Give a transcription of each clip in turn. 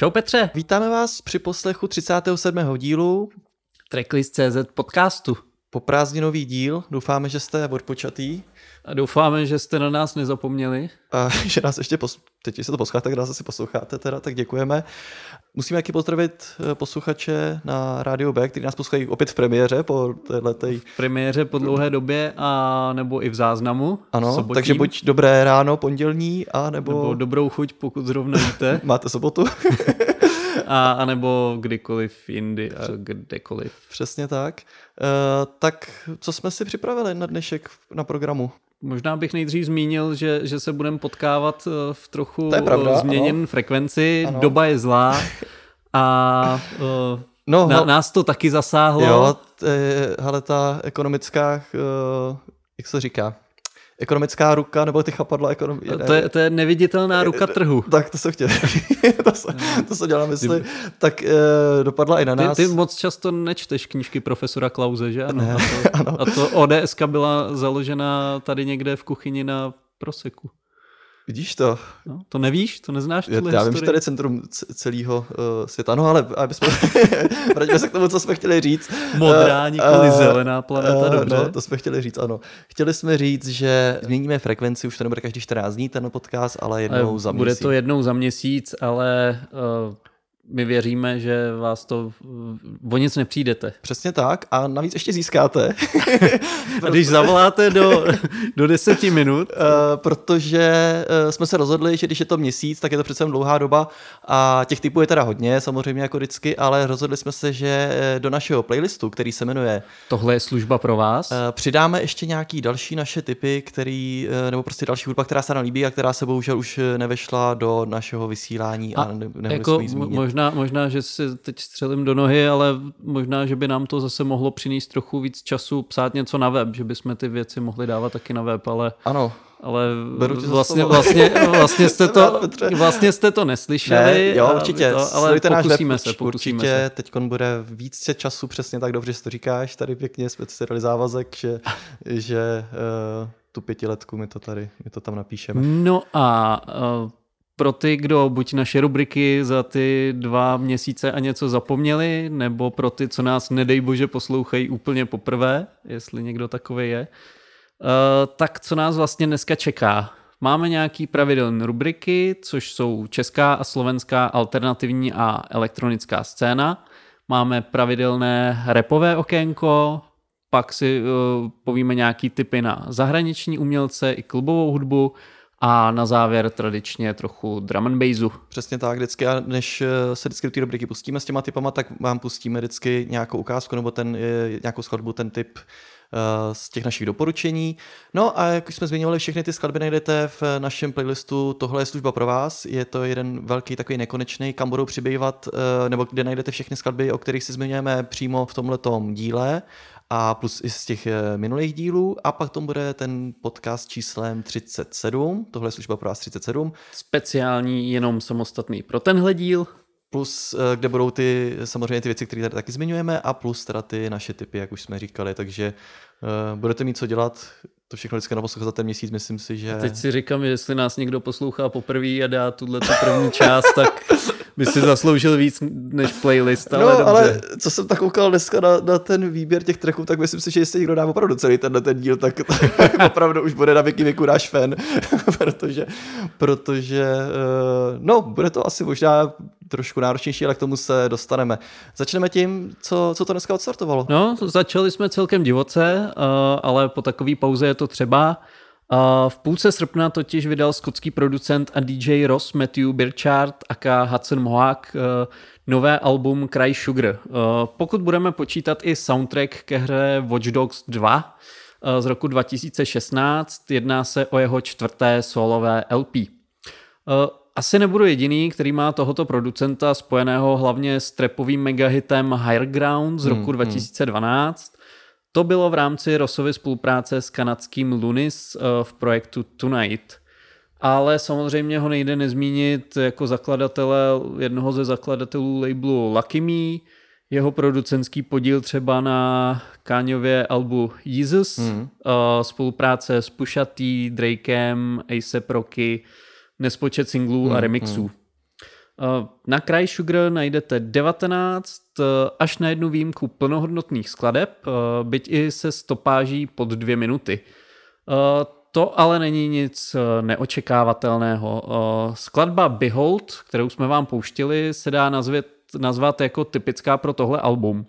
Čau Petře. vítáme vás při poslechu 37. dílu, Tracklist.cz podcastu. po prázdninový díl, doufáme, že jste odpočatý A doufáme, že jste na nás nezapomněli. a že nás ještě, pos... teď když se to posloucháte, tak nás asi posloucháte teda, tak děkujeme. Musíme taky pozdravit eh, posluchače na Radio B, kteří nás poslouchají opět v premiéře po téhletej... V premiéře po dlouhé době a nebo i v záznamu. Ano, sobotním, takže buď dobré ráno pondělní, a nebo, nebo dobrou chuť, pokud zrovna jíte, máte sobotu. a, a nebo kdykoliv jindy a kdekoliv. Přesně tak. Uh, tak co jsme si připravili na dnešek na programu? Možná bych nejdřív zmínil, že, že se budeme potkávat eh, v trochu pravda, eh, změněn ano. frekvenci, Ano. doba je zlá a eh, No, na, hel- nás to taky zasáhlo. Jo, hele, ta ekonomická, jak se říká, ekonomická ruka, nebo ty chapadla ekonomie. to, je, to je neviditelná ruka trhu. Tak to jsem chtěl. to, jsem, to jsem dělal na mysli. Tak uh, dopadla i na Ty, nás. ty moc často nečteš knížky profesora Klauze, že ano? Ne, a, to, a to ODSka byla založena tady někde v kuchyni na Proseku. Vidíš to? No, to nevíš? To neznáš? Já, já vím, že tady je centrum celého uh, světa. No ale aby jsme, vraťme se k tomu, co jsme chtěli říct. Modrá, Eh, nikoli eh, zelená planeta, eh, dobře. No, to jsme chtěli říct, ano. Chtěli jsme říct, že změníme frekvenci, už to nebude každý 14 dní ten podcast, ale jednou za Bude měsíc. to jednou za měsíc, ale uh, my věříme, že vás to o nic nepřijdete. Přesně tak a navíc ještě získáte, A když zavoláte do, do deseti minut, eh, protože eh, jsme se rozhodli, že když je to měsíc, tak je to přece dlouhá doba a těch typů je teda hodně, samozřejmě jako vždycky, ale rozhodli jsme se, že eh, do našeho playlistu, který se jmenuje tohle je služba pro vás. Eh, Přidáme ještě nějaký další naše typy, který, eh, nebo prostě další hudba, která se nám líbí a která se bohužel už nevešla do našeho vysílání a, A ne, jako zmínit. Možná, možná, že si teď střelím do nohy, ale možná, že by nám to zase mohlo přinést trochu víc času psát něco na web, že bychom ty věci mohli dávat taky na web, ale, Ano, ale vlastně, vlastně, vlastně, jste to, vlastně jste to neslyšeli. ne, jo, určitě, To, ale sledujte náš web, pokusíme se, pokusíme určitě, se. teď bude více času, přesně tak dobře, že to říkáš, tady pěkně jsme si dali závazek, že, že uh, tu pětiletku my to tady, my to tam napíšeme. No a uh, pro ty, kdo buď naše rubriky za ty dva měsíce a něco zapomněli, nebo pro ty, co nás nedej bože poslouchají úplně poprvé, jestli někdo takový je, uh, tak co nás vlastně dneska čeká? Máme nějaký pravidelné rubriky, což jsou česká a slovenská alternativní a elektronická scéna. Máme pravidelné repové okénko, pak si uh, povíme nějaký typy na zahraniční umělce i klubovou hudbu a na závěr tradičně trochu drum and bassu. Přesně tak, vždycky a než eh, se vždycky do té rubriky pustíme s těma typama, tak vám pustíme vždycky nějakou ukázku nebo ten, nějakou skladbu, ten typ Eh, z těch našich doporučení. No a jak už jsme zmiňovali, všechny ty skladby najdete v našem playlistu Tohle je služba pro vás. Je to jeden velký takový nekonečný, kam budou přibývat, eh, nebo kde najdete všechny skladby, o kterých si zmiňujeme přímo v tomhletom díle a plus i z těch eh, minulých dílů. A pak tomu bude ten podcast číslem 37, tohle je služba pro vás 37. Speciální jenom samostatný pro tenhle díl. Plus eh, kde budou ty samozřejmě ty věci, které tady taky zmiňujeme a plus teda ty naše typy, jak už jsme říkali, takže uh, budete mít co dělat, to všechno vždycky naposlouchat za ten měsíc, myslím si, že... A teď si říkám, jestli nás někdo poslouchá poprvé a dá tuhle tu první část, tak by si zasloužil víc než playlist, ale No, dobře. ale co jsem tak koukal dneska na, na ten výběr těch tracků, tak myslím si, že jestli někdo dá opravdu celý tenhle ten díl, tak, tak opravdu už bude na věky věku náš fan, protože, protože, uh, no, bude to asi možná trošku náročnější, ale k tomu se dostaneme. Začneme tím, co, co to dneska odstartovalo. No, začali jsme celkem divoce, uh, ale po takové pauze je to třeba. V půlce srpna totiž vydal skotský producent a DJ Ross Matthew Birchard aka Hudson Mohawk uh, nové album Cry Sugar. Uh, pokud budeme počítat i soundtrack ke hře Watch Dogs 2 uh, z roku 2016, jedná se o jeho čtvrté solové LP. Asi nebudu jediný, který má tohoto producenta spojeného hlavně s trepovým megahitem Higher Ground z roku hmm, 2012. To bylo v rámci Rossovy spolupráce s kanadským Lunis eh, v projektu Tonight. Ale samozřejmě ho nejde nezmínit jako zakladatele jednoho ze zakladatelů labelu Lucky Me, jeho producentský podíl třeba na Káňově albu Jesus, hmm. spolupráce s Pusha T, Drakem, A$AP Rocky, nespočet singlů hmm, a remixů. Hmm. Na kraj Sugar najdete 19 eh, až na jednu výjimku plnohodnotných skladeb, eh, byť i se stopáží pod dvě minuty. To ale není nic neočekávatelného. Skladba Behold, kterou jsme vám pouštili, se dá nazvat, nazvat jako typická pro tohle album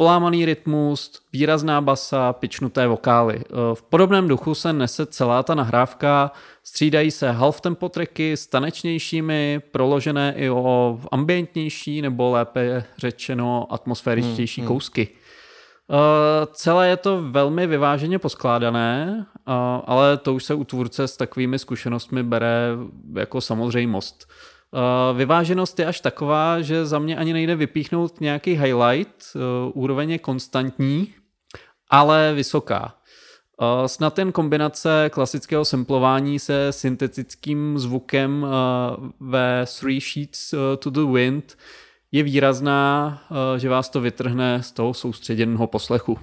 polámaný rytmus, výrazná basa, pičnuté vokály. Eh, v podobném duchu se nese celá ta nahrávka, střídají se half tempo tracky s tanečnějšími, proložené i o ambientnější nebo lépe řečeno atmosféričtější hmm, hmm. kousky. Uh, celé je to velmi vyváženě poskládané, uh, ale to už se u tvůrce s takovými zkušenostmi bere jako samozřejmost. Uh, vyváženost je až taková, že za mě ani nejde vypíchnout nějaký highlight, uh, úroveň je konstantní, ale vysoká. Uh, snad jen kombinace klasického samplování se syntetickým zvukem ve Three Sheets to the Wind je výrazná, že vás to vytrhne z toho soustředěného poslechu.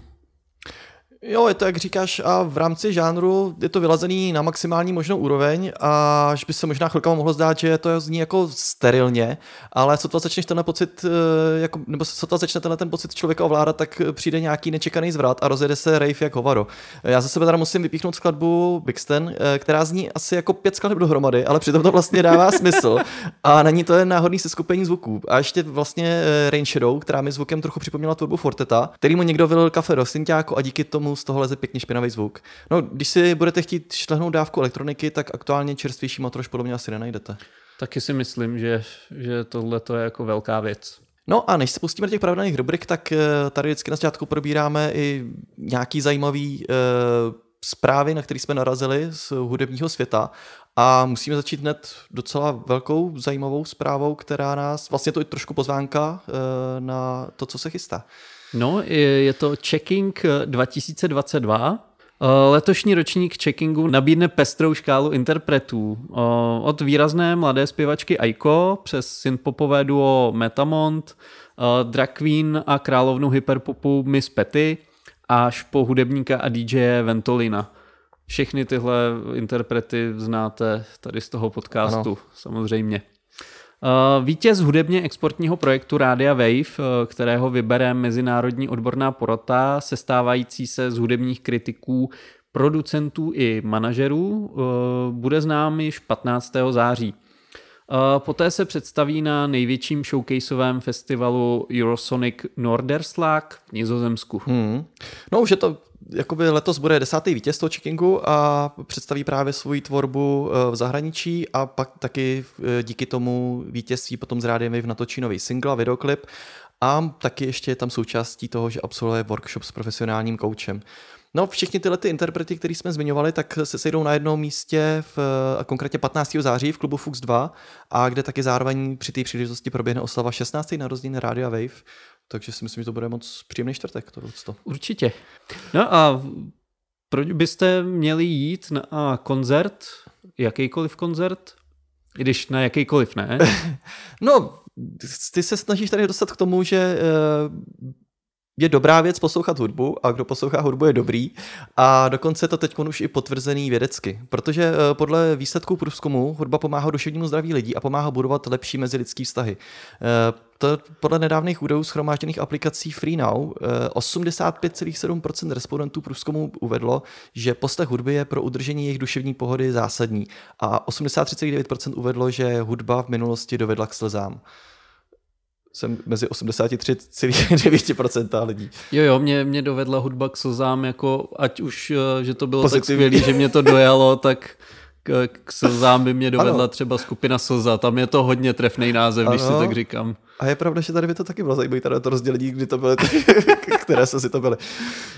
Jo, je to, jak říkáš, a v rámci žánru je to vylazený na maximální možnou úroveň a až by se možná chvilkama mohlo zdát, že to zní jako sterilně, ale co to začneš tenhle pocit, eh, jako, nebo to začne tenhle ten pocit člověka ovládat, tak přijde nějaký nečekaný zvrat a rozjede se rave jak hovado. Já za sebe teda musím vypíchnout skladbu Bixten, eh, která zní asi jako pět skladeb dohromady, ale přitom to vlastně dává smysl a není to jen náhodný seskupení zvuků. A ještě vlastně eh, Rain Shadow, která mi zvukem trochu připomněla tvorbu Forteta, který mu někdo vylil kafe do a díky tomu z toho leze pěkně špinavý zvuk. No, když si budete chtít šlehnout dávku elektroniky, tak aktuálně čerstvější motor podobně asi nenajdete. Taky si myslím, že, že tohle je jako velká věc. No a než se pustíme do těch pravidelných rubrik, tak eh, tady vždycky na začátku probíráme i nějaký zajímavý uh, zprávy, na které jsme narazili z hudebního světa. A musíme začít hned docela velkou zajímavou zprávou, která nás, vlastně to je trošku pozvánka uh, na to, co se chystá. No, je to Checking 2022. Eh, letošní ročník checkingu nabídne pestrou škálu interpretů. Eh, od výrazné mladé zpěvačky Aiko přes synthpopové duo Metamont, eh, drag queen a královnu hyperpopu Miss Petty až po hudebníka a DJ Ventolina. všechny tyhle interprety znáte tady z toho podcastu, ano. samozřejmě. Uh, vítěz hudebně exportního projektu Rádia Wave, uh, kterého vybere Mezinárodní odborná porota, sestávající se z hudebních kritiků, producentů i manažerů, uh, bude znám již 15. září. Poté se představí na největším showcaseovém festivalu Eurosonic Norderslag v Nizozemsku. Hmm. No už je to jakoby letos bude desátý vítěz toho Checkingu a představí právě svoji tvorbu eh, v zahraničí a pak taky eh, díky tomu vítězství potom z Rádiem Wave natočí nový single a videoklip a taky ještě je tam součástí toho, že absolvuje workshop s profesionálním koučem. No, všichni tyhle ty interprety, které jsme zmiňovali, tak se sejdou na jednom místě, v, konkrétně 15. září v klubu Fux 2, a kde taky zároveň při té příležitosti proběhne oslava 16. narozeniny Rádia Wave. Takže si myslím, že to bude moc příjemný čtvrtek. To. Určitě. No a proč byste měli jít na koncert, jakýkoliv koncert, i když na jakýkoliv ne? no, ty se snažíš tady dostat k tomu, že eh, je dobrá věc poslouchat hudbu a kdo poslouchá hudbu je dobrý a dokonce je to teď už i potvrzený vědecky, protože eh, podle výsledků průzkumu hudba pomáhá duševnímu zdraví lidí a pomáhá budovat lepší mezilidský vztahy. To podle nedávných údajů schromážděných aplikací FreeNow 85,7% eh, respondentů průzkumu uvedlo, že poslech hudby je pro udržení jejich duševní pohody zásadní a 83,9% uvedlo, že hudba v minulosti dovedla k slzám jsem mezi 83,9% lidí. Jo, jo, mě, mě dovedla hudba k slzám, jako ať už, eh, že to bylo Pozitivní. tak skvělý, že mě to dojalo, tak k, k slzám by mě dovedla ano. třeba skupina Slza. Tam je to hodně trefný název, ano. když si tak říkám. A je pravda, že tady by to taky bylo zajímavé, tady to rozdělení, kdy to byly, které se si to byly.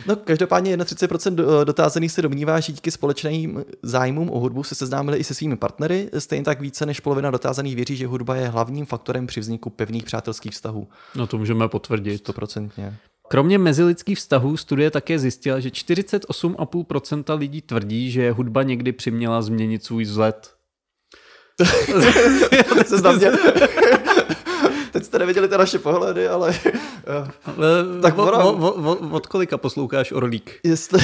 No, každopádně 31% dotázaných se domnívá, že díky společným zájmům o hudbu se seznámili i se svými partnery. Stejně tak více než polovina dotázaných věří, že hudba je hlavním faktorem při vzniku pevných přátelských vztahů. No to můžeme potvrdit. 100%. Kromě mezilidských vztahů studie také zjistila, že 48,5% lidí tvrdí, že hudba někdy přiměla změnit svůj vzhled. Teď jste neviděli ty naše pohledy, ale... ale tak o, o, o, od kolika posloucháš Orlík? Jestli,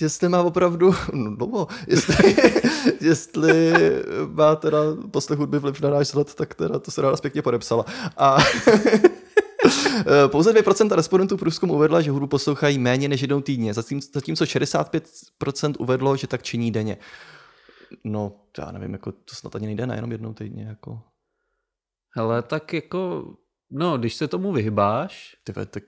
jestli má opravdu... No, no jestli, jestli má teda poslech hudby vliv na náš vzhled, tak teda to se ráda pěkně podepsala. A... Pouze 2% respondentů průzkumu uvedla, že hudbu poslouchají méně než jednou týdně, zatímco 65% uvedlo, že tak činí denně. No, já nevím, jako to snad ani nejde na jenom jednou týdně. Jako. Hele, tak jako, no, když se tomu vyhybáš... Ty tak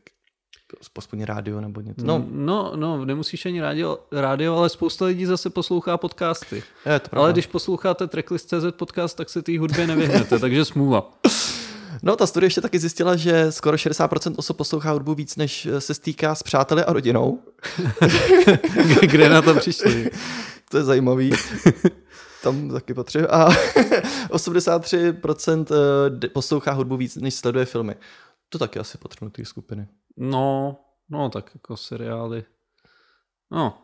aspoň rádio nebo něco. No, no, no nemusíš ani rádio, rádio, ale spousta lidí zase poslouchá podcasty. Je, to ale když posloucháte Tracklist.cz podcast, tak se té hudbě nevyhnete, takže smůla. No, ta studie ještě taky zjistila, že skoro 60% osob poslouchá hudbu víc, než se stýká s přáteli a rodinou. Kde na to přišli? to je zajímavý. Tam taky patří. A 83% eh, poslouchá hudbu víc, než sleduje filmy. To taky asi potřebují ty skupiny. No, no tak jako seriály. No,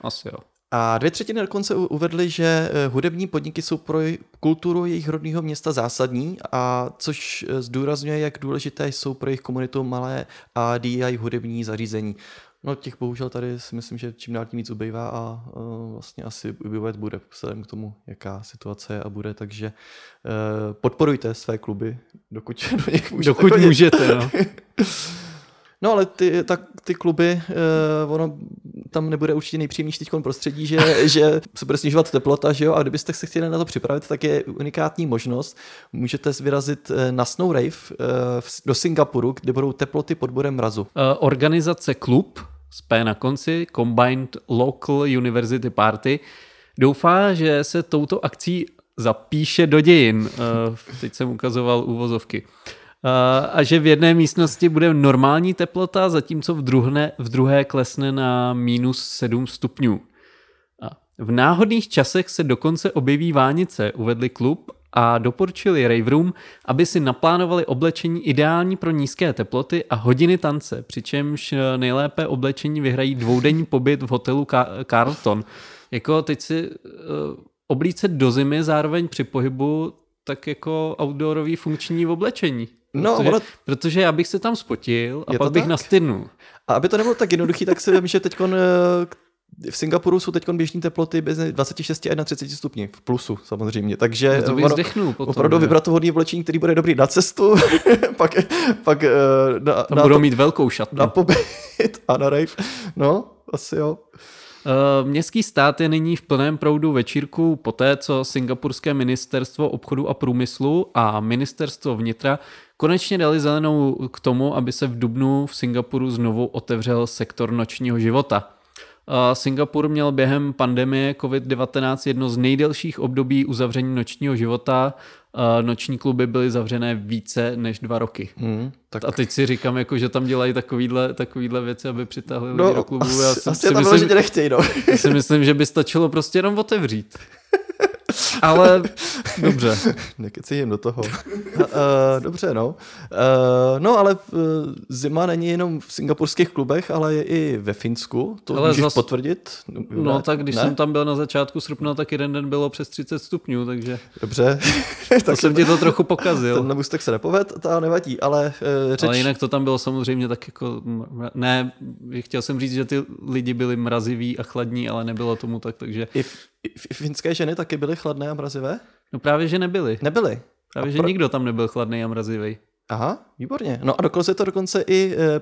asi jo. A dvě třetiny dokonce uvedly, že eh, hudební podniky jsou pro kulturu jejich rodného města zásadní, a což eh, zdůrazňuje, jak důležité jsou pro jejich komunitu malé a DIY hudební zařízení. No těch bohužel tady si myslím, že čím dál tím víc ubývá a uh, vlastně asi ubývat bude vzhledem k tomu, jaká situace je a bude, takže uh, podporujte své kluby, dokud do nich můžete. Dokud chodit. můžete, no. No ale ty, tak, ty kluby, uh, ono tam nebude určitě nejpříjemnější teď prostředí, že, že se bude snižovat teplota, že jo, a kdybyste se chtěli na to připravit, tak je unikátní možnost. Můžete vyrazit na Snow Rave uh, do Singapuru, kde budou teploty pod bodem mrazu. Uh, organizace Klub s P na konci, Combined Local University Party, doufá, že se touto akcí zapíše do dějin. Uh, teď jsem ukazoval úvozovky. A že v jedné místnosti bude normální teplota, zatímco v druhé, v druhé klesne na minus 7 stupňů. A v náhodných časech se dokonce objeví vánice, uvedli klub a doporučili Rave Room, aby si naplánovali oblečení ideální pro nízké teploty a hodiny tance, přičemž nejlépe oblečení vyhrají dvoudenní pobyt v hotelu Carlton. Jako teď si uh, oblícet do zimy zároveň při pohybu tak jako outdoorový funkční oblečení. No, protože, ono... protože já bych se tam spotil a pak bych nastydnul. A aby to nebylo tak jednoduchý, tak si vím, že teď v Singapuru jsou teď běžní teploty bez 26 a 31 stupňů, v plusu samozřejmě, takže No to bych ono- zdechnul potom, opravdu vybrat to hodný oblečení, který bude dobrý na cestu, pak, pak eh, na, Tam na, budou to, mít velkou šatnu. na pobyt a na rave. No, asi jo. Uh, Městský stát je nyní v plném proudu večírku poté, co Singapurské ministerstvo obchodu a průmyslu a ministerstvo vnitra konečně dali zelenou k tomu, aby se v Dubnu v Singapuru znovu otevřel sektor nočního života. Singapur měl během pandemie COVID-19 jedno z nejdelších období uzavření nočního života. Noční kluby byly zavřené více než dva roky. Hmm, tak A teď si říkám, jako, že tam dělají takovýhle, takovýhle věci, aby přitáhli lidi no, do klubu. asi, Já si, asi si tam myslím, vyloženě nechtějí, no. já si myslím, že by stačilo prostě jenom otevřít. Ale dobře. Nekecej jim do toho. uh, dobře, no. Uh, no, ale uh, zima není jenom v singapurských klubech, ale je i ve Finsku. To Ale můžeš zas- potvrdit? No tak když ne? jsem tam byl na začátku srpna, tak jeden den bylo přes 30 stupňů, takže Dobře. tak jsem ti to trochu pokazil. Ten můstek se nepoved, to nevadí, ale uh, řeč... Ale jinak to tam bylo samozřejmě tak jako, ne, chtěl jsem říct, že ty lidi byli mraziví a chladní, ale nebylo tomu tak, takže, I, i finské ženy taky byly chladné a mrazivé? no právě, že nebyli. Nebyly. Právě, A že pro- nikdo tam nebyl chladný a mrazivý. Aha, výborně. No a dokonce je to dokonce i eh,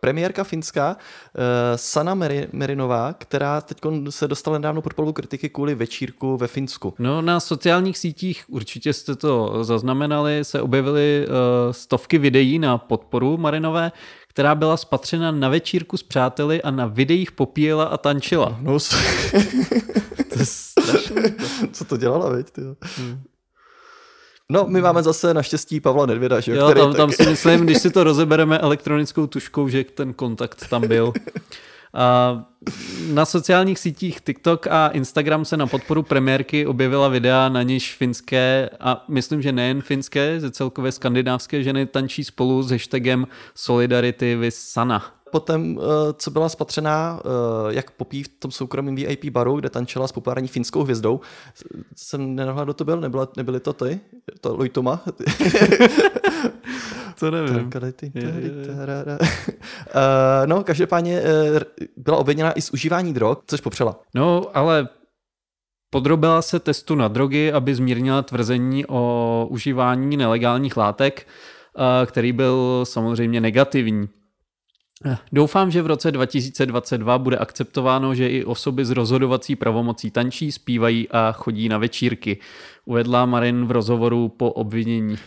premiérka finská eh, Sana Meri- Merinová, která teď se dostala nedávno pod palbu kritiky kvůli večírku ve Finsku. No na sociálních sítích, určitě jste to zaznamenali, se objevily uh, stovky videí na podporu Marinové, která byla spatřena na večírku s přáteli a na videích popíjela a tančila. No, To je strašný. co to dělala, veď, ty? No, my máme zase naštěstí Pavla Nedvěda, že? jo, Jo, který tam, tam taky- si myslím, když si to rozebereme elektronickou tuškou, že ten kontakt tam byl. A na sociálních sítích TikTok a Instagram se na podporu premiérky objevila videa, na níž finské a myslím, že nejen finské, že celkově skandinávské ženy tančí spolu s hashtagem Solidarity with Sana. Potom, eh, co byla spatřená, eh, jak popí v tom soukromém VIP baru, kde tančila s populární finskou hvězdou. Jsem nenahla, kdo to byl, Nebyla, nebyly to ty? To Lojtoma? To nevím. No, každopádně eh, byla obviněna i z užívání drog, což popřela. No, ale podrobila se testu na drogy, aby zmírnila tvrzení o užívání nelegálních látek, který byl samozřejmě negativní. Doufám, že v roce 2022 bude akceptováno, že i osoby z rozhodovací pravomocí tančí, zpívají a chodí na večírky, uvedla Marin v rozhovoru po obvinění.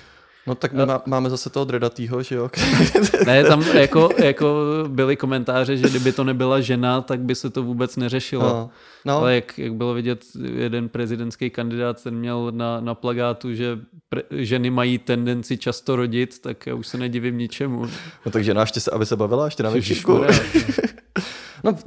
No tak my má, máme zase toho dredatýho, že jo? Ne, tam jako, jako byly komentáře, že kdyby to nebyla žena, tak by se to vůbec neřešilo. No, no. Ale jak, jak bylo vidět, jeden prezidentský kandidát, ten měl na, na plagátu, že pre, ženy mají tendenci často rodit, tak já už se nedivím ničemu. no takže náště se, aby se bavila ještě na večírku. No,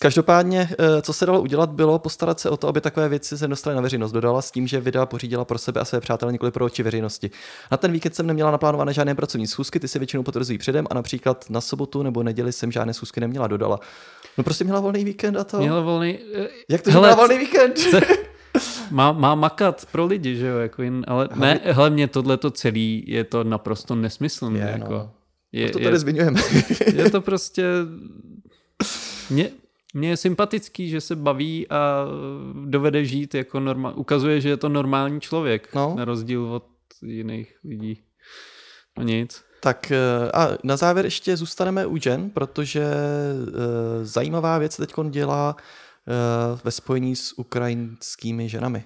Každopádně, eh, co se dalo udělat, bylo postarat se o to, aby takové věci se dostaly na veřejnost. Dodala s tím, že videa pořídila pro sebe a své přátelé nikoli pro oči veřejnosti. Na ten víkend jsem neměla naplánované žádné pracovní schůzky, ty se většinou potvrzují předem a například na sobotu nebo neděli jsem žádné schůzky neměla, dodala. No prostě měla volný víkend a to. Měla volný... Jak to, Hele, měla volný víkend? Má, má makat pro lidi, že jo, jako jin, ale ne, hele, mě tohle to celý je to naprosto nesmyslné. Je, jako. no. je, to je, tady zmiňujeme. je to prostě... Mě, mně je sympatický, že se baví a dovede žít jako normál. Ukazuje, že je to normální člověk, No. na rozdíl od jiných lidí. No nic. Tak eh, a na závěr ještě zůstaneme u Jen, protože eh, zajímavá věc teď dělá eh, ve spojení s ukrajinskými ženami.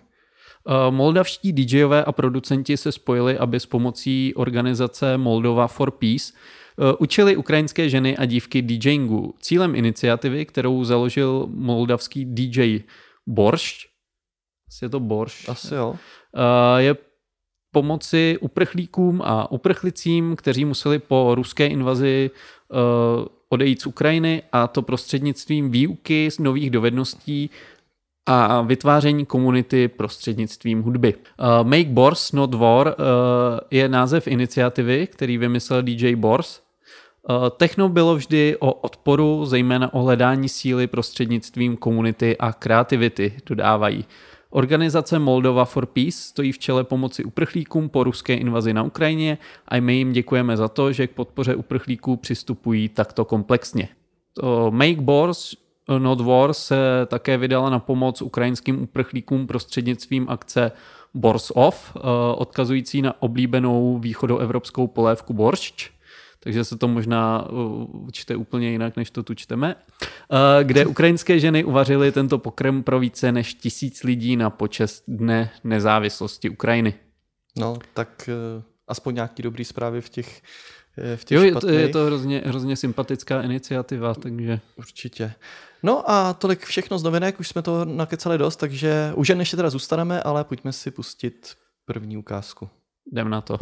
Moldavští DJové a producenti se spojili, aby s pomocí organizace Moldova for Peace učili ukrajinské ženy a dívky DJingu. Cílem iniciativy, kterou založil moldavský DJ Boršť, je to Boršť, Asi jo. uh, je pomoci uprchlíkům a uprchlicím, kteří museli po ruské invazi uh, odejít z Ukrajiny a to prostřednictvím výuky z nových dovedností a vytváření komunity prostřednictvím hudby. Uh, Make Bors Not War uh, je název iniciativy, který vymyslel DJ Bors. Uh, techno bylo vždy o odporu, zejména o hledání síly prostřednictvím komunity a kreativity, dodávají. Organizace Moldova for Peace stojí v čele pomoci uprchlíkům po ruské invazi na Ukrajině a my jim děkujeme za to, že k podpoře uprchlíků přistupují takto komplexně. To Make Bors Not War se také vydala na pomoc ukrajinským uprchlíkům prostřednictvím akce Bors Off, odkazující na oblíbenou východoevropskou polévku boršč takže se to možná uh, čte úplně jinak, než to tu čteme, uh, kde ukrajinské ženy uvařily tento pokrm pro více než tisíc lidí na počest Dne nezávislosti Ukrajiny. No, tak aspoň nějaký dobrý zprávy v těch v těch jo, je to, je to hrozně, hrozně sympatická iniciativa, takže... Určitě. No a tolik všechno z novinek, už jsme to nakecali dost, takže už jen ještě teda zůstaneme, ale pojďme si pustit první ukázku. Jdem na to.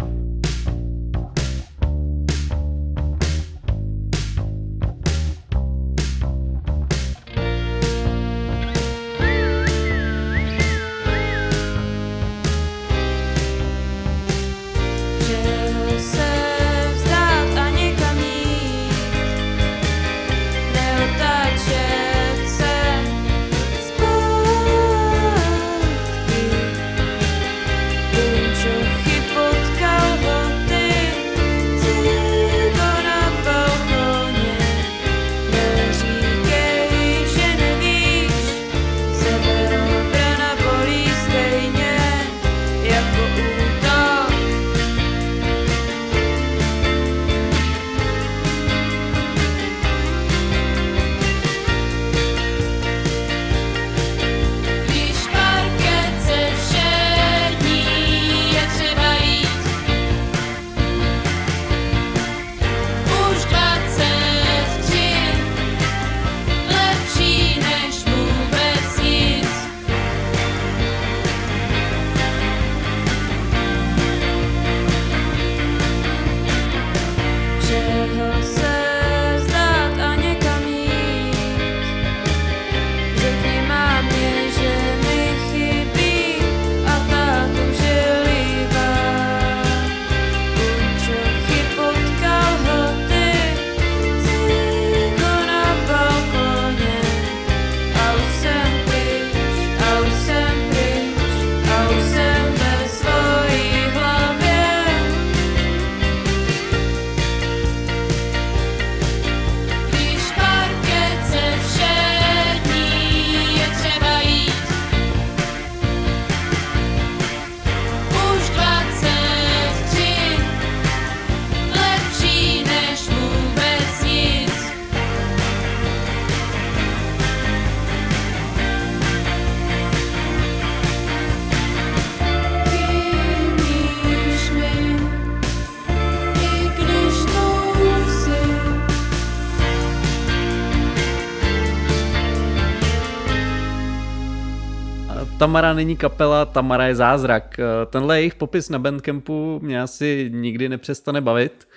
Tamara není kapela, Tamara je zázrak. Eh, tenhle jejich popis na Bandcampu mě asi nikdy nepřestane bavit.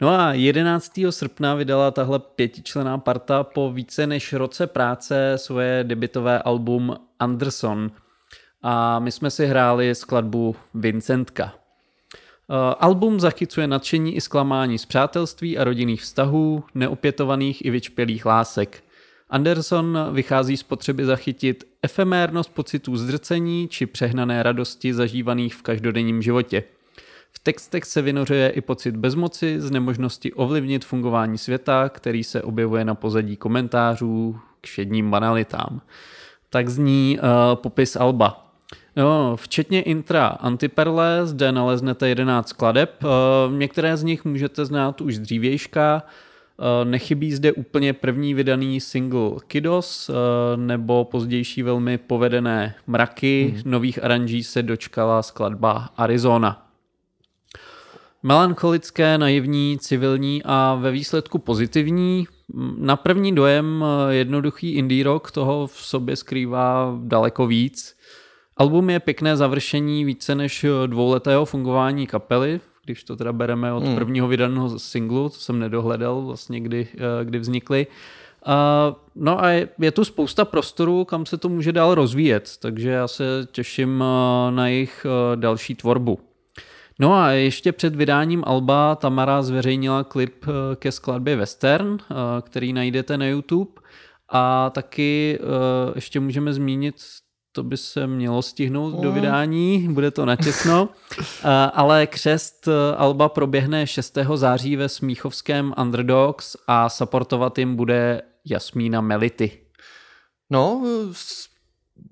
No a 11. srpna vydala tahle pětičlená parta po více než roce práce svoje debitové album Anderson. A my jsme si hráli skladbu Vincentka. Eh, album zachycuje nadšení i zklamání z přátelství a rodinných vztahů, neopětovaných i vyčpělých lásek. Anderson vychází z potřeby zachytit efemérnost pocitů zdrcení či přehnané radosti zažívaných v každodenním životě. V textech se vynořuje i pocit bezmoci z nemožnosti ovlivnit fungování světa, který se objevuje na pozadí komentářů k všedním banalitám. Tak zní uh, popis Alba. No, včetně intra Antiperle, zde naleznete 11 skladeb. Uh, některé z nich můžete znát už z dřívějška, nechybí zde úplně první vydaný single Kidos eh, nebo pozdější velmi povedené Mraky. Hmm. Nových aranží se dočkala skladba Arizona. Melancholické, naivní, civilní a ve výsledku pozitivní. Na první dojem eh, jednoduchý indie rock toho v sobě skrývá daleko víc. Album je pěkné završení více než dvouletého fungování kapely, když to teda bereme od hmm. prvního vydaného singlu, to jsem nedohledal vlastně, kdy, eh, kdy vznikly. Uh, no a je, je tu spousta prostoru, kam se to může dál rozvíjet, takže já se těším uh, na jejich uh, další tvorbu. No a ještě před vydáním Alba Tamara zveřejnila klip ke skladbě Western, který najdete na YouTube. A taky ještě můžeme zmínit to by se mělo stihnout do mm. vydání, bude to natěsno, ale křest e, Alba proběhne 6. září ve Smíchovském Underdogs a supportovat jim bude Jasmína Melity. No,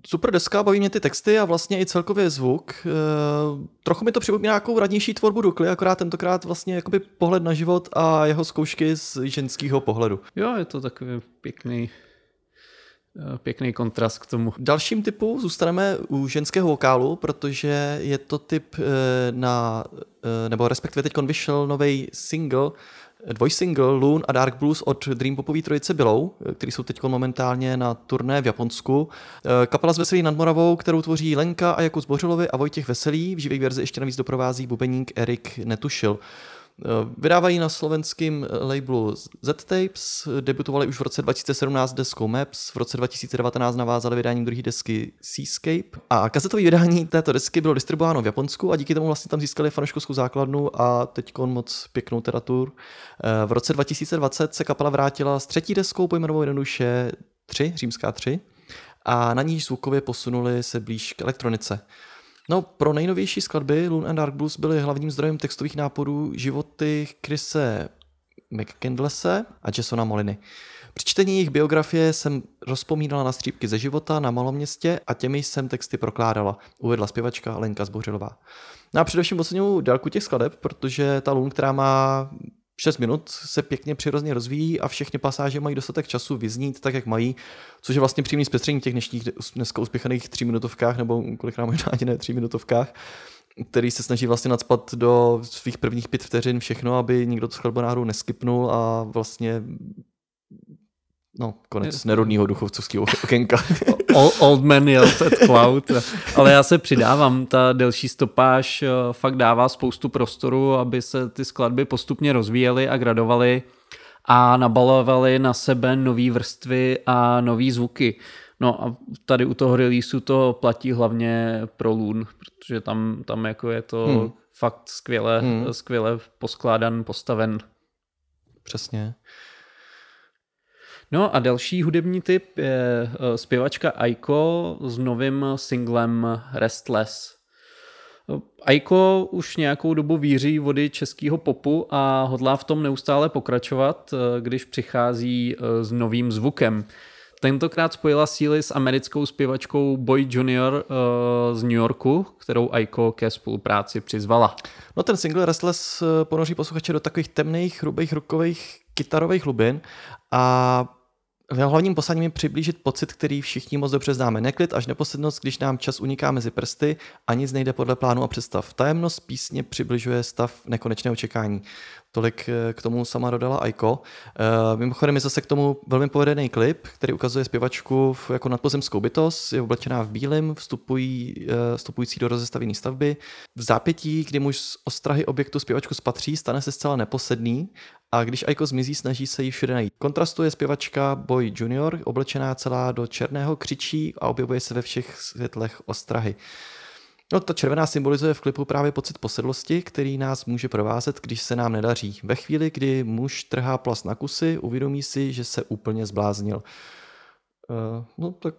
super deska, baví mě ty texty a vlastně i celkově zvuk. E, trochu mi to připomíná nějakou radnější tvorbu Dukly, akorát tentokrát vlastně jakoby pohled na život a jeho zkoušky z ženského pohledu. Jo, je to takový pěkný, eh, pěkný kontrast k tomu. Dalším typu zůstaneme u ženského vokálu, protože je to typ eh, na, nebo respektive teď vyšel nový single dvojsingle Loon a Dark Blues od Dream Popové trojice Below, který jsou teď momentálně na turné v Japonsku. Eh, kapela z Veselý nad Moravou, kterou tvoří Lenka a Jakub Zbořilovi a Vojtěch Veselý. V živé verzi ještě navíc doprovází bubeník Erik Netušil. Eh, vydávají na slovenském labelu Z-Tapes, debutovali už v roce 2017 deskou Maps, v roce 2019 navázali vydáním druhé desky Seascape a kazetové vydání této desky bylo distribuováno v Japonsku a díky tomu vlastně tam získali fanouškovskou základnu a teď moc pěknou teratur. Eh, v roce 2020 se kapela vrátila s třetí deskou pojmenovanou jednoduše 3, římská 3 a na níž zvukově posunuli se blíž k elektronice. No, pro nejnovější skladby Loon and Dark Blues byly hlavním zdrojem textových nápadů životy Chrise McCandlese a Jasona Moliny. Při čtení jejich biografie jsem rozpomínala na střípky ze života na maloměstě a těmi jsem texty prokládala, uvedla zpěvačka Lenka Zbořilová. No a především oceňuji délku těch skladeb, protože ta Loon, která má 6 minut se pěkně přirozeně rozvíjí a všechny pasáže mají dostatek času vyznít tak, jak mají, což je vlastně přímý zpestření těch dnešních dneska uspěchaných 3 minutovkách nebo kolikrát možná ani ne 3 minutovkách, který se snaží vlastně nadspat do svých prvních pět vteřin všechno, aby nikdo to skladbu neskypnul a vlastně No, konec nerodního duchovcovského okénka. Old man yelled at cloud. Ale já se přidávám, ta delší stopáž eh, fakt dává spoustu prostoru, aby se ty skladby postupně rozvíjely a gradovaly a nabalovaly na sebe nové vrstvy a nové zvuky. No a tady u toho releaseu to platí hlavně pro Loon, protože tam, tam jako je to hmm. fakt skvěle, hmm. skvěle poskládan, postaven. Přesně. No a další hudební typ je eh, zpěvačka Aiko s novým singlem Restless. Aiko už nějakou dobu víří vody českého popu a hodlá v tom neustále pokračovat, eh, když přichází eh, s novým zvukem. Tentokrát spojila síly s americkou zpěvačkou Boy Junior z New Yorku, kterou Aiko ke spolupráci přizvala. No ten single Restless ponoří posluchače do takových temných, hrubých, rukových kytarových hlubin a Hlavním posláním je přiblížit pocit, který všichni moc dobře známe. Neklid až neposednost, když nám čas uniká mezi prsty a nic nejde podle plánu a představ. Tajemnost písně přibližuje stav nekonečného čekání. Tolik eh, k tomu sama dodala Aiko. Eh, mimochodem je zase k tomu velmi povedený klip, který ukazuje zpěvačku jako nadpozemskou bytost, je oblečená v bílém, vstupují, eh, vstupující do rozestavěné stavby. V zápětí, kdy muž z ostrahy objektu zpěvačku spatří, stane se zcela neposedný a když Aiko zmizí, snaží se jí všude najít. Kontrastuje zpěvačka Boy Junior, oblečená celá do černého, křičí a objevuje se ve všech světlech ostrahy. No, ta červená symbolizuje v klipu právě pocit posedlosti, který nás může provázet, když se nám nedaří. Ve chvíli, kdy muž trhá plast na kusy, uvědomí si, že se úplně zbláznil. Uh, no tak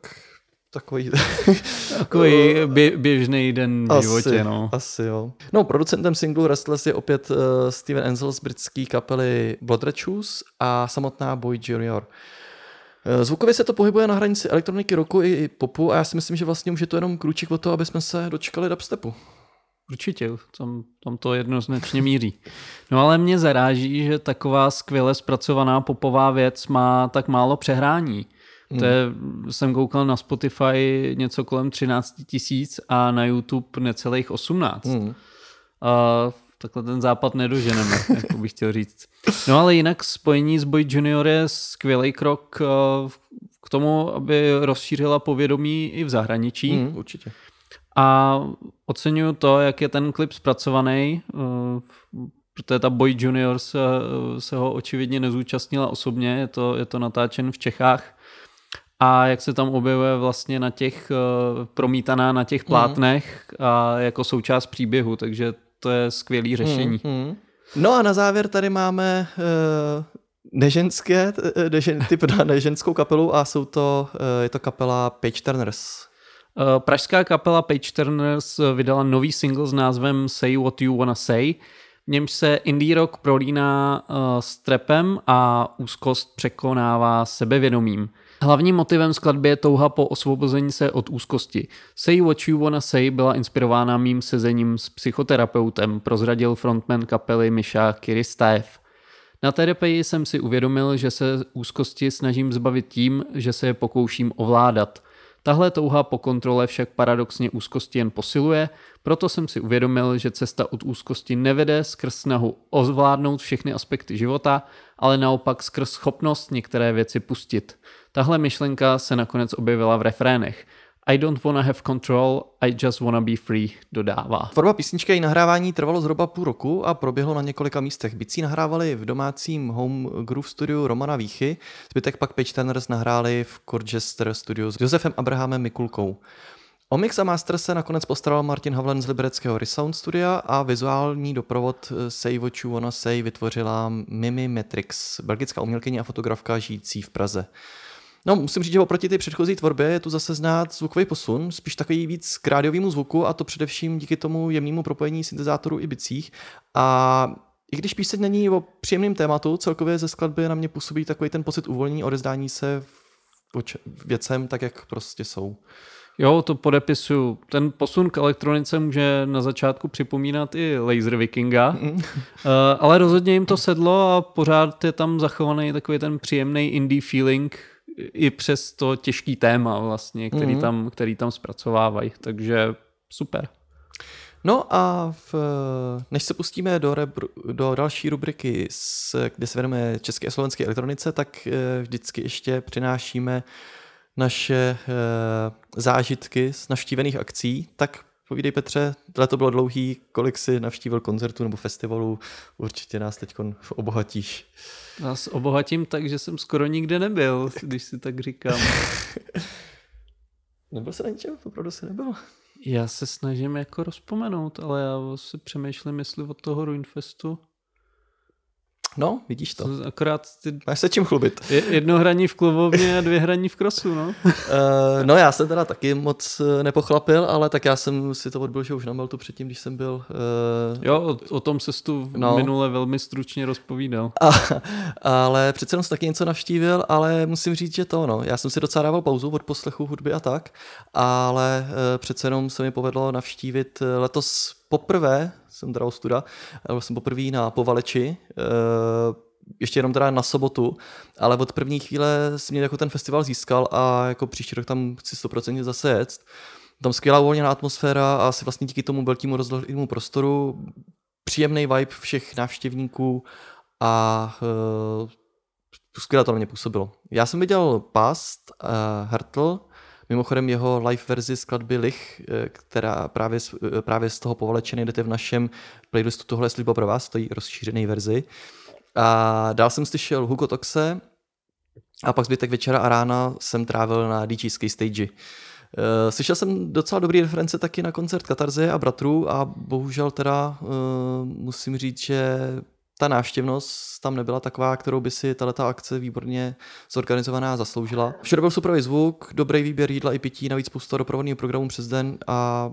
takový... takový bě, běžný den v asi, životě, no. Asi jo. No, producentem singlu Restless je opět uh, Steven Enzel z britské kapely Blood Red Shoes a samotná Boy Junior. Zvukově se to pohybuje na hranici elektroniky, roku i popu a já si myslím, že vlastně už je to jenom krůček od toho, aby jsme se dočkali dubstepu. Určitě, tam, tam to jednoznačně míří. No ale mě zaráží, že taková skvěle zpracovaná popová věc má tak málo přehrání. Hmm. To je, jsem koukal na Spotify něco kolem 13 tisíc a na YouTube necelých 18. Hmm. A takhle ten západ nedoženeme, jak bych chtěl říct. No ale jinak spojení s Boy Junior je skvělý krok eh, k tomu, aby rozšířila povědomí i v zahraničí. Mm, určitě. A oceňuju to, jak je ten klip zpracovaný, eh, protože ta Boy Junior se, se ho očividně nezúčastnila osobně, je to, je to natáčen v Čechách. A jak se tam objevuje vlastně na těch, eh, promítaná na těch mhm. plátnech a jako součást příběhu, takže to je skvělý řešení. Mm, mm. No a na závěr tady máme uh, neženské, uh, nežen, typ na neženskou kapelu a jsou to, uh, je to kapela Page Turners. Uh, pražská kapela Page Turners vydala nový single s názvem Say What You Wanna Say, v němž se indie rock prolíná uh, s trepem a úzkost překonává sebevědomím. Hlavním motivem skladby je touha po osvobození se od úzkosti. Say What You Wanna Say byla inspirována mým sezením s psychoterapeutem, prozradil frontman kapely Misha Kiristaev. Na terapii jsem si uvědomil, že se úzkosti snažím zbavit tím, že se je pokouším ovládat. Tahle touha po kontrole však paradoxně úzkosti jen posiluje, proto jsem si uvědomil, že cesta od úzkosti nevede skrz snahu ovládnout všechny aspekty života, ale naopak skrz schopnost některé věci pustit. Tahle myšlenka se nakonec objevila v refrénech. I don't wanna have control, I just wanna be free, dodává. Tvorba písničky a nahrávání trvalo zhruba půl roku a proběhlo na několika místech. Bicí nahrávali v domácím home groove studiu Romana Víchy, zbytek pak Page Turners nahráli v Corchester studiu s Josefem Abrahamem Mikulkou. O mix a master se nakonec postaral Martin Havlen z libereckého Resound studia a vizuální doprovod Say What You Wanna Say vytvořila Mimi Matrix, belgická umělkyně a fotografka žijící v Praze. No, musím říct, že oproti té předchozí tvorbě je tu zase znát zvukový posun, spíš takový víc k rádiovému zvuku a to především díky tomu jemnému propojení syntezátorů i bicích. A i když píseň není o příjemném tématu, celkově ze skladby na mě působí takový ten pocit uvolnění, odezdání se věcem tak, jak prostě jsou. Jo, to podepisuju. Ten posun k elektronice může na začátku připomínat i Laser Vikinga, mm. ale rozhodně jim to sedlo a pořád je tam zachovaný takový ten příjemný indie feeling, i přes to těžký téma vlastně, který, mm-hmm. tam, který tam zpracovávají. Takže super. No a v, než se pustíme do, rebru, do další rubriky, s, kde se věnujeme české a slovenské elektronice, tak eh, vždycky ještě přinášíme naše e, zážitky z navštívených akcí. Tak povídej Petře, tohle to bylo dlouhý, kolik si navštívil koncertu nebo festivalu, určitě nás teď obohatíš. Nás obohatím tak, že jsem skoro nikde nebyl, když si tak říkám. nebyl jsi na ničem? Opravdu jsi nebyl? Já se snažím jako rozpomenout, ale já si přemýšlím, jestli od toho Ruinfestu No, vidíš to. Akorát ty... Máš se čím chlubit. Jedno hraní v klubovně a dvě hraní v krosu, no. uh, no já jsem teda taky moc eh, nepochlapil, ale tak já jsem si to odbil, že už na Meltu předtím, když jsem byl... Uh... Jo, o, o tom se tu no. minule velmi stručně rozpovídal. A, ale přece jenom jsem taky něco navštívil, ale musím říct, že to, no. Já jsem si docela dával pauzu od poslechu hudby a tak, ale uh, přece jenom se mi povedlo navštívit letos poprvé jsem teda studa, byl jsem poprvé na Povaleči, eh, ještě jenom teda na sobotu, ale od první chvíle si mě jako ten festival získal a jako příští rok tam chci 100% zase jet. Tam skvělá uvolněná atmosféra a asi vlastně díky tomu velkému rozhlednému prostoru příjemný vibe všech návštěvníků a uh, skvěle to na mě působilo. Já jsem viděl Past, uh, Hertl, Mimochodem jeho live verzi skladby Lich, eh, která právě, eh, právě z toho povalečeny jdete v našem playlistu Tohle je slíbo pro vás, stojí rozšířený verzi. A dál jsem slyšel Hugo Toxe a pak zbytek večera a rána jsem trávil na DJské stage. Uh, slyšel jsem docela dobrý reference taky na koncert Katarze a Bratrů a bohužel teda musím říct, že ta návštěvnost tam nebyla taková, kterou by si tato akce výborně zorganizovaná zasloužila. Všude byl super zvuk, dobrý výběr jídla i pití, navíc spousta doprovodného programu přes den a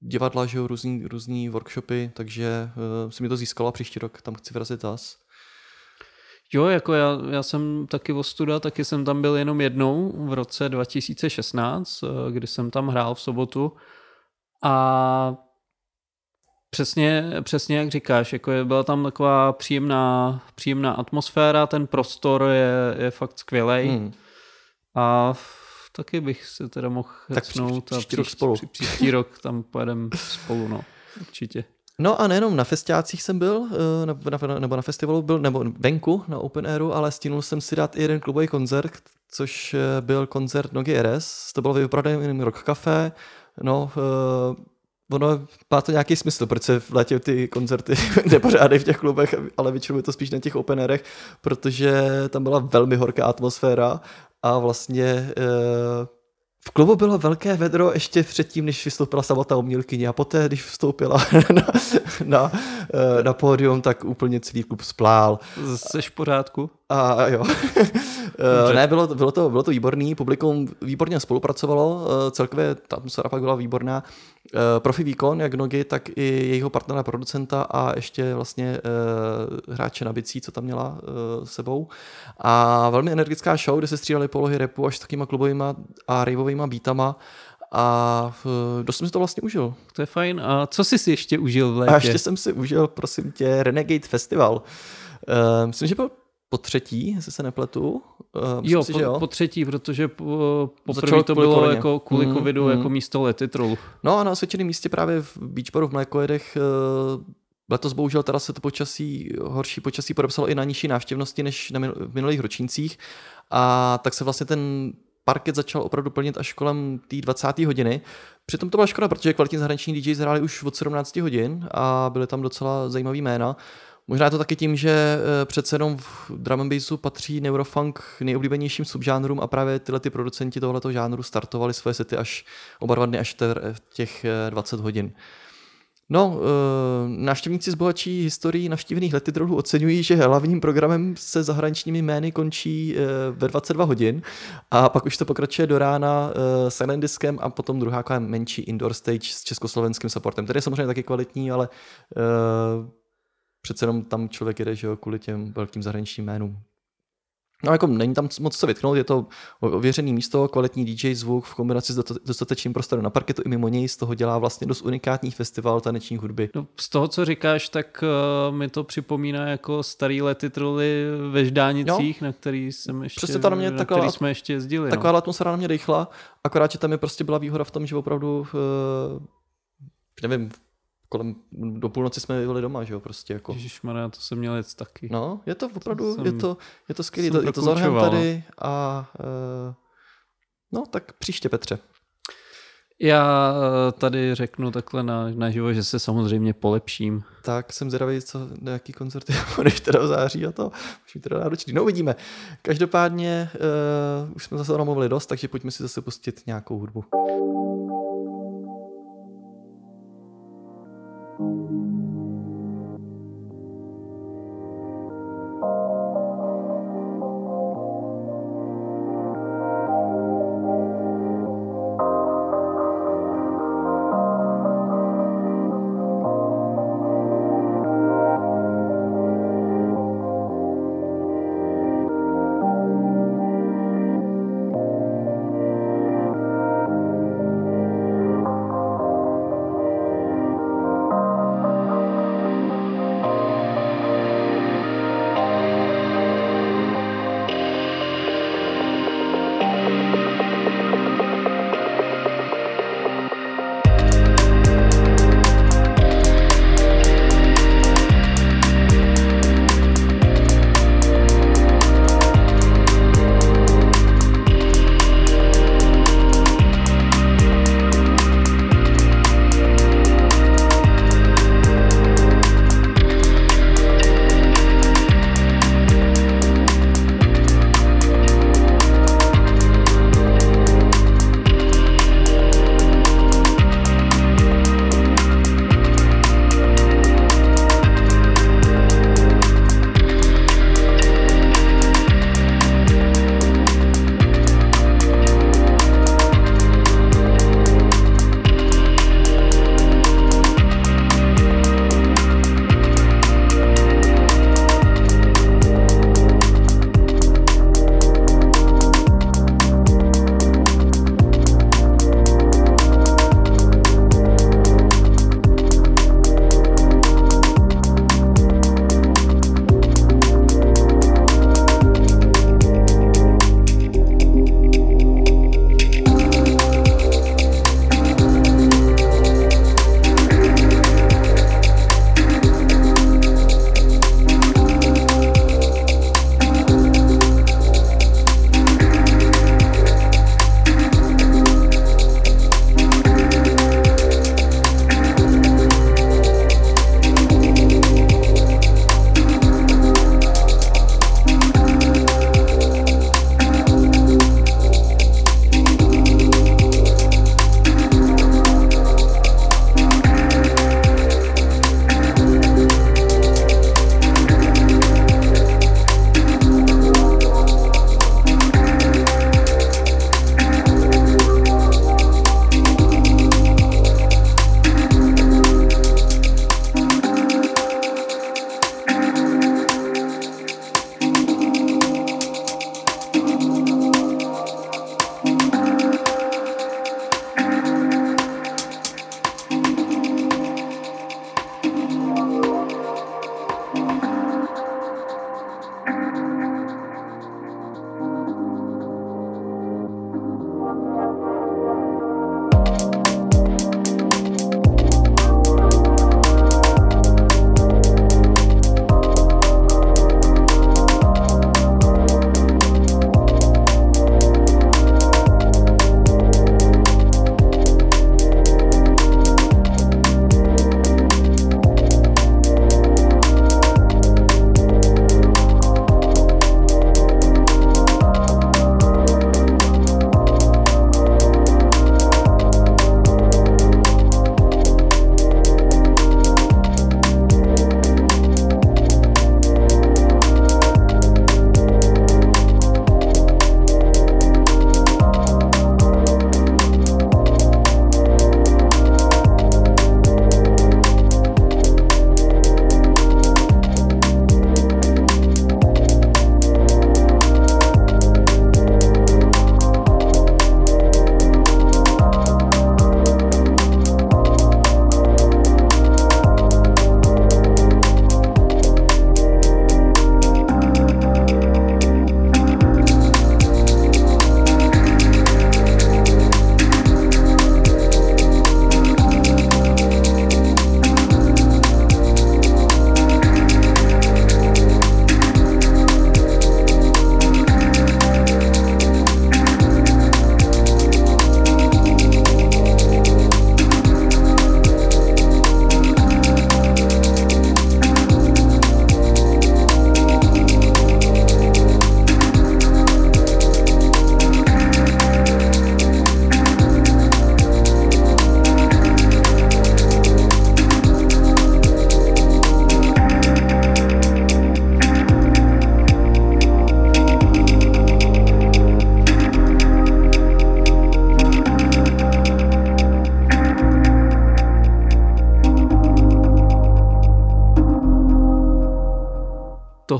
divadla, že jo, různý, různý workshopy, takže uh, si mi to získalo a příští rok tam chci vrazit zas. Jo, jako já, já jsem taky o studa, taky jsem tam byl jenom jednou v roce 2016, eh, kdy jsem tam hrál v sobotu a Přesně, přesně jak říkáš, jako je, byla tam taková příjemná, příjemná atmosféra, ten prostor je, je fakt skvělý. Hmm. A taky bych se teda mohl hecnout tak příští, příští, rok spolu. Pří, příští rok tam pojedeme spolu, no, určitě. No a nejenom na festiácích jsem byl, eh, nebo na, nebo na festivalu byl, nebo venku na Open Airu, ale stínul jsem si dát i jeden klubový koncert, což eh, byl koncert Nogi RS. To bylo vyprodané Rock Café. No, eh, ono má to nějaký smysl, proč se v létě ty koncerty nepořádají v těch klubech, ale většinou je to spíš na těch openerech, protože tam byla velmi horká atmosféra a vlastně e, v klubu bylo velké vedro ještě předtím, než vystoupila samotná umělkyně a poté, když vstoupila na, na, eh, na pódium, tak úplně celý klub splál. Jsi v pořádku? A jo. ne, bylo, bylo, to, bylo to výborný, publikum výborně spolupracovalo, celkově ta atmosféra pak byla výborná. Profi výkon, jak Nogy, tak i jejího partnera, producenta a ještě vlastně hráče na bicí, co tam měla sebou. A velmi energická show, kde se střídali polohy repu až s takýma klubovýma a raveovýma beatama a dost jsem si to vlastně užil. To je fajn. A co jsi si ještě užil v létě? A ještě jsem si užil, prosím tě, Renegade Festival. Uh, myslím, že byl po třetí, jestli se nepletu. Uh, jo, si, po, jo, po třetí, protože po, poprvé to bylo jako kvůli mm, covidu mm. jako místo lety trolu. No a na osvědčeném místě právě v Beachboru v Mlékojedech uh, Letos bohužel teda se to počasí, horší počasí podepsalo i na nižší návštěvnosti než na v minulých ročnících a tak se vlastně ten parket začal opravdu plnit až kolem té 20. hodiny. Přitom to byla škoda, protože kvalitní zahraniční DJs hráli už od 17 hodin a byly tam docela zajímavý jména. Možná je to taky tím, že eh, přece jenom v drum and bassu patří neurofunk nejoblíbenějším subžánrům a právě tyhle ty producenti tohoto žánru startovali svoje sety až oba dva dny až těch 20 eh, hodin. No, eh, návštěvníci z bohatší historií navštívených letidrolů oceňují, že hlavním programem se zahraničními jmény končí ve 22 hodin a pak už to pokračuje do rána silent diskem a potom druhá menší indoor stage s československým supportem. Tedy je samozřejmě taky kvalitní, ale přece jenom tam člověk jede, že jo, kvůli těm velkým zahraničním jménům. No jako není tam moc co vytknout, je to ověřený místo, kvalitní DJ zvuk v kombinaci s dostatečným prostorem na parketu i mimo něj, z toho dělá vlastně dost unikátní festival taneční hudby. No, z toho, co říkáš, tak uh, mi to připomíná jako starý lety troly ve Ždánicích, jo. na který jsem ještě, Přesně to na mě na taková, který jsme ještě jezdili. Taková no. atmosféra na mě dechla, akorát, že tam je prostě byla výhoda v tom, že opravdu uh, nevím, kolem, do půlnoci jsme byli doma, že jo, prostě jako. Ježišmarja, to jsem měl jet taky. No, je to opravdu, to je to, je to skvělé, to, je to Zorhem tady a uh, no, tak příště Petře. Já eh, tady řeknu takhle na, na živo, že se samozřejmě polepším. Tak jsem zvědavý, co, na jaký koncerty budeš teda v září a to už mi teda náročný. No uvidíme. Každopádně uh, už jsme zase mluvili dost, takže pojďme si zase pustit nějakou hudbu.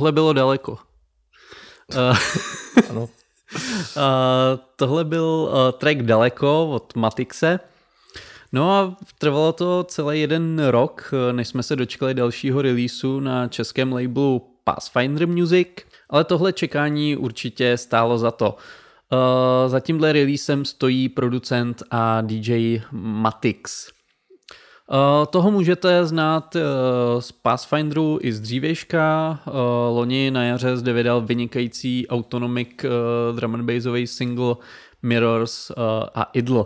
Tohle bylo daleko. Ano. uh, tohle byl uh, track daleko od Matixe. No a trvalo to celý jeden rok, než jsme se dočkali dalšího releaseu na českém labelu Pathfinder Music, ale tohle čekání určitě stálo za to. Uh, za tímhle releasem stojí producent a DJ Matix. Uh, toho můžete znát uh, z Pathfinderu i z dřívějška. Uh, loni na jaře zde vydal vynikající autonomic drum and bassový single Mirrors a Idle.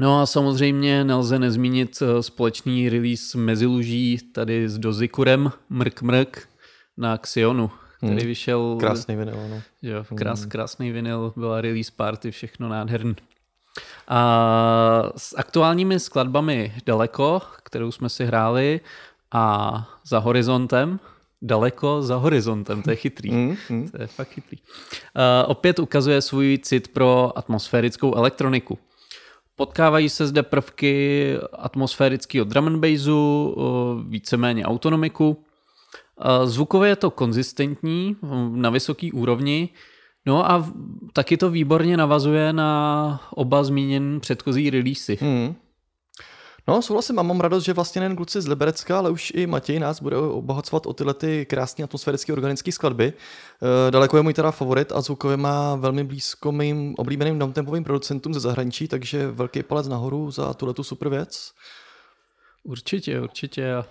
No a samozřejmě nelze nezmínit společný release Meziluží tady s Dozikurem Mrk Mrk na Xionu, který Hmm. vyšel Krásný vinyl, ano. jo, krás, krásný vinyl, byla release party, všechno nádherný. A s aktuálními skladbami Daleko, kterou jsme si hráli, a za horizontem, daleko za horizontem, to je chytrý. Mm, mm. To je fakt chytrý. Uh, opět ukazuje svůj cit pro atmosférickou elektroniku. Potkávají se zde prvky atmosférického drum and bassu, uh, víceméně autonomiku. Uh, Zvukově je to konzistentní, na vysoký úrovni, no a taky to výborně navazuje na oba zmíněné předchozí releasy. Mm. No, souhlasím a mám radost, že vlastně nejen kluci z Liberecka, ale už i Matěj nás bude obohacovat o tyhle ty krásné atmosférické organické skladby. E, daleko je můj teda favorit a zvukově má velmi blízko mým oblíbeným downtempovým producentům ze zahraničí, takže velký palec nahoru za tuhle tu super věc. Určitě, určitě. Já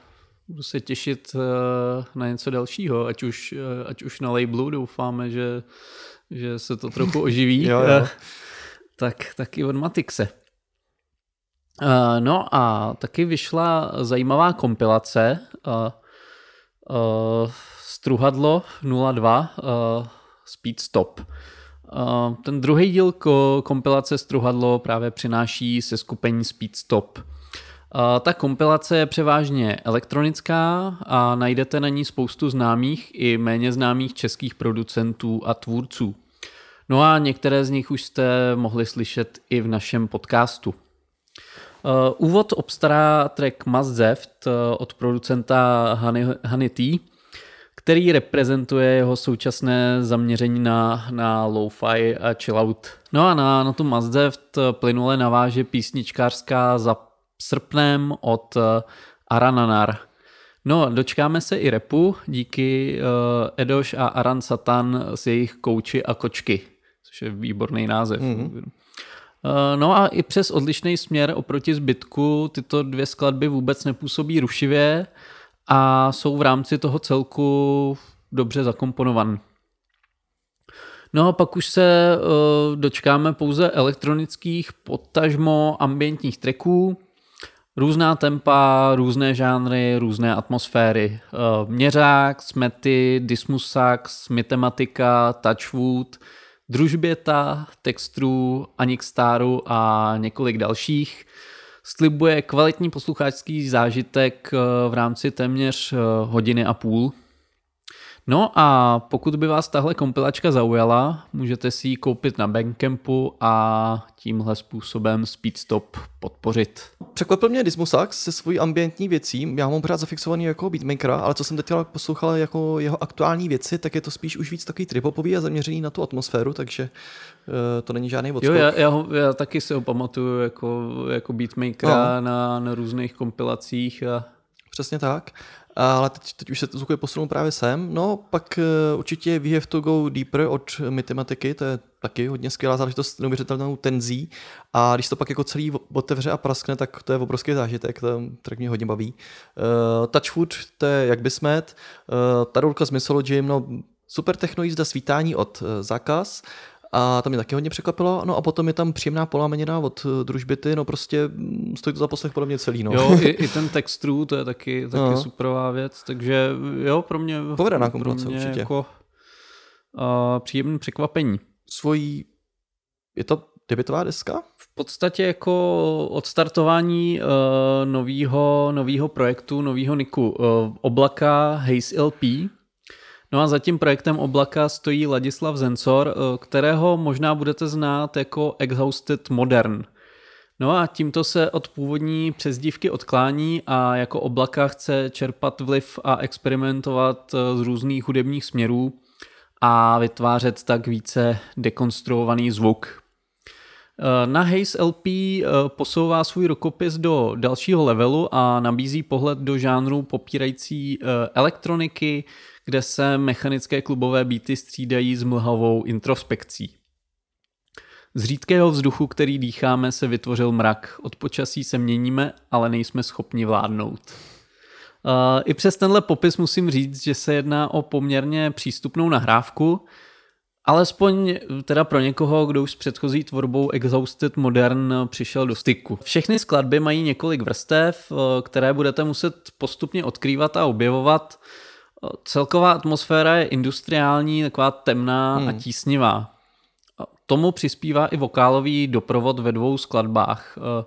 budu se těšit eh, na něco dalšího, ať už, eh, ať už na labelu doufáme, že, že se to trochu oživí. Jo, jo. Tak, tak i od Matixe. Eh, No a taky vyšla zajímavá kompilace eh, eh, Struhadlo 02 eh, Speed Stop. Ten druhý díl ko- kompilace Struhadlo právě přináší se skupení Speed Stop. Ta kompilace je převážně elektronická a najdete na ní spoustu známých i méně známých českých producentů a tvůrců. No a některé z nich už jste mohli slyšet i v našem podcastu. Uh, úvod obstará track Must Zeft uh, od producenta Honey, Honey T, který reprezentuje jeho současné zaměření na, na lo-fi a chillout. No a na, na tu Must Zeft plynule naváže písničkářská za srpnem od uh, Arananar. No, dočkáme se i repu díky uh, Edoš a Aran Satan s jejich kouči a kočky, což je výborný název. Mm-hmm. No a i přes odlišný směr oproti zbytku tyto dvě skladby vůbec nepůsobí rušivě a jsou v rámci toho celku dobře zakomponované. No a pak už se uh, dočkáme pouze elektronických, potažmo ambientních tracků, různá tempa, různé žánry, různé atmosféry. Uh, Měřák, Smety, Dismusax, Mytematika, Touchwood, Družběta, Textru, Anik Staru a několik dalších. Slibuje kvalitní posluchačský zážitek uh, v rámci téměř uh, hodiny a půl. No a pokud by vás tahle kompilačka zaujala, můžete si ji koupit na Bandcampu a tímhle způsobem Speedstop podpořit. Překvapil mě Dismusax se svojí ambientní věcí. Já ho mám pořád zafixovaný jako beatmakera, ale co jsem teď poslouchal jako jeho aktuální věci, tak je to spíš už víc takový tripopový a zaměřený na tu atmosféru, takže uh, to není žádný odskok. Jo, já, já, ho, já taky si ho pamatuju jako, jako beatmakera no. na, na různých kompilacích a Přesně tak. Ale teď, teď už se zvukově posunul právě sem. No, pak uh, určitě We Have to Go Deeper od Mythematiky, to je taky hodně skvělá záležitost neuvěřitelnou tenzí. A když to pak jako celý otevře a praskne, tak to je obrovský zážitek, to tak mě hodně baví. Uh, Touchwood, to je jak by smet. Uh, Tarulka z Mythology, no, super techno jízda svítání od uh, Zakaz. A to mě taky hodně překvapilo. No a potom je tam příjemná polamenina od uh, družbity, no prostě mm, stojí to za poslech podle mě celý. No. jo, i, i ten textru, to je taky, taky No. superová věc, takže jo, pro mě, Povedená pro kompilace mě určitě. jako uh, příjemný překvapení. Svojí, je to debitová deska? V podstatě jako odstartování uh, novýho projektu, novýho niku uh, Oblaka Haze LP. No a za tím projektem Oblaka stojí Ladislav Zensor, uh, kterého možná budete znát jako Exhausted Modern. No a tímto se od původní přezdívky odklání a jako oblaka chce čerpat vliv a experimentovat eh, z různých hudebních směrů a vytvářet tak více dekonstruovaný zvuk. Eh, na Haze LP eh, posouvá svůj rokopis do dalšího levelu a nabízí pohled do žánru popírající elektroniky, kde se mechanické klubové beaty střídají s mlhavou introspekcí. Z řídkého vzduchu, který dýcháme, se vytvořil mrak. Od počasí se měníme, ale nejsme schopni vládnout. Uh, I přes tenhle popis musím říct, že se jedná o poměrně přístupnou nahrávku, alespoň teda pro někoho, kdo už s předchozí tvorbou Exhausted Modern přišel do styku. Všechny skladby mají několik vrstev, které budete muset postupně odkrývat a objevovat. Celková atmosféra je industriální, taková temná hmm. a tísnivá. Tomu přispívá i vokálový doprovod ve dvou skladbách. Eh,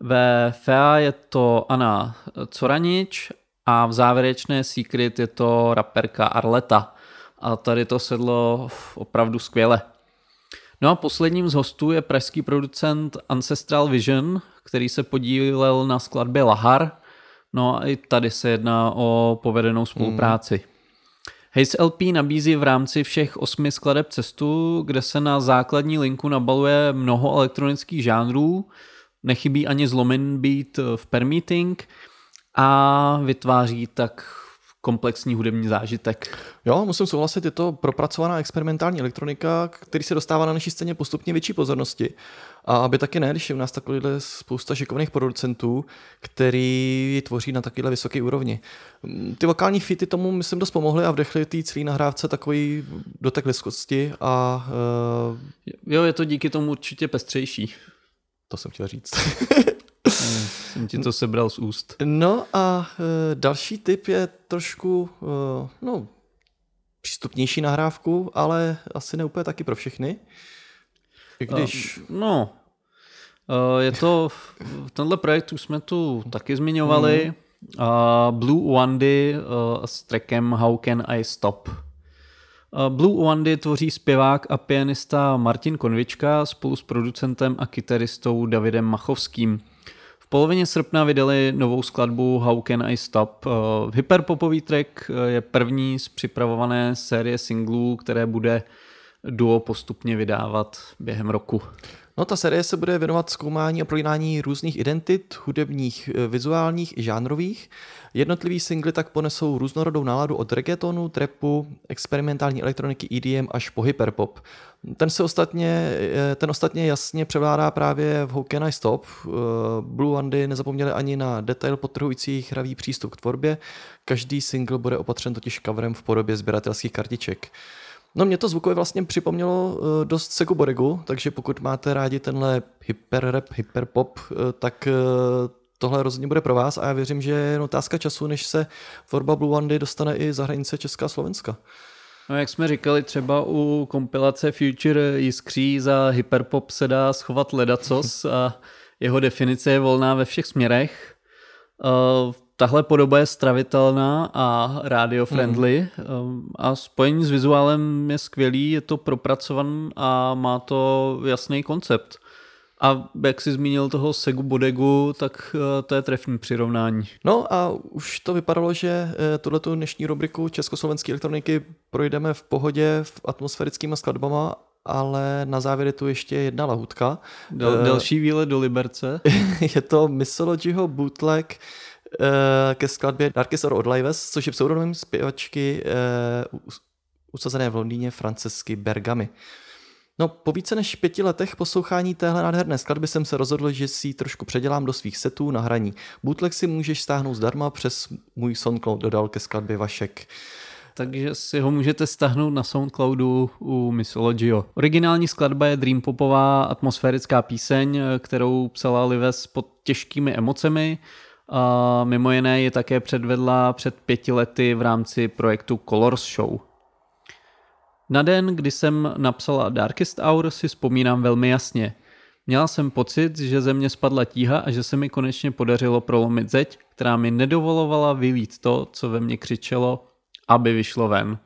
ve Fea je to Anna Coranič a v závěrečné Secret je to raperka Arleta. A tady to sedlo opravdu skvěle. No a posledním z hostů je pražský producent Ancestral Vision, který se podílel na skladbě Lahar. No a i tady se jedná o povedenou spolupráci. Hmm. Haze LP nabízí v rámci všech osmi skladeb cestu, kde se na základní linku nabaluje mnoho elektronických žánrů, nechybí ani zlomen beat v permeeting a vytváří tak komplexní hudební zážitek. Jo, musím souhlasit, je to propracovaná experimentální elektronika, který se dostává na naší scéně postupně větší pozornosti. A aby taky ne, když je u nás takovýhle spousta šikovných producentů, který tvoří na takovýhle vysoké úrovni. Ty vokální fity tomu, myslím, dost pomohly a vdechly té celé nahrávce takový dotek lidskosti a... Uh... Jo, je to díky tomu určitě pestřejší. To jsem chtěl říct. jsem ti to sebral z úst. No a uh, další tip je trošku, uh, no, přístupnější nahrávku, ale asi ne úplně taky pro všechny. Když... Uh, no, uh, je to, tenhle projekt už jsme tu taky zmiňovali, mm. uh, Blue Wandy uh, s trackem How Can I Stop. Uh, Blue Wandy tvoří zpěvák a pianista Martin Konvička spolu s producentem a kytaristou Davidem Machovským. V polovině srpna vydali novou skladbu How Can I Stop. Uh, hyperpopový track je první z připravované série singlů, které bude duo postupně vydávat během roku. No, ta série se bude věnovat zkoumání a prolínání různých identit, hudebních, eh, vizuálních i žánrových. Jednotlivý singly tak ponesou různorodou náladu od reggaetonu, trapu, experimentální elektroniky EDM až po hyperpop. Ten se ostatně, eh, ten ostatně jasně převládá právě v How Can I Stop. Eh, Blue Andy nezapomněli ani na detail potrhující hravý přístup k tvorbě. Každý single bude opatřen totiž coverem v podobě sběratelských kartiček. No mě to zvukově vlastně připomnělo uh, dost Segu Boregu, takže pokud máte rádi tenhle hyper rap, hyper pop, uh, tak uh, tohle rozhodně bude pro vás a já věřím, že je otázka času, než se tvorba Blue Wandy dostane i za hranice Česká Slovenska. No jak jsme říkali, třeba u kompilace Future Jiskří za hyperpop se dá schovat ledacos a jeho definice je volná ve všech směrech. Uh, tahle podoba je stravitelná a radio friendly mm. a spojení s vizuálem je skvělý, je to propracovaný a má to jasný koncept. A jak jsi zmínil toho Segu Bodegu, tak eh, to je trefný přirovnání. No a už to vypadalo, že eh, tuhletu dnešní rubriku Československé elektroniky projdeme v pohodě v atmosférickými skladbama, ale na závěr je tu ještě jedna lahutka. Dal, další výlet do Liberce. je to Mythologyho bootleg Eh, ke skladbě Darkest Hour Lives, což je pseudonym zpěvačky uh, usazené v Londýně Francesky Bergamy. No, po více než pěti letech poslouchání téhle nádherné skladby jsem se rozhodl, že si ji trošku předělám do svých setů na hraní. Bootleg si můžeš stáhnout zdarma přes můj SoundCloud, dodal ke skladbě Vašek. Takže si ho můžete stáhnout na Soundcloudu u Mythologio. Originální skladba je dream popová atmosférická píseň, kterou psala Lives pod těžkými emocemi a mimo jiné je také předvedla před pěti lety v rámci projektu Colors Show. Na den, kdy jsem napsala Darkest Hour, si vzpomínám velmi jasně. Měla jsem pocit, že ze mě spadla tíha a že se mi konečně podařilo prolomit zeď, která mi nedovolovala vylít to, co ve mně křičelo, aby vyšlo ven.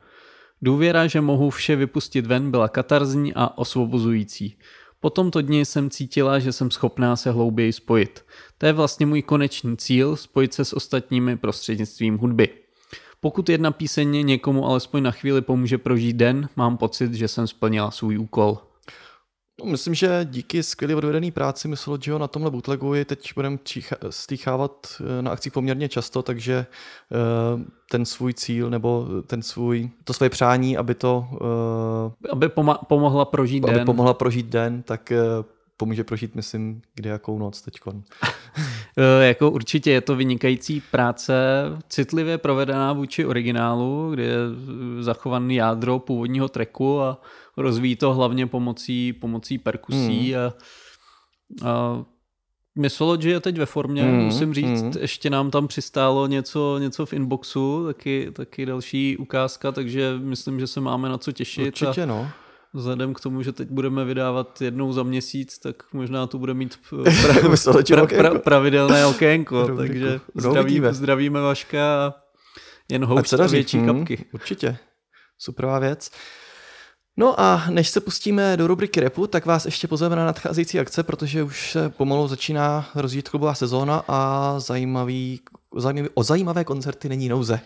Důvěra, že mohu vše vypustit ven, byla katarzní a osvobozující. Po tomto dni jsem cítila, že jsem schopná se hlouběji spojit. To je vlastně můj konečný cíl, spojit se s ostatními prostřednictvím hudby. Pokud jedna píseň někomu alespoň na chvíli pomůže prožít den, mám pocit, že jsem splnila svůj úkol. No, myslím, že díky skvělé odvedené práci myslel Joe na tomhle bootlegu je teď budeme stýchávat eh, na akcích poměrně často, takže eh, ten svůj cíl nebo ten svůj, to svoje přání, aby to... Eh, aby pomohla prožít aby den. pomohla prožít den, tak pomůže prožít, myslím, kde jakou noc teď. jako určitě je to vynikající práce, citlivě provedená vůči originálu, kde je zachovaný jádro původního treku a rozvíjí to hlavně pomocí, pomocí perkusí mm. a, a Mysology je teď ve formě, mm, musím říct, mm. ještě nám tam přistálo něco, něco v inboxu, taky, taky další ukázka, takže myslím, že se máme na co těšit. Určitě, a no. Vzhledem k tomu, že teď budeme vydávat jednou za měsíc, tak možná to bude mít pra, pra, pra, pravidelné okénko, takže zdravíme, zdravíme Vaška a jen host a větší hmm, kapky. Určitě, superová věc. No a než se pustíme do rubriky repu, tak vás ještě pozveme na nadcházející akce, protože už se pomalu začíná rozjít klubová sezóna a zajímavý, zajímavý, o zajímavé koncerty není nouze.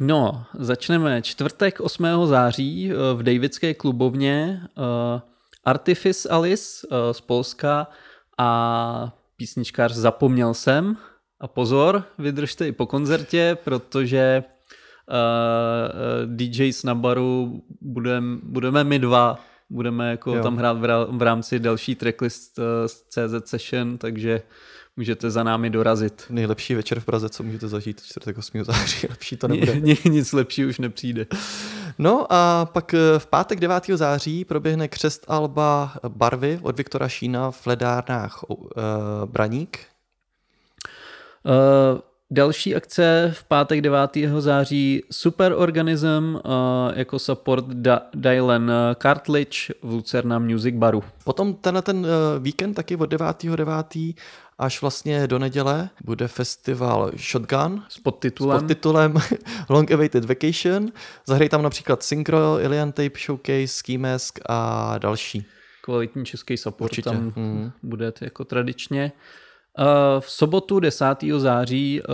No, začneme čtvrtek 8. září eh, v Davidské klubovně uh, Artifice Alice uh, z Polska a písničkář Zapomněl jsem. A pozor, vydržte i po koncertě, protože uh, DJs na baru budem, budeme my dva, budeme jako jo. tam hrát v rámci další tracklist uh, CZ Session, takže můžete za námi dorazit. Nejlepší večer v Praze, co můžete zažít 4. 8. září, lepší to nebude. Nic lepší už nepřijde. No a pak v pátek 9. září proběhne křest Alba Barvy od Viktora Šína v ledárnách uh, Braník. Uh, Další akce v pátek 9. září Superorganism uh, jako support da- Dylan Cartledge v Lucerna Music Baru. Potom tenhle ten uh, víkend taky od 9.9. až vlastně do neděle bude festival Shotgun s podtitulem, s podtitulem Long Awaited Vacation. Zahrají tam například Synchro, Alien Tape Showcase, Ski Mask a další. Kvalitní český support Určitě. tam mm. bude jako tradičně. Eh, v sobotu 10. září eh,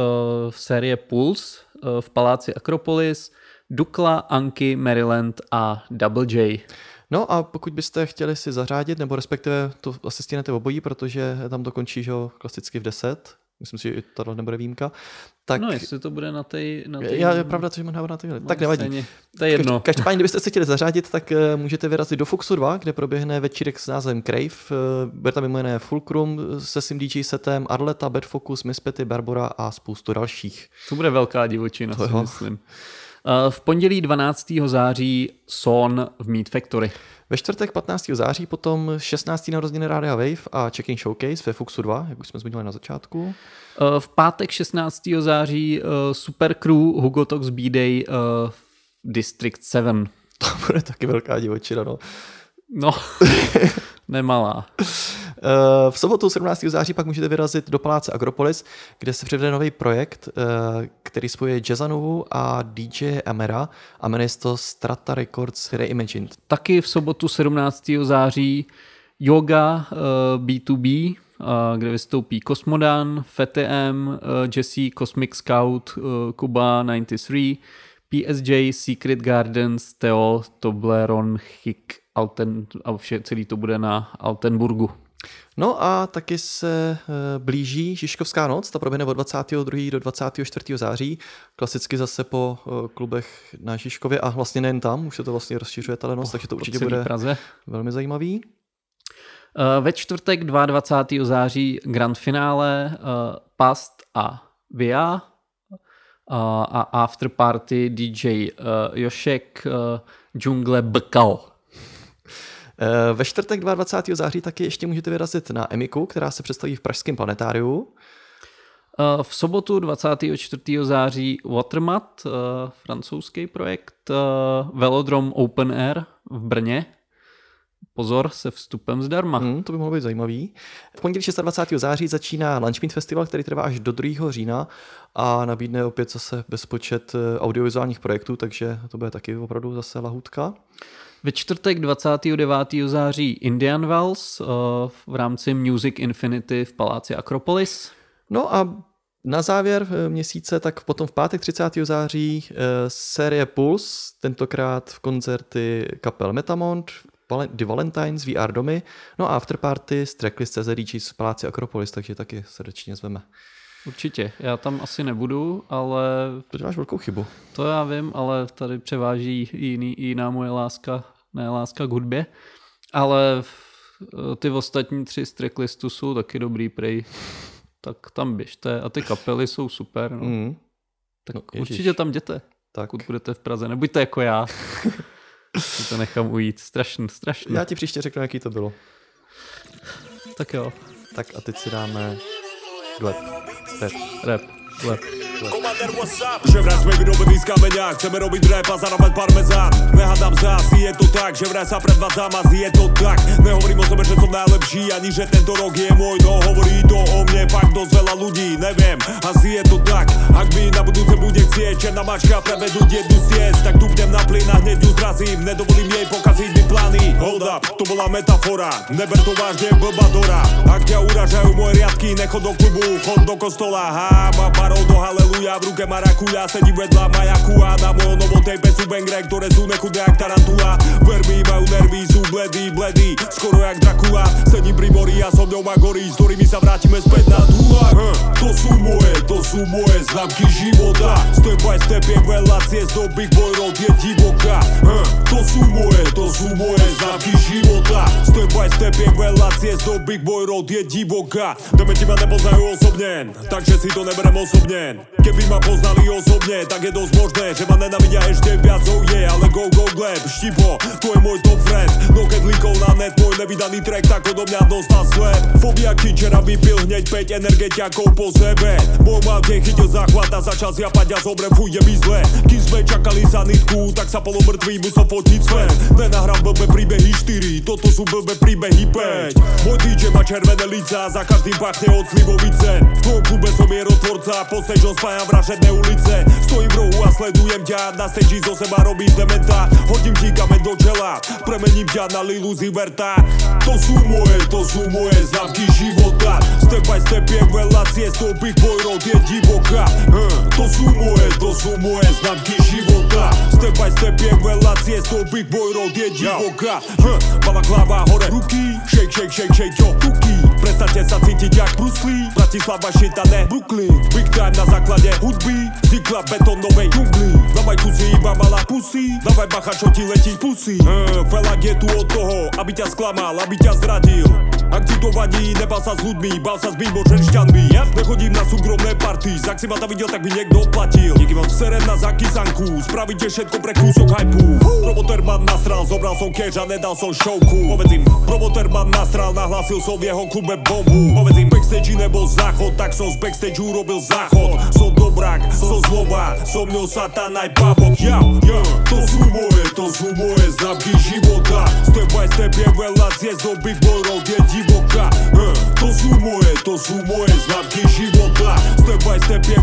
v série Pulse eh, v paláci Akropolis Dukla, Anky, Maryland a Double J. No a pokud byste chtěli si zařádit, nebo respektive to asi stihnete obojí, protože tam to končí že, klasicky v 10, myslím si, že tohle nebude výjimka, tak... No, jestli to bude na té... Na tej... Já, je pravda, že mám na té... Tak nevadí. Stejně. To je jedno. Každopádně, kdybyste se chtěli zařadit, tak uh, můžete vyrazit do Fuxu 2, kde proběhne večírek s názvem Crave. Uh, bude tam mimo jiné Fulcrum se svým DJ setem, Arleta, Bad Focus, Miss Petty, Barbara a spoustu dalších. To bude velká divočina, to si myslím. Uh, v pondělí 12. září Son v Meat Factory. Ve čtvrtek 15. září potom 16. narozeniny Rádia Wave a Checking Showcase ve Fuxu 2, jak už jsme zmínili na začátku. Eh, v pátek 16. září uh, Super Crew Hugo Talks B-Day uh, District 7. To bude taky velká divočina, no. No, nemalá. V sobotu 17. září pak můžete vyrazit do paláce Agropolis, kde se přivede nový projekt, který spojuje Jazzanovu a DJ Amera a jmenuje to Strata Records Reimagined. Taky v sobotu 17. září Yoga B2B, kde vystoupí Cosmodan, FTM, Jesse, Cosmic Scout, Kuba 93, PSJ, Secret Gardens, Theo, Toblerone, Hick, Alten, a vše, celý to bude na Altenburgu. No a taky se blíží Žižkovská noc, ta proběhne od 22. do 24. září, klasicky zase po klubech na Žižkově a vlastně nejen tam, už se to vlastně rozšiřuje ta noc, oh, takže to určitě bude Praze. velmi zajímavý. Eh, ve čtvrtek 22. září grand finále Past a Via a after party DJ Jošek Džungle Bkal. Ve čtvrtek 22. září taky ještě můžete vyrazit na Emiku, která se představí v Pražském planetáriu. V sobotu 24. září Watermat, francouzský projekt, Velodrom Open Air v Brně. Pozor, se vstupem zdarma. Hmm, to by mohlo být zajímavý. V pondělí 26. září začíná Lunchmeet Festival, který trvá až do 2. října a nabídne opět zase bezpočet eh, audiovizuálních projektů, takže to bude taky opravdu zase lahutka. Ve čtvrtek 29. září Indian Wells uh, v rámci Music Infinity v paláci Akropolis. No a na závěr eh, měsíce, tak potom v pátek 30. září uh, série Pulse, tentokrát v koncerty kapel Metamont, The Valentines, VR domy, no a afterparty z tracklist CZ v paláci Akropolis, takže taky srdečně zveme. Určitě, já tam asi nebudu, ale... To máš velkou chybu. To já vím, ale tady převáží jiný, jiná moje láska, ne láska k hudbě, ale ty ostatní tři z tracklistu jsou taky dobrý prej, tak tam běžte a ty kapely jsou super. No. Mm. Tak no, určitě tam jděte, tak. pokud budete v Praze. Nebuďte jako já. to nechám ujít. Strašný, strašný. Já ti příště řeknu, jaký to bylo. Tak jo. Tak a teď si dáme Gleb. Rap. Rap. Gleb. Komander, what's up? Že vraj sme vyrobení z kameňa Chceme robiť rap a zarábať parmezán sa, asi je to tak Že vraj sa predvádzam, asi je to tak. Nehovorím o sebe, že som najlepší Ani že tento rok je môj No hovorí to o mne fakt dosť veľa ľudí Neviem, asi je to tak. Ak mi na budúce bude chcieť Černá mačka prevedú jednu siesť Tak dupnem na plyn a hneď ju zrazím. Nedovolím jej pokaziť mi plány. Hold up, to bola metafora. Neber to vážne blbadora Ak ťa uražajú moje riadky Nechod do klubu, chod do kostola. Hába parou do hale haleluja V ruke marakuja, sedí vedľa majaku A na mojom novom tape sú bangre, ktoré sú nechudé jak tarantula. Verby majú nervy, sú bledý, bledý Skoro jak Dracula. Sedím pri mori a so mňou má gorí S ktorými sa vrátime späť na dúlak hm, To sú moje, to sú moje známky života. Step by step je veľa ciest do Big Boy Road je divoká. Hm, To sú moje, to sú moje známky života. Step by step je veľa ciest do Big Boy Road je divoká. Dementi ma nepoznajú osobne, takže si to neberem osobne Keby ma poznali osobne, tak je dosť možné Že ma nenavidia ešte viac, oh yeah, Ale go, go, gleb, štipo, to je môj top friend. No keď líkol na net môj nevydaný track Tak odo mňa dostal sled. Fobia kičera vypil hneď 5 energetiakov po sebe. Môj deň chytil záchvat a začal zjapať a zobrem fuj je mi zle. Kým sme čakali za nitku, tak sa polomrtvý musel fotiť svet. Nenahrám blbé príbehy 4, toto sú blbé príbehy 5 Môj DJ má červené lica, za každým pachne od slivovice. V tvojom klube som mierotvorca, po stage spájam vražedné ulice Stojím v rohu a sledujem ťa Na stage zo seba robím dementa. Hodím ti do čela Premením ťa na Lilu Ziverta To sú moje, to sú moje zámky života. Step by step je veľa ciest To Big Boy je divoká. Hm, To sú moje, to sú moje známky života. Step by step je veľa ciest To Big Boy je divoká. Hm, hore ruky Shake, shake, shake, shake, yo, ruky Prestate sa cítiť jak Bruce Lee. Bratislava, shit a ne Brooklyn. Big time na základe hudby. Vznikla betónovej džungli Dávaj kusy iba malá pusy Dávaj bacha čo ti letí pusy hm, Felak je tu od toho, aby ťa sklamal, aby ťa zradil Ak ti to vadí, nebal sa s ľuďmi, bal sa s mimočenšťanmi yep. Nechodím na súkromné party, ak si ma tam videl, tak mi niekto platil. Díky vám serem na zakysanku, spravíte všetko pre kúsok hypu Promoter ma nasral, zobral som cash a nedal som showku Povedz im, promoter ma nasral, nahlásil som v jeho klube bombu. Povedz im, backstage nebol záchod, tak som z backstage urobil záchod. Som som dobrák, som zloba, so mnou satan aj babok ja, ja, To moje, to moje známky života. Step by step je Big Boy Road je divoká. Hm, To sú moje, to sú moje známky života. Step by step je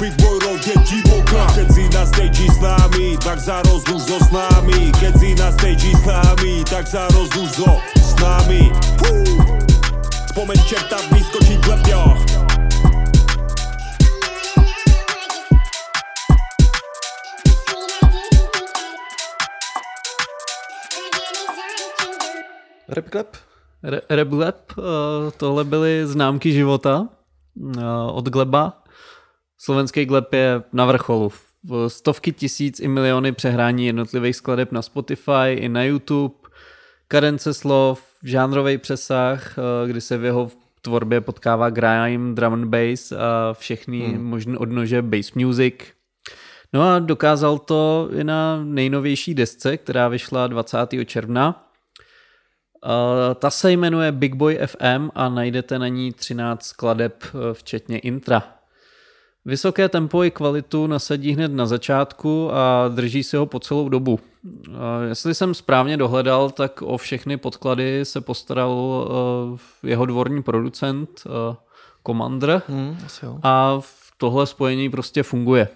Big Boy Road je divoká. Keď si na stage s nami, tak sa rozluž so s nami Keď si na stage s nami, tak sa rozluž so s nami Spomeň čerta vyskočiť v Repklep? Re- Reblep, uh, tohle byly známky života uh, od Gleba. Slovenský Gleb je na vrcholu. Stovky tisíc i miliony přehrání jednotlivých skladeb na Spotify i na YouTube, kadence slov, žánrový přesah, uh, kdy se v jeho tvorbě potkává grime, drum and bass a všechny hmm. možné odnože bass music. No a dokázal to i na nejnovější desce, která vyšla 20. června ta se jmenuje Big Boy FM a najdete na ní 13 skladeb, eh, včetně intra. Vysoké tempo i kvalitu nasadí hned na začátku a drží si ho po celou dobu. Uh, jestli jsem správně dohledal, tak o všechny podklady se postaral jeho dvorní producent Commander jo. a tohle spojení prostě funguje.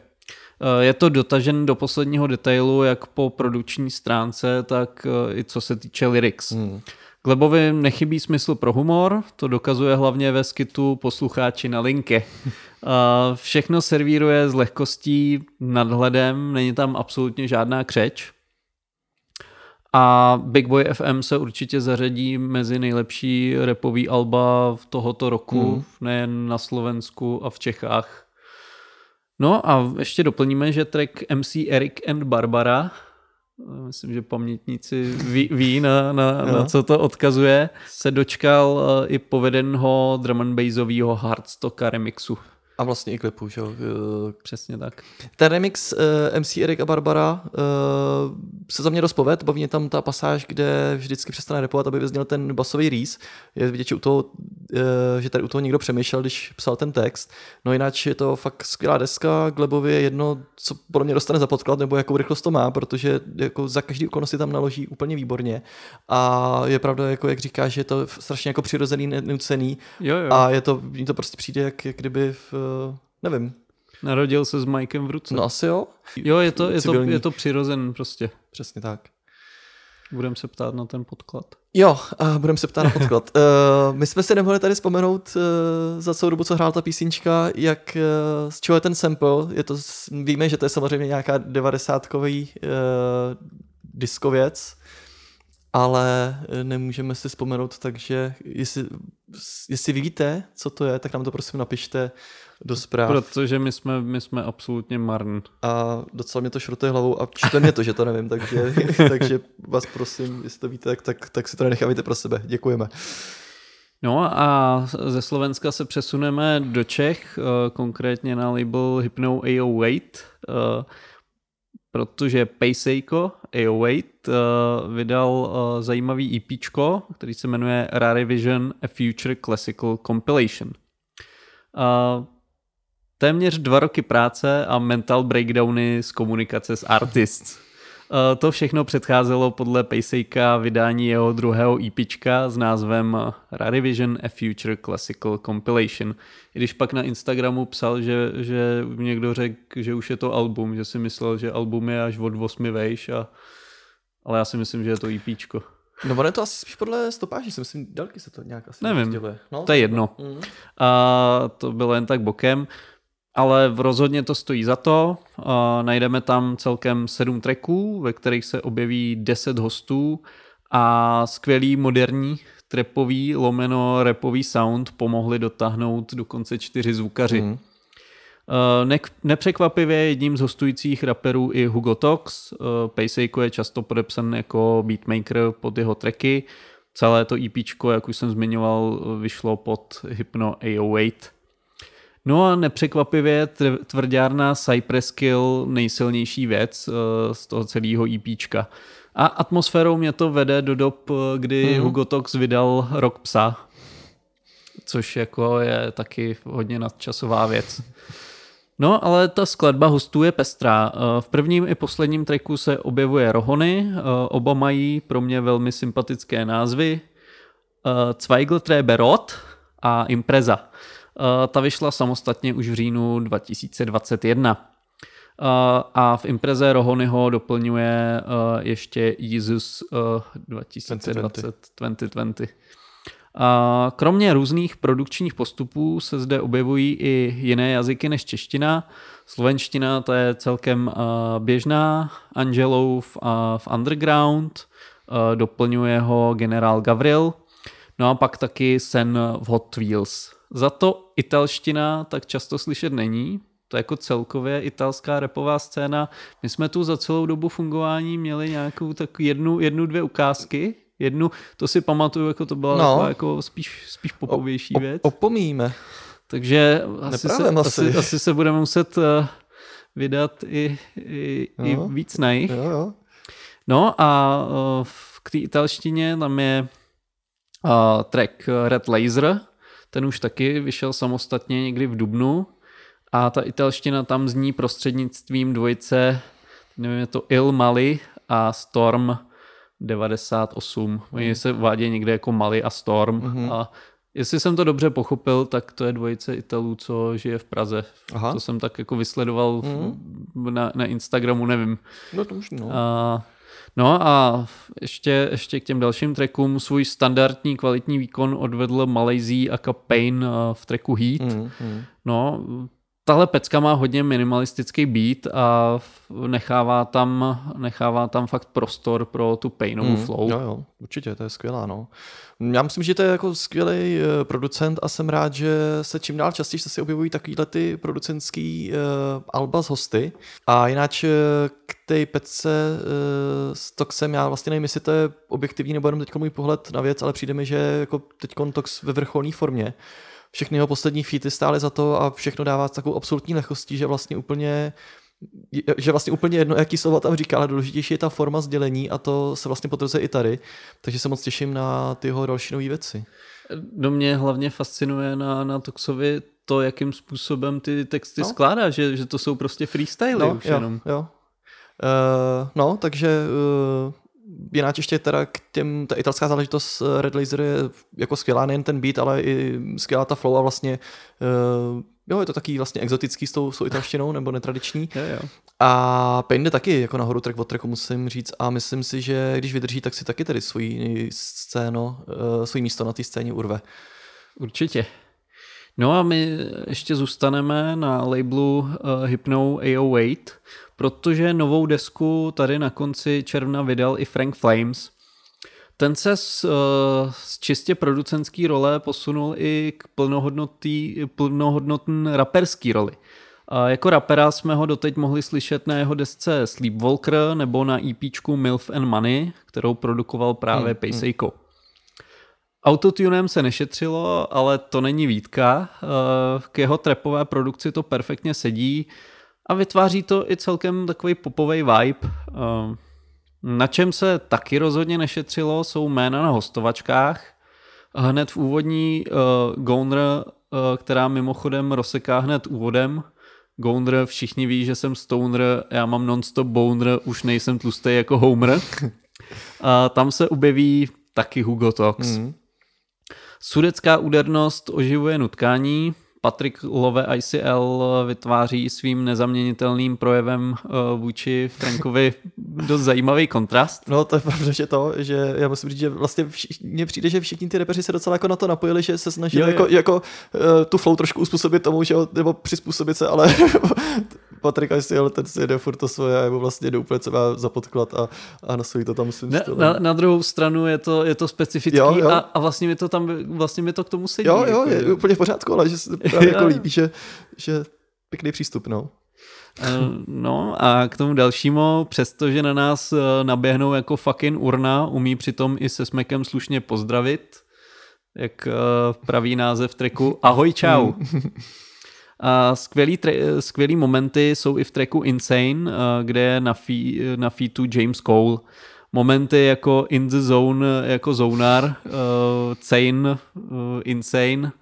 Eh, Je to dotažen do posledního detailu, jak po produkční stránce, tak eh, i co se týče lyrics. Hmm. Glebovi nechybí smysl pro humor, to dokazuje hlavně ve skitu poslucháči na linky. A Všechno servíruje s lehkostí, nadhledem, není tam absolutně žádná křeč. A Big Boy FM se určitě zařadí mezi nejlepší repový alba v tohoto roku, hmm. nejen na Slovensku a v Čechách. No a ještě doplníme, že track MC Eric and Barbara, myslím, že pamětníci ví, ví na, na, na co to odkazuje, se dočkal eh, i povedenho drum and bassového hardstocka remixu. A vlastně i klipu, že jo. Eh, Přesně tak. Ten remix uh, MC Erik a Barbara uh, se za mě dost poved, baví mě tam ta pasáž, kde vždycky přestane repovat, aby vyzněl ten basový rýs. Je vidět, že, u toho, uh, že tady u toho někdo přemýšlel, když psal ten text. No jinak je to fakt skvělá deska, Glebovi je jedno, co podle mě dostane za podklad, nebo jakou rychlost to má, protože jako za každý okolnosti tam naloží úplně výborně. A je pravda, jako jak říkáš, že je to strašně jako přirozený, nenucený. Jo, jo. A je to, mně to prostě přijde, jak, jak kdyby v, nevím, Narodil se s Mikem v ruce. No asi jo. jo, je to, je to, je to přirozen prostě. Přesně tak. Budeme se ptát na ten podklad. Jo, a budeme se ptát na podklad. uh, my jsme si nemohli tady vzpomenout uh, za celou dobu, co hrál ta písnička, jak uh, z čeho je ten sample. Je to, víme, že to je samozřejmě nějaká 90-kový uh, diskověc, ale eh, nemůžeme si vzpomenout, takže jestli, jestli víte, co to je, tak nám to prosím napište do zpráv. Protože my jsme, my jsme absolutně marn. A docela mě to šrotuje hlavou a čte mě to, že to nevím, takže, takže vás prosím, jestli to víte, tak, tak, tak si to nenechávejte pro sebe. Děkujeme. No a ze Slovenska se přesuneme do Čech, eh, konkrétně na label Hypno 808, eh, protože Paysejko 808 eh, vydal zajímavý EP, který se jmenuje Rare Vision A Future Classical Compilation. Téměř dva roky práce a mental breakdowny z komunikace s artists. Eh, To všechno předcházelo podle Paysejka vydání jeho druhého EP s názvem Rare Vision A Future Classical Compilation. I když pak na Instagramu psal, že, že někdo řekl, že už je to album, že si myslel, že album je až od 8 vejš, a, ale já si myslím, že je to EP. No ono je to asi spíš podle stopáží, si myslím, dálky se to nějak asi Nevím. No, to je jedno. Mm. A to bylo jen tak bokem, ale rozhodně to stojí za to. A najdeme tam celkem sedm tracků, ve kterých se objeví 10 hostů a skvělý moderní trepový lomeno repový sound pomohli dotáhnout dokonce čtyři zvukaři. Mm. Uh, Ne- nepřekvapivě jedním z hostujících raperů i Hugo Tox. Uh, Paysejko je často podepsan jako beatmaker pod jeho tracky. Celé to EP, jak už jsem zmiňoval, vyšlo pod Hypno 808. No a nepřekvapivě tvrdárna Cypress Kill nejsilnější věc uh, z toho celého EPčka. A atmosférou mě to vede do dob, eh, kdy Mhm. mm-hmm. Hugo Tox vydal Rok psa, což jako je taky hodně nadčasová věc. No, ale ta skladba hostů je pestrá. Eh, V prvním i posledním tracku se objevuje Rohony, eh, oba mají pro mě velmi sympatické názvy. Eh, Zweigletreberot a Impreza. Eh, Ta vyšla samostatně už v říjnu 2021. Eh, A v Impreze Rohonyho doplňuje eh, ještě Jesus eh, 2020 2020. A kromě různých produkčních postupů se zde objevují i jiné jazyky než čeština. Slovenština to je celkem běžná, Angelou v, Underground, doplňuje ho generál Gavril, no a pak taky Sen v Hot Wheels. Za to italština tak často slyšet není, to je jako celkově italská repová scéna. My jsme tu za celou dobu fungování měli nějakou tak jednu, jednu dvě ukázky, jednu, to si pamatuju, jako to byla No. jako spíš, spíš popovější O- věc. Opomíme. Takže asi se, asi. asi, asi se budeme muset uh, vydat i, i, i No. víc na jich. Jo, jo. No a uh, k té italštině tam je uh, track Red Laser, ten už taky vyšel samostatně někdy v Dubnu a ta italština tam zní prostřednictvím dvojice, nevím, je to Il Mali a Storm 98. Oni se vádějí někde jako Mali a Storm Mhm. a Jestli jsem to dobře pochopil, tak to je dvojice Italů, co žije v Praze. Aha. To jsem tak jako vysledoval mm. na, na Instagramu, nevím. No to možná. No. A, no a ještě, ještě k těm dalším trackům svůj standardní kvalitní výkon odvedl Malaysia a Pain v tracku Heat. Mm, mm. No, tahle pecka má hodně minimalistický beat a nechává tam, nechává tam fakt prostor pro tu painovou mm, flow. Jo, jo, určitě, to je skvělá, no. Já myslím, že to je jako skvělý uh, producent a jsem rád, že se čím dál častěji se si objevují takovýhle ty producentský uh, alba z hosty. A jinak té pecce uh, s Toxem, já vlastně nevím, jestli to je objektivní nebo jenom teď můj pohled na věc, ale přijde mi, že jako teď Tox ve vrcholné formě všechny jeho poslední featy stály za to a všechno dává s takovou absolutní lehkostí, že vlastně úplně že vlastně úplně jedno, jaký slova tam říká, ale důležitější je ta forma sdělení a to se vlastně potvrzuje i tady, takže se moc těším na ty jeho další nové věci. Do mě hlavně fascinuje na, na Toxovi to, jakým způsobem ty texty no. skládá, že, že to jsou prostě freestyly no, už jo, jenom. Jo. Uh, no, takže uh, jinak ještě teda k těm, ta italská záležitost eh, Red Laser je jako skvělá, nejen ten beat, ale i skvělá ta flow a vlastně uh, jo, je to taky vlastně exotický s tou, s tou italštinou nebo netradiční. Jo, jo. A Pain jde taky jako nahoru track od tracku, musím říct a myslím si, že když vydrží, tak si taky tady svoji scéno, uh, svůj místo na té scéně urve. Určitě. No a my ještě zůstaneme na labelu uh, Hypno AO8, protože novou desku tady na konci června vydal i Frank Flames. Ten se z, uh, z čistě producentský role posunul i k plnohodnotný raperský roli. A jako rapera jsme ho doteď mohli slyšet na jeho desce Sleepwalker nebo na EPčku Milf and Money, kterou produkoval právě hmm, Pejsejko. Hmm. Autotunem se nešetřilo, ale to není výtka. Eh, k jeho trapové produkci to perfektně sedí a vytváří to i celkem takový popový vibe. Eh, na čem se taky rozhodně nešetřilo, jsou jména na hostovačkách. Hned v úvodní uh, uh, která mimochodem rozseká hned úvodem. Goner, všichni ví, že jsem stoner, já mám non-stop boner, už nejsem tlustý jako Homer. A tam se objeví taky Hugo Tox. Mm. Sudecká údernost oživuje nutkání, Patrik Love ICL vytváří svým nezaměnitelným projevem eh, vůči Frankovi dost zajímavý kontrast. No to je pravda, že to, že já musím říct, že vlastně mně přijde, že všichni ty repeři se docela jako na to napojili, že se snažili jo, jo. jako, jako uh, tu flow trošku uspůsobit tomu, že nebo přizpůsobit se, ale Patrik ICL ten si jde furt to svoje a je vlastně jde úplně třeba za podklad a, a nosují to tam svým na, na, na, druhou stranu je to, je to specifický jo, jo. A, a vlastně mi to tam vlastně mi to k tomu sedí. Jo, jo, jako, je úplně v pořádku, ale že právě jako líbí, že, že pěkný přístup, no. Eh, no a k tomu dalšímu, přestože na nás eh, naběhnou jako fucking urna, umí přitom i se smekem slušně pozdravit, jak eh, praví název treku Ahoj čau. A skvělý, tre- skvělý momenty jsou i v treku Insane, kde je na, fee- na featu James Cole. Momenty jako In the Zone, jako Zonar, uh, Chain, uh, Insane,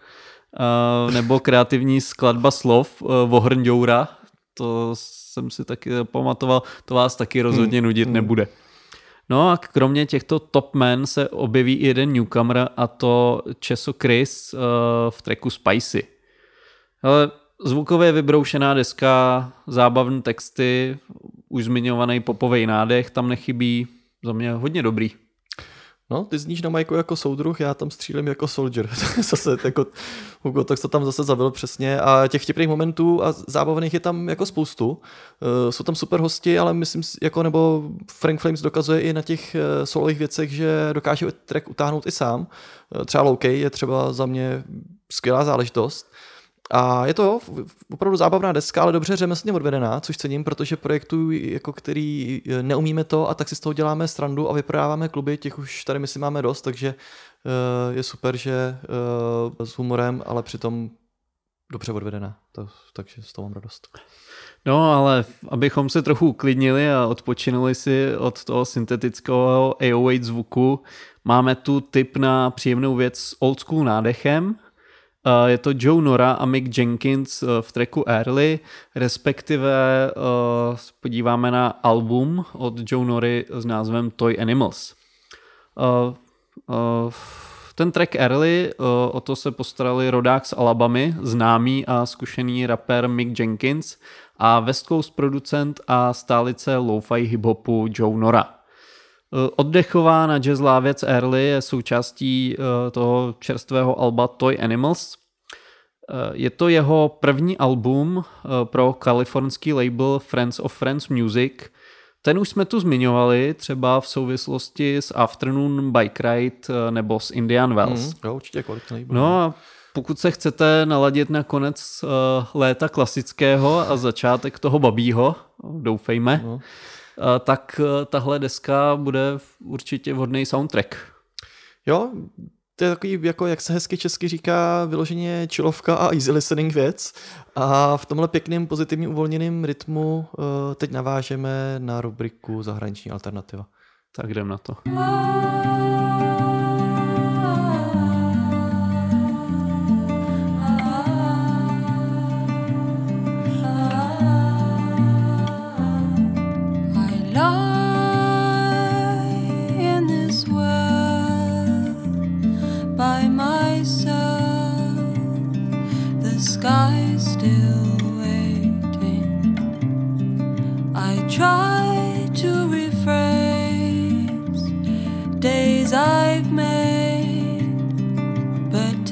nebo kreativní skladba slov uh, Vohrňoura, to jsem si taky pamatoval, to vás taky rozhodně hmm, nudit hmm. nebude. No a kromě těchto top men se objeví i jeden newcomer a to Česo Chris uh, v treku Spicy. Ale zvukově vybroušená deska, zábavné texty, už zmiňovaný popový nádech tam nechybí, za mě hodně dobrý. No, ty zníš na Majku jako soudruh, já tam střílím jako soldier. zase jako Hugo, tak to tam zase zabil přesně. A těch vtipných momentů a zábavných je tam jako spoustu. Uh, jsou tam super hosti, ale myslím, jako nebo Frank Flames dokazuje i na těch uh, solových věcech, že dokáže track utáhnout i sám. Uh, třeba Low je třeba za mě skvělá záležitost. A je to opravdu zábavná deska, ale dobře řemeslně odvedená, což cením, protože projektu, jako který e, neumíme to a tak si z toho děláme strandu a vyprodáváme kluby, těch už tady myslím máme dost, takže e, je super, že e, s humorem, ale přitom dobře odvedená, to, takže z toho mám radost. No, ale abychom se trochu uklidnili a odpočinuli si od toho syntetického AO8 zvuku, máme tu tip na příjemnou věc s old school nádechem, je to Joe Nora a Mick Jenkins eh, v tracku Early, respektive uh, podíváme na album od Joe Nory s názvem Toy Animals. Ten track Early, o to se postarali rodák z Alabamy, známý a zkušený rapper Mick Jenkins a West Coast producent a stálice lo-fi hip-hopu Joe Nora. Oddechová na jazzlá věc Early je součástí toho čerstvého alba Toy Animals. Je to jeho první album pro kalifornský label Friends of Friends Music – ten už jsme tu zmiňovali, třeba v souvislosti s Afternoon Bike Ride eh, nebo s Indian Wells. Mm, jo, určitě kvalitní No a pokud se chcete naladit na konec uh, léta klasického a začátek toho babího, doufejme, no. Uh, tak uh, tahle deska bude určitě vhodný soundtrack. Jo, to je takový, jako jak se hezky česky říká, vyloženě čilovka a easy listening věc. A v tomhle pěkným, pozitivním, uvolněným rytmu uh, teď navážeme na rubriku Zahraniční alternativa. Tak jdem na to.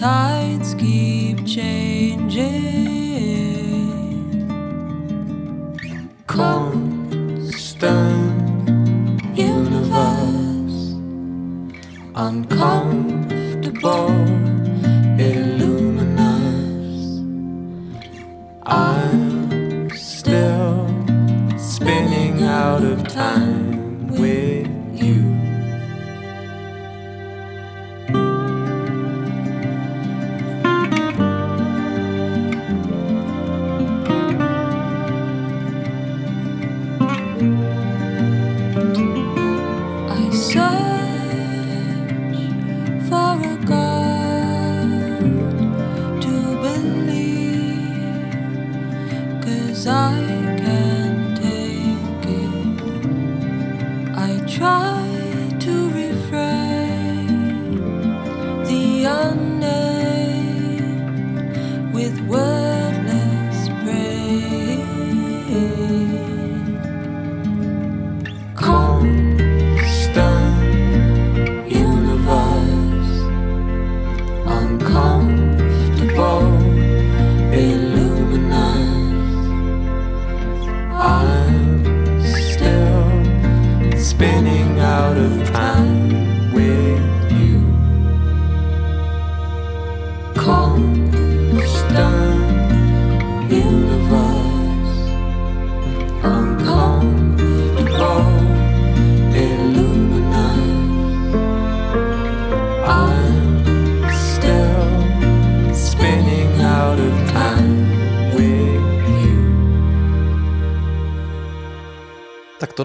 tides keep changing. Constant universe, unconscious.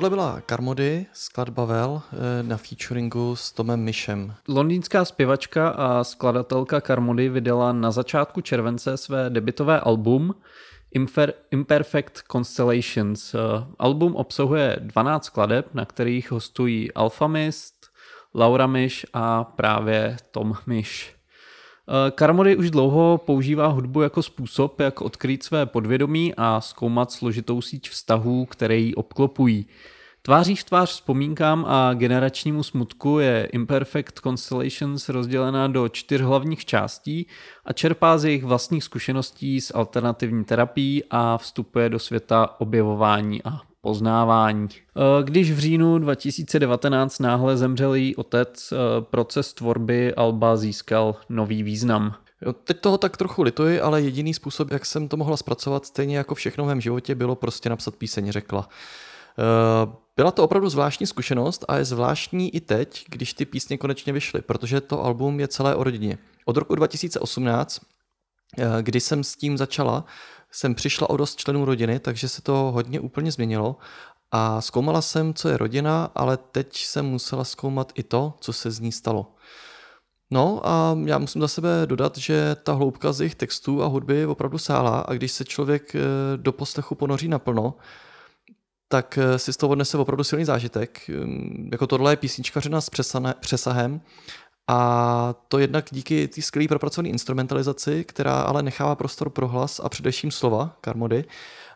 Tohle byla Karmody, skladba Vel eh, na featuringu s Tomem Mišem. Londýnská zpěvačka a skladatelka Karmody vydala na začátku července své debitové album Imper- Imperfect Constellations. Eh, album obsahuje 12 skladeb, na kterých hostují Alphamist, Laura Miš a právě Tom Miš. Karmody už dlouho používá hudbu jako způsob, jak odkrýt své podvědomí a zkoumat složitou síť vztahů, které ji obklopují. Tváří v tvář vzpomínkám a generačnímu smutku je Imperfect Constellations rozdělena do čtyř hlavních částí a čerpá z jejich vlastních zkušeností s alternativní terapií a vstupuje do světa objevování a poznávání. Eh, když v říjnu 2019 náhle zemřel její otec, eh, proces tvorby Alba získal nový význam. Jo, teď toho tak trochu lituji, ale jediný způsob, jak jsem to mohla zpracovat, stejně jako všechno v mém životě, bylo prostě napsat píseň, řekla. Eh, byla to opravdu zvláštní zkušenost a je zvláštní i teď, když ty písně konečně vyšly, protože to album je celé o rodině. Od roku 2018, kdy jsem s tím začala, jsem přišla o dost členů rodiny, takže se to hodně úplně změnilo a zkoumala jsem, co je rodina, ale teď jsem musela zkoumat i to, co se z ní stalo. No a já musím za sebe dodat, že ta hloubka z jejich textů a hudby opravdu sála a když se člověk eh, do poslechu ponoří naplno, tak eh, si z toho odnese opravdu silný zážitek. Hm, jako tohle je písničkařina s přesahem A to jednak díky té skvělé propracované instrumentalizaci, která ale nechává prostor pro hlas a především slova Karmody.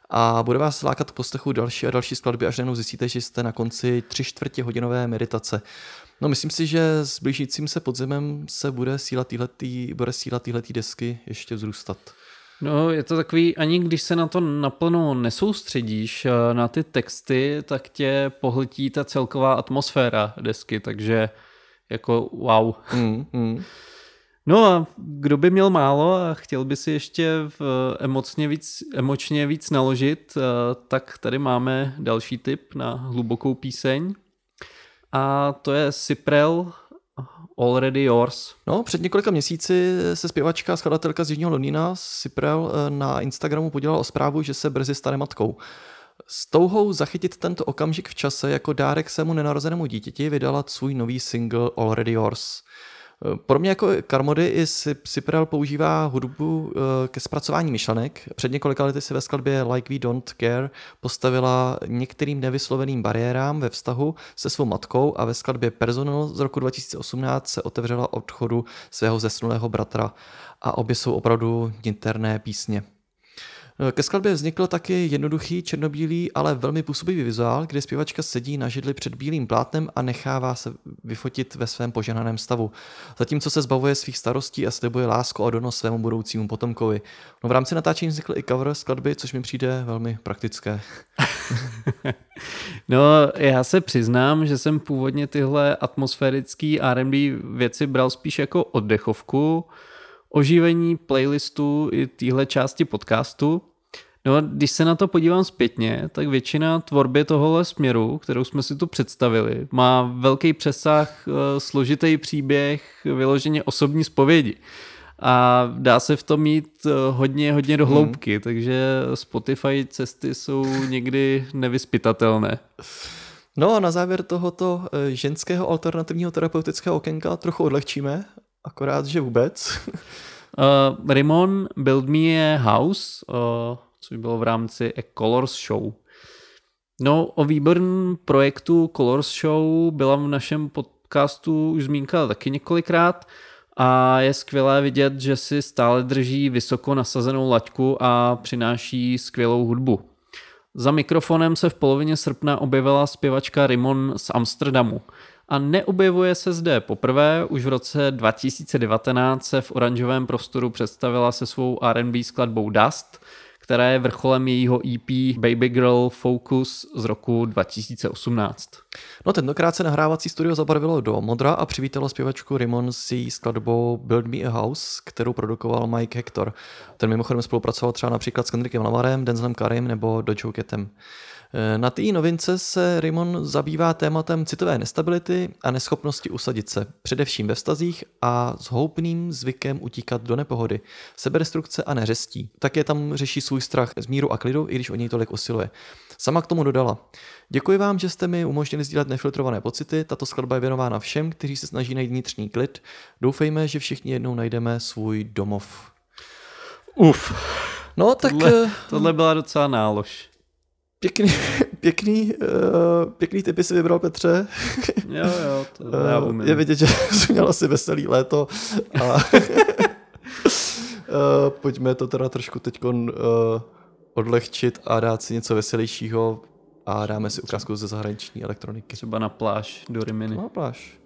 A bude vás lákat k poslechu další a další skladby, až najednou zjistíte, že jste na konci tři čtvrtě hodinové meditace. No myslím si, že s blížícím se podzemem se bude síla týhletý, bude síla týhletý desky ještě vzrůstat. No, je to takový, ani když se na to naplno nesoustředíš, eh, na ty texty, tak tě pohltí ta celková atmosféra desky, takže jako wow. Mm, mm. No a kdo by měl málo a chtěl by si ještě v emocně víc, emočně víc naložit, eh, tak tady máme další tip na hlubokou píseň. A to je Cyprel Already Yours. No, před několika měsíci se zpěvačka a skladatelka z Jižního Londýna Cyprel eh, na Instagramu podělala o zprávu, že se brzy stane matkou. S touhou zachytit tento okamžik v čase jako dárek svému nenarozenému dítěti vydala svůj nový single Already Yours. Podobně jako Karmody i Cyprel používá hudbu eh, ke zpracování myšlenek. Před několika lety si ve skladbě Like We Don't Care postavila některým nevysloveným bariérám ve vztahu se svou matkou a ve skladbě Personal z roku 2018 se otevřela odchodu svého zesnulého bratra a obě jsou opravdu niterné písně. Ke skladbě vznikl taky jednoduchý, černobílý, ale velmi působivý vizuál, kde zpěvačka sedí na židli před bílým plátnem a nechává se vyfotit ve svém poženaném stavu. Zatímco se zbavuje svých starostí a slibuje lásku a donos svému budoucímu potomkovi. No v rámci natáčení vznikl i cover skladby, což mi přijde velmi praktické. no, já se přiznám, že jsem původně tyhle atmosférický R&B věci bral spíš jako oddechovku, oživení playlistu i téhle části podcastu. No a když se na to podívám zpětně, tak většina tvorby tohohle směru, kterou jsme si tu představili, má velký přesah, eh, složitý příběh, vyloženě osobní zpovědi. A dá se v tom mít eh, hodně, hodně do hloubky, hmm. takže Spotify cesty jsou někdy nevyspytatelné. No a na závěr tohoto eh, ženského alternativního terapeutického okénka trochu odlehčíme akorát, že vůbec. uh, Rimon Build Me a House, uh, což bylo v rámci A Colors Show. No, o výborném projektu Colors Show byla v našem podcastu už zmínka taky několikrát a je skvělé vidět, že si stále drží vysoko nasazenou laťku a přináší skvělou hudbu. Za mikrofonem se v polovině srpna objevila zpěvačka Rimon z Amsterdamu a neobjevuje se zde poprvé. Už v roce 2019 se v oranžovém prostoru představila se svou R&B skladbou Dust, která je vrcholem jejího EP Baby Girl Focus z roku 2018. No tentokrát se nahrávací studio zabarvilo do modra a přivítalo zpěvačku Rimon s její skladbou Build Me a House, kterou produkoval Mike Hector. Ten mimochodem spolupracoval třeba například s Kendrickem Lamarem, Denzlem Karim nebo Dojo Ketem. Eh, na té novince se Raymond zabývá tématem citové nestability a neschopnosti usadit se, především ve vztazích a s houpným zvykem utíkat do nepohody, seberestrukce a neřestí. Také tam řeší svůj strach z míru a klidu, i když o něj tolik usiluje. Sama k tomu dodala. Děkuji vám, že jste mi umožnili sdílet nefiltrované pocity. Tato skladba je věnována všem, kteří se snaží najít vnitřní klid. Doufejme, že všichni jednou najdeme svůj domov. Uf. No tak... Tohle, tohle byla docela nálož. Pěkný, pěkný, uh, pěkný typy si vybral Petře. Jo, jo, to já umím. Je vidět, že jsi měl asi veselý léto. A uh, pojďme to teda trošku teď uh, odlehčit a dát si něco veselějšího a dáme si ukázku ze zahraniční elektroniky. Třeba na pláž do Rimini. Na pláž.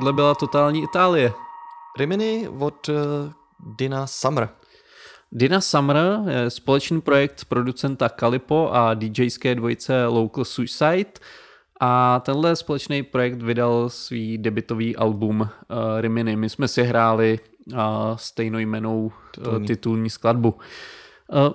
Tohle byla totální Itálie. Rimini od uh, Dina Summer. Dina Summer je společný projekt producenta Kalipo a DJské dvojice Local Suicide a tenhle společný projekt vydal svý debitový album uh, Rimini. My jsme si hráli uh, stejnojmenou uh, titulní skladbu. Uh,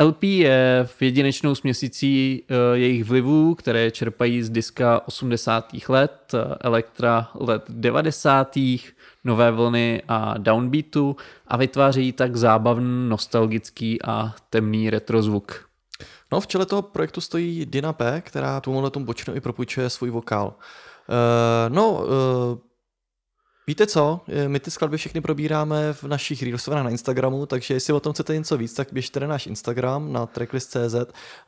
LP je v jedinečnou směsící uh, jejich vlivů, které čerpají z diska 80. let, uh, elektra let 90. nové vlny a downbeatu a vytváří tak zábavný, nostalgický a temný retrozvuk. No, v čele toho projektu stojí Dina P., která tomu tomu bočnu i propůjčuje svůj vokál. Uh, no, uh, Víte co, my ty skladby všechny probíráme v našich reelsovách na Instagramu, takže jestli o tom chcete něco víc, tak běžte na náš Instagram na tracklist.cz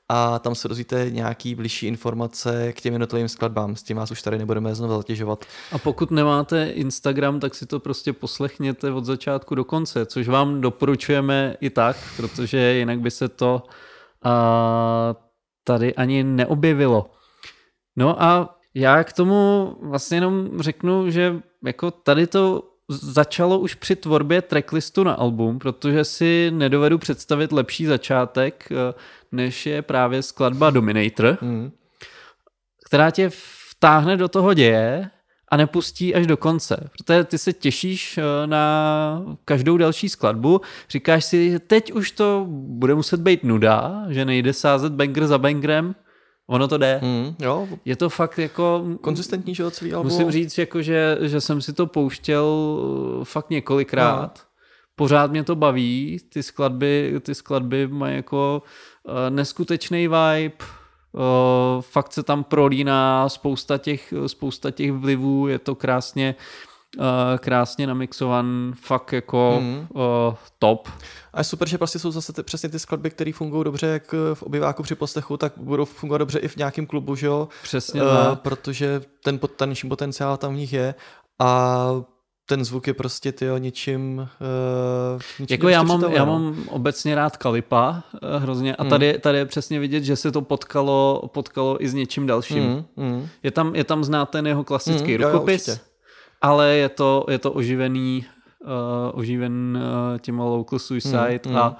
a tam se dozvíte nějaký blížší informace k těm jednotlivým skladbám. S tím vás už tady nebudeme znovu zatěžovat. A pokud nemáte Instagram, tak si to prostě poslechněte od začátku do konce, což vám doporučujeme i tak, protože jinak by se to a tady ani neobjevilo. No a já k tomu vlastně jenom řeknu, že jako tady to začalo už při tvorbě tracklistu na album, protože si nedovedu představit lepší začátek, eh, než je právě skladba Dominator, mm. která tě vtáhne do toho děje a nepustí až do konce. Protože ty se těšíš eh, na každou další skladbu, říkáš si, teď už to bude muset být nuda, že nejde sázet banger za bangerem, Ono to jde. Mm, jo. Je to fakt jako... Konzistentní, že celý album. Musím říct, jako, že, že jsem si to pouštěl uh, fakt několikrát. No. Pořád mě to baví. Ty skladby, ty skladby mají jako uh, neskutečný vibe. Uh, fakt se tam prolíná spousta těch, spousta těch vlivů. Je to krásně uh, krásně namixovan, fakt jako mm. uh, top. A je super, že prostě jsou zase ty, přesně ty skladby, které fungují dobře jak v obyváku při poslechu, tak budou fungovat dobře i v nějakém klubu, že jo? Přesně uh, Protože ten, ten potenciál tam v nich je a ten zvuk je prostě tyjo, ničím, uh, ničím Jako já mám, já mám obecně rád Kalipa uh, hrozně a mm. tady, tady je přesně vidět, že se to potkalo, potkalo i s něčím dalším. Mm, mm. Je, tam, je tam znát ten jeho klasický mm, rukopis, jo, jo, ale je to, je to oživený, uh, oživen uh, těma Local Suicide mm, mm. a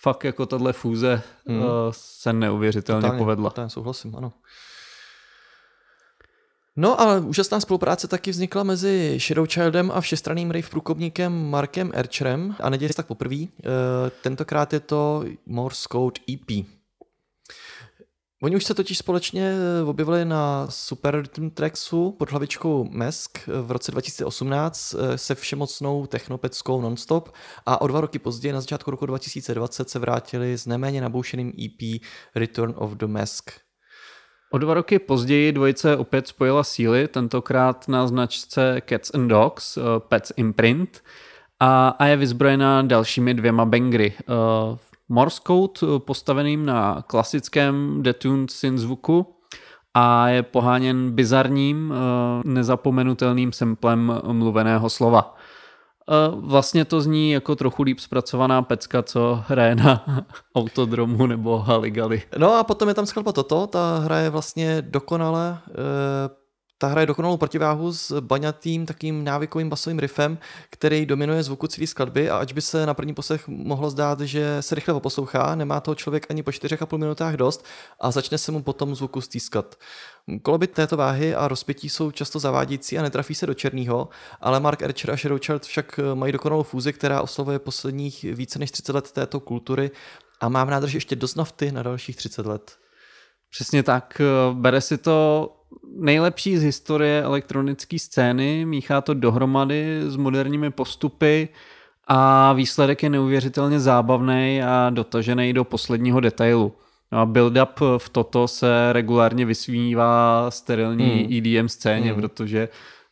fakt jako tahle fúze mm. uh, se neuvěřitelně totálně, povedla. Totálně souhlasím, ano. No ale úžasná spolupráce taky vznikla mezi Shadowchildem a všestranným rave průkopníkem Markem Ercherem a neděje se tak poprvé. Uh, tentokrát je to Morse Code EP. Oni už se totiž společně eh, objevili na Super Rhythm Tracksu pod hlavičkou Mesk v roce 2018 eh, se všemocnou technopeckou Nonstop a o dva roky později, na začátku roku 2020, se vrátili s neméně naboušeným EP Return of the Mask. O dva roky později dvojice opět spojila síly, tentokrát na značce Cats and Dogs, Pets Imprint, a, a je vyzbrojená dalšími dvěma bangry. Uh, Morse code eh, postaveným na klasickém detuned synth zvuku a je poháněn bizarním, eh, nezapomenutelným semplem mluveného slova. Eh, vlastně to zní jako trochu líp zpracovaná pecka, co hraje na autodromu nebo Haligali. No a potom je tam skladba toto, ta hra je vlastně dokonale ta hraje dokonalou protiváhu s baňatým takým návykovým basovým riffem, který dominuje zvuku celé skladby a ač by se na první poslech mohlo zdát, že se rychle poslouchá, nemá toho člověk ani po 4,5 minutách dost a začne se mu potom zvuku stýskat. Koloby této váhy a rozpětí jsou často zavádějící a netrafí se do černého, ale Mark Archer a Shadowchild však mají dokonalou fúzi, která oslovuje posledních více než 30 let této kultury a má v nádrži ještě dost nafty na dalších 30 let. Přesně tak, bere si to nejlepší z historie elektronické scény, míchá to dohromady s moderními postupy a výsledek je neuvěřitelně zábavný a dotažený do posledního detailu. No a build-up v toto se regulárně vysmívá sterilní hmm. EDM scéně, hmm. protože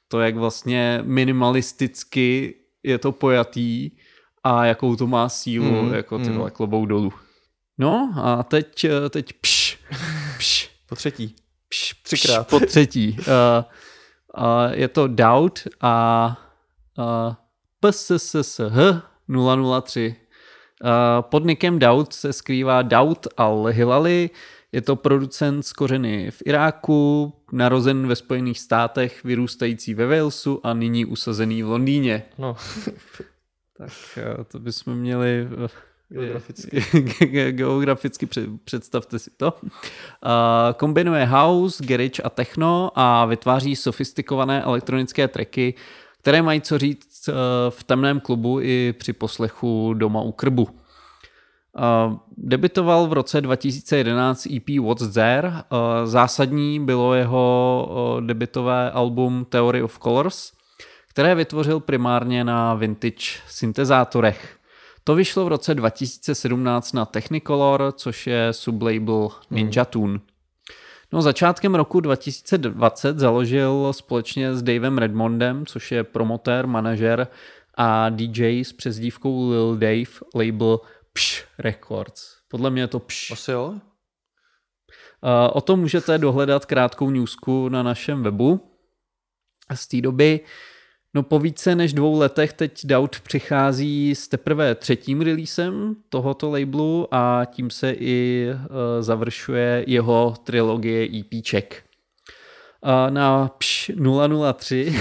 to, jak vlastně minimalisticky je to pojatý a jakou to má sílu, hmm. jako ty vole klobou dolů. No a teď, teď pš, pš. Po třetí. Pš, třikrát. Pš, po třetí. Uh, uh, je to Doubt a uh, PSSSH 003. Uh, pod nikem Doubt se skrývá Doubt al-Hilali, Je to producent z kořeny v Iráku, narozen ve Spojených státech, vyrůstající ve Walesu a nyní usazený v Londýně. No, Tak eh, to bychom měli eh, Geograficky. ge- geograficky pře- představte si to. Kombinuje house, garage a techno a vytváří sofistikované elektronické tracky, které mají co říct eh, v temném klubu i při poslechu doma u krbu. Uh, debitoval v roce 2011 EP What's There. Uh, zásadní bylo jeho debitové album Theory of Colors, které vytvořil primárně na vintage syntezátorech. To vyšlo v roce 2017 na Technicolor, což je sublabel Ninja Tune. No, začátkem roku 2020 založil společně s Davem Redmondem, což je promotér, manažer a DJ s přezdívkou Lil Dave, label Psh Records. Podle mě je to Psh. asi jo. Uh, O tom můžete dohledat krátkou newsku na našem webu. A z té doby, no po více než dvou letech teď Doubt přichází s teprve třetím releasem tohoto labelu a tím se i uh, završuje jeho trilogie EPček. Na pš 003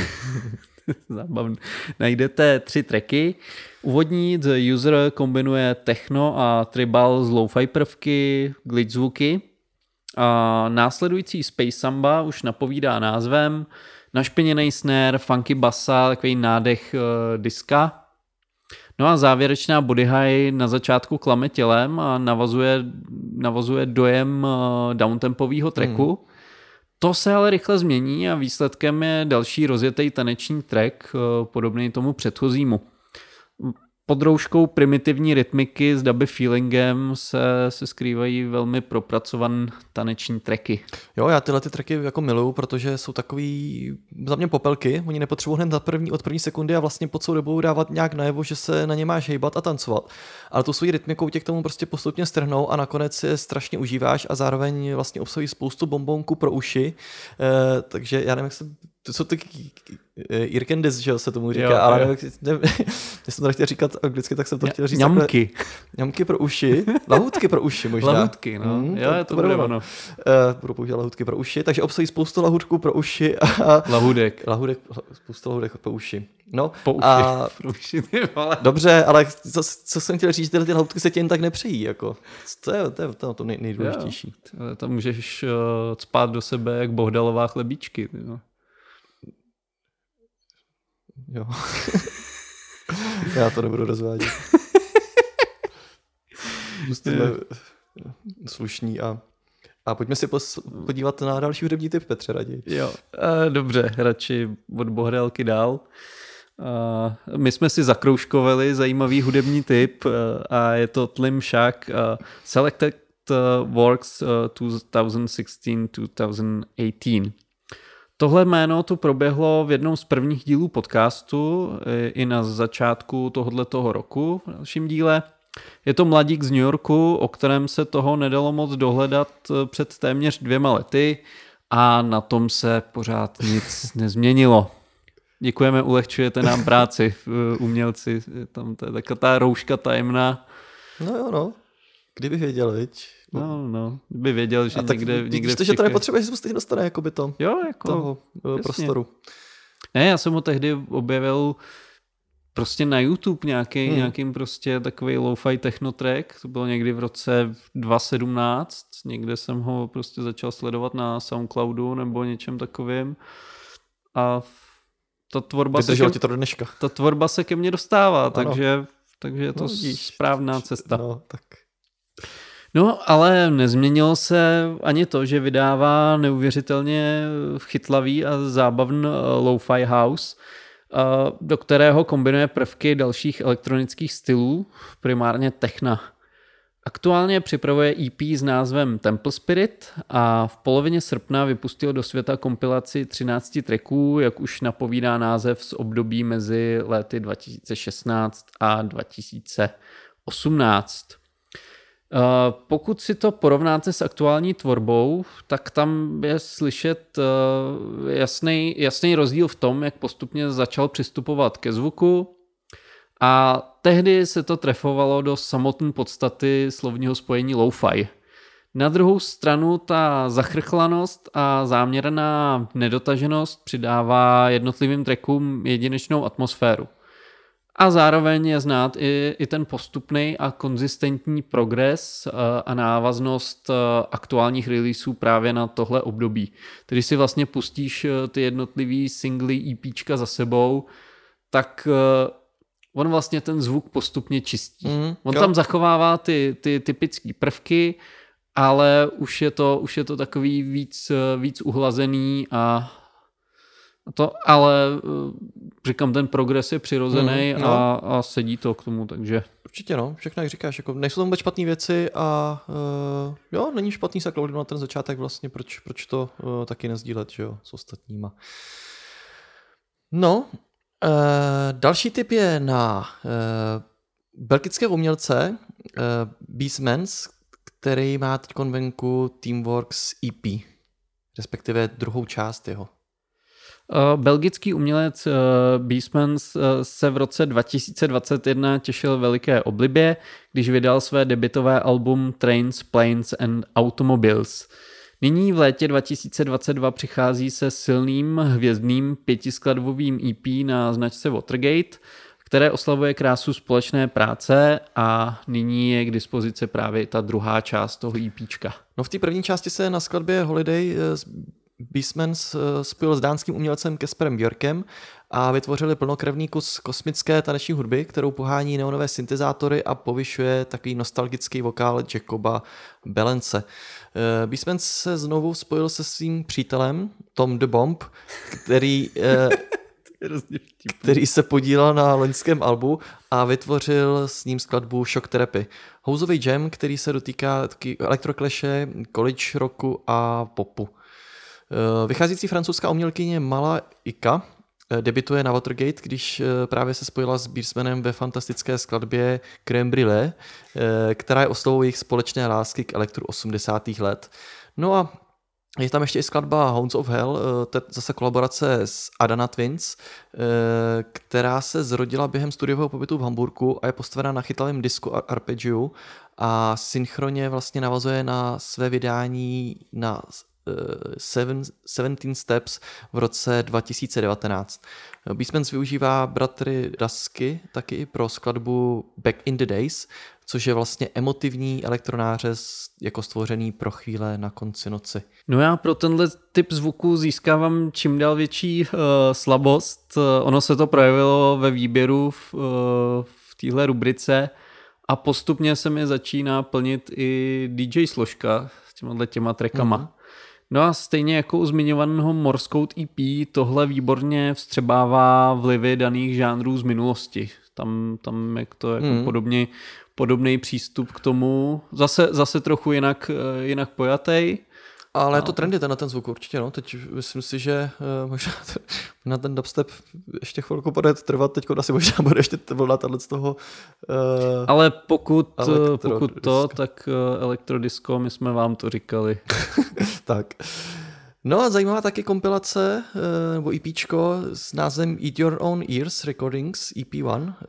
zábavný, najdete tři tracky. Úvodní The User kombinuje techno a tribal z lo-fi prvky, glitch zvuky. A následující Space Samba už napovídá názvem, našpiněný snare, funky basa, takový nádech uh, diska. No a závěrečná body high na začátku klame tělem a navazuje, navazuje dojem uh, downtempového tracku. Hmm. To se ale rychle změní a výsledkem je další rozjetý taneční track, uh, podobný tomu předchozímu. Pod rouškou primitivní rytmiky s dubby feelingem se, se skrývají velmi propracované taneční tracky. Jo, já tyhle ty tracky jako miluju, protože jsou takový za mě popelky, oni nepotřebují hned na první, od první sekundy a vlastně po celou dobu dávat nějak najevo, že se na ně máš hejbat a tancovat. Ale tu svojí rytmikou tě k tomu prostě postupně strhnou a nakonec je strašně užíváš a zároveň vlastně obsahují spoustu bombonku pro uši, e, takže já nevím, jak se to jsou ty Irkendis, že jo, se tomu říká, Jo, ale jo. nevím, já jsem to nechtěl říkat anglicky, tak jsem to chtěl říct Ňamky. takhle. Ňamky pro uši, lahutky pro uši možná. Lahutky, no. Mm, jo, to, to bude ono. Uh, budu používat lahutky pro uši, takže obsahují spoustu lahutků pro uši a Lahudek. lahudek, spoustu lahudek pro uši. No, Po uši. a Pro uši, ty vole. dobře, ale co, co jsem chtěl říct, tyhle ty lahutky se tě jen tak nepřejí, jako. To je to, je, to, je to nej, nejdůležitější. Jo, Tam můžeš uh, spát do sebe jak bohdalová chlebíčky. ty No. Jo. Já to nebudu rozvádět. Zůstaňme slušní a, a pojďme si pos, podívat na další hudební typ, Petře, raději. Jo, uh, dobře, radši od bohdelky dál. Uh, my jsme si zakroužkovali zajímavý hudební typ uh, a je to Tlim Shack Selected Works uh, 2016-2018. Tohle jméno tu proběhlo v jednom z prvních dílů podcastu i- i na začátku tohoto roku v dalším díle. Je to mladík z New Yorku, o kterém se toho nedalo moc dohledat eh, před téměř dvěma lety a na tom se pořád nic nezměnilo. Děkujeme, ulehčujete nám práci, eh, umělci. Je Tam to je taková ta rouška tajemná. No jo, no. Kdyby věděl, viď? No, no, by věděl, že a tak někde, někde to, že to nepotřebuje, že se stejně dostane jakoby to, Jo, jako... toho eh, jasně. prostoru. Ne, já jsem ho tehdy objevil prostě na YouTube nějaký, Hmm. nějakým prostě takový lo-fi technotrack, to bylo někdy v roce 2017, někde jsem ho prostě začal sledovat na Soundcloudu nebo něčem takovým a ta tvorba, se ke, ti to do dneška. ta tvorba se ke mně dostává, Ano. takže, takže je to No, no, vidíš. správná cesta. No, tak. No, ale nezměnilo se ani to, že vydává neuvěřitelně chytlavý a zábavný eh, lo-fi house, eh, do kterého kombinuje prvky dalších elektronických stylů, primárně techna. Aktuálně připravuje EP s názvem Temple Spirit a v polovině srpna vypustil do světa kompilaci 13 tracků, jak už napovídá název z období mezi léty 2016 a 2018. Uh, pokud si to porovnáte s aktuální tvorbou, tak tam je slyšet uh, jasný, jasný rozdíl v tom, jak postupně začal přistupovat ke zvuku a tehdy se to trefovalo do samotné podstaty slovního spojení lo-fi. Na druhou stranu ta zachrchlanost a záměrná nedotaženost přidává jednotlivým trackům jedinečnou atmosféru. A zároveň je znát i, i ten postupný a konzistentní progres eh, a návaznost eh, aktuálních releaseů právě na tohle období. Tedy si vlastně pustíš eh, ty jednotlivý singly EPčka za sebou, tak on vlastně ten zvuk postupně čistí. Mm, on jo. tam zachovává ty, ty typické prvky, ale už je to, už je to takový víc, víc uhlazený a to, ale říkám, ten progres je přirozený mm, no. a, a sedí to k tomu, takže... Určitě no, všechno jak říkáš, jako nejsou tam vůbec špatné věci a uh, jo, není špatný se na ten začátek vlastně, proč, proč to uh, taky nezdílet, že jo, s ostatníma. No, uh, další tip je na uh, belgické umělce uh, Beastmans, který má teď venku Teamworks EP, respektive druhou část jeho. Eh, belgický umělec eh, Beastman eh, se v roce 2021 těšil veliké oblibě, když vydal své debitové album Trains, Planes and Automobiles. Nyní v létě 2022 přichází se silným hvězdným pětiskladovým EP na značce Watergate, které oslavuje krásu společné práce a nyní je k dispozici právě ta druhá část toho EPčka. No v té první části se na skladbě Holiday Beastman spojil s dánským umělcem Kesperem Björkem a vytvořili plnokrevný kus kosmické taneční hudby, kterou pohání neonové syntezátory a povyšuje takový nostalgický vokál Jacoba Belence. Eh, Beastman se znovu spojil se svým přítelem Tom the Bomb, který eh, který se podílel na loňském albu a vytvořil s ním skladbu Shock Therapy. Houzový jam, který se dotýká elektrokleše, college rocku a popu. Eh, vycházející francouzská umělkyně Mala Ika eh, debituje na Watergate, když eh, právě se spojila s Beersmanem ve fantastické skladbě Crème Brûlée, která je oslovou jejich společné lásky k elektru 80. let. No a je tam ještě i skladba Hounds of Hell, to je zase kolaborace s Adana Twins, která se zrodila během studiového pobytu v Hamburgu a je postavena na chytlavém disku arpeggiu a synchronně vlastně navazuje na své vydání na Seven, 17 Steps v roce 2019. Beastmans využívá bratry Dasky taky i pro skladbu Back in the Days, což je vlastně emotivní elektronářez jako stvořený pro chvíle na konci noci. No já pro tenhle typ zvuku získávám čím dál větší uh, slabost. Uh, ono se to projevilo ve výběru v, uh, v téhle rubrice a postupně se mi začíná plnit i DJ složka s těma těma trackama. Mm-hmm. No a stejně jako u zmiňovaného Morskou EP, tohle výborně vstřebává vlivy daných žánrů z minulosti. Tam, tam je to jako hmm. podobně, podobný přístup k tomu. Zase, zase trochu jinak, eh, jinak pojatej, ale je to trendy ten na ten zvuk určitě, no. Teď myslím si, že uh, možná na ten dubstep ještě chvilku bude trvat, teď asi možná bude ještě vlna tato z toho. Uh, Ale pokud, pokud to, tak uh, elektrodisco, my jsme vám to říkali. tak. No a zajímavá taky kompilace, eh, nebo EP s názvem Eat Your Own Ears Recordings EP1, eh,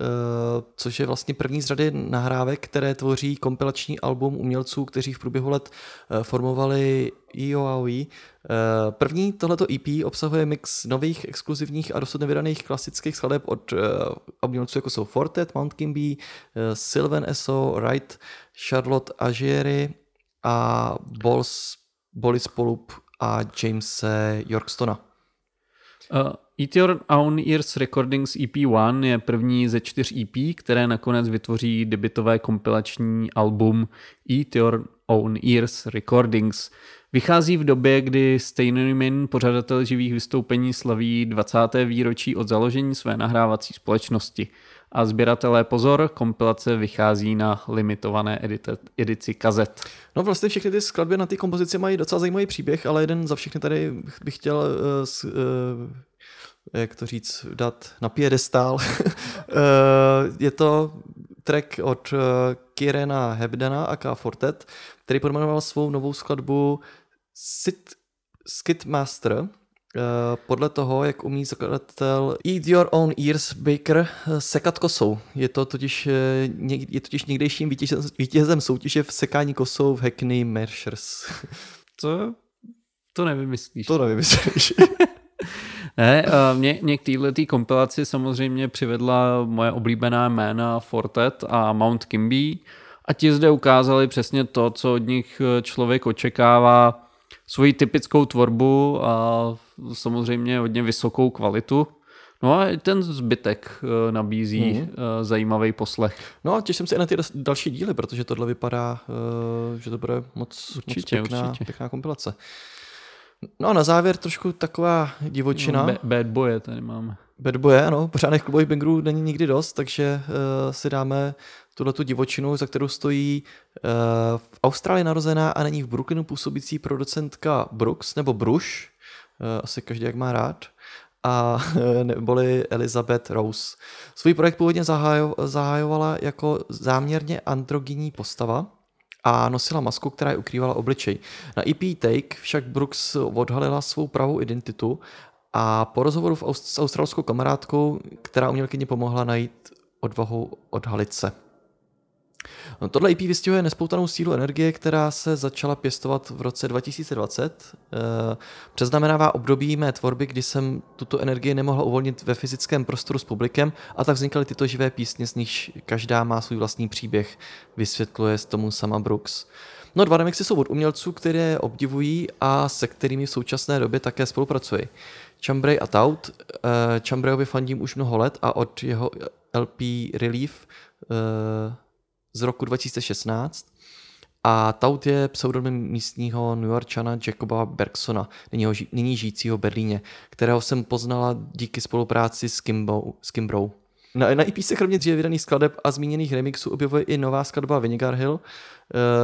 což je vlastně první z řady nahrávek, které tvoří kompilační album umělců, kteří v průběhu let eh, formovali EOAOE. První tohleto EP obsahuje mix nových, exkluzivních a dosud nevydaných klasických skladeb od umělců jako jsou Fortet, Mount Kimby, Sylvan Esso, Wright, Charlotte Agieri a Bols, Bolis Polup a Jamese Yorkstona. Uh, Eat Your Own Ears Recordings EP1 je první ze čtyř EP, které nakonec vytvoří debitové kompilační album Eat Your Own Ears Recordings. Vychází v době, kdy Steinman, pořadatel živých vystoupení, slaví 20. výročí od založení své nahrávací společnosti. A sběratelé pozor, kompilace vychází na limitované edite, edici kazet. No vlastně všechny ty skladby na té kompozici mají docela zajímavý příběh, ale jeden za všechny tady bych chtěl uh, uh, jak to říct, dát na piedestál. uh, je to track od Kirena Hebdena a Fortet, který pojmenoval svou novou skladbu Sit, Skidmaster podle toho, jak umí zakladatel Eat Your Own Ears Baker sekat kosou. Je to totiž, je totiž někdejším vítězem, vítězem soutěže v sekání kosou v Hackney Merchers. Co? To nevymyslíš. To nevymyslíš. ne, mě, mě k této kompilaci samozřejmě přivedla moje oblíbená jména Fortet a Mount Kimby a ti zde ukázali přesně to, co od nich člověk očekává, svoji typickou tvorbu a samozřejmě hodně vysokou kvalitu. No a ten zbytek eh, nabízí mm. zajímavý poslech. No a těším se i na ty další díly, protože tohle vypadá, eh, že to bude moc, určitě, moc pěkná, určitě. pěkná kompilace. No a na závěr trošku taková divočina. No, bad boye tady máme. Bad boye, ano, pořádných klubových bangerů není nikdy dost, takže uh, si dáme tuhle tu divočinu, za kterou stojí uh, v Austrálii narozená a není v Brooklynu působící producentka Brooks, nebo Brush, uh, asi každý jak má rád, a neboli Elizabeth Rose. Svůj projekt původně zahájo, zahájovala jako záměrně androgyní postava, a nosila masku, která je ukrývala obličej. Na EP Take však Brooks odhalila svou pravou identitu a po rozhovoru s australskou kamarádkou, která umělkyně pomohla najít odvahu odhalit se. No, tohle IP vystihuje nespoutanou sílu energie, která se začala pěstovat v roce 2020. Eh, přeznamenává období mé tvorby, kdy jsem tuto energii nemohla uvolnit ve fyzickém prostoru s publikem a tak vznikaly tyto živé písně, z nich každá má svůj vlastní příběh, vysvětluje s tomu sama Brooks. No dva remixy jsou od umělců, které obdivují a se kterými v současné době také spolupracují. Chambray a Taut. Eh, Chambrayovi fandím už mnoho let a od jeho LP Relief eh, z roku 2016 a Taut je pseudonym místního New Yorkčana Jacoba Bergsona, nyní, ži, nyní žijícího v Berlíně, kterého jsem poznala díky spolupráci s, Kimbo, s Kimbrou. Na, na EP se kromě dříve vydaných skladeb a zmíněných remixů objevuje i nová skladba Vinegar Hill, uh,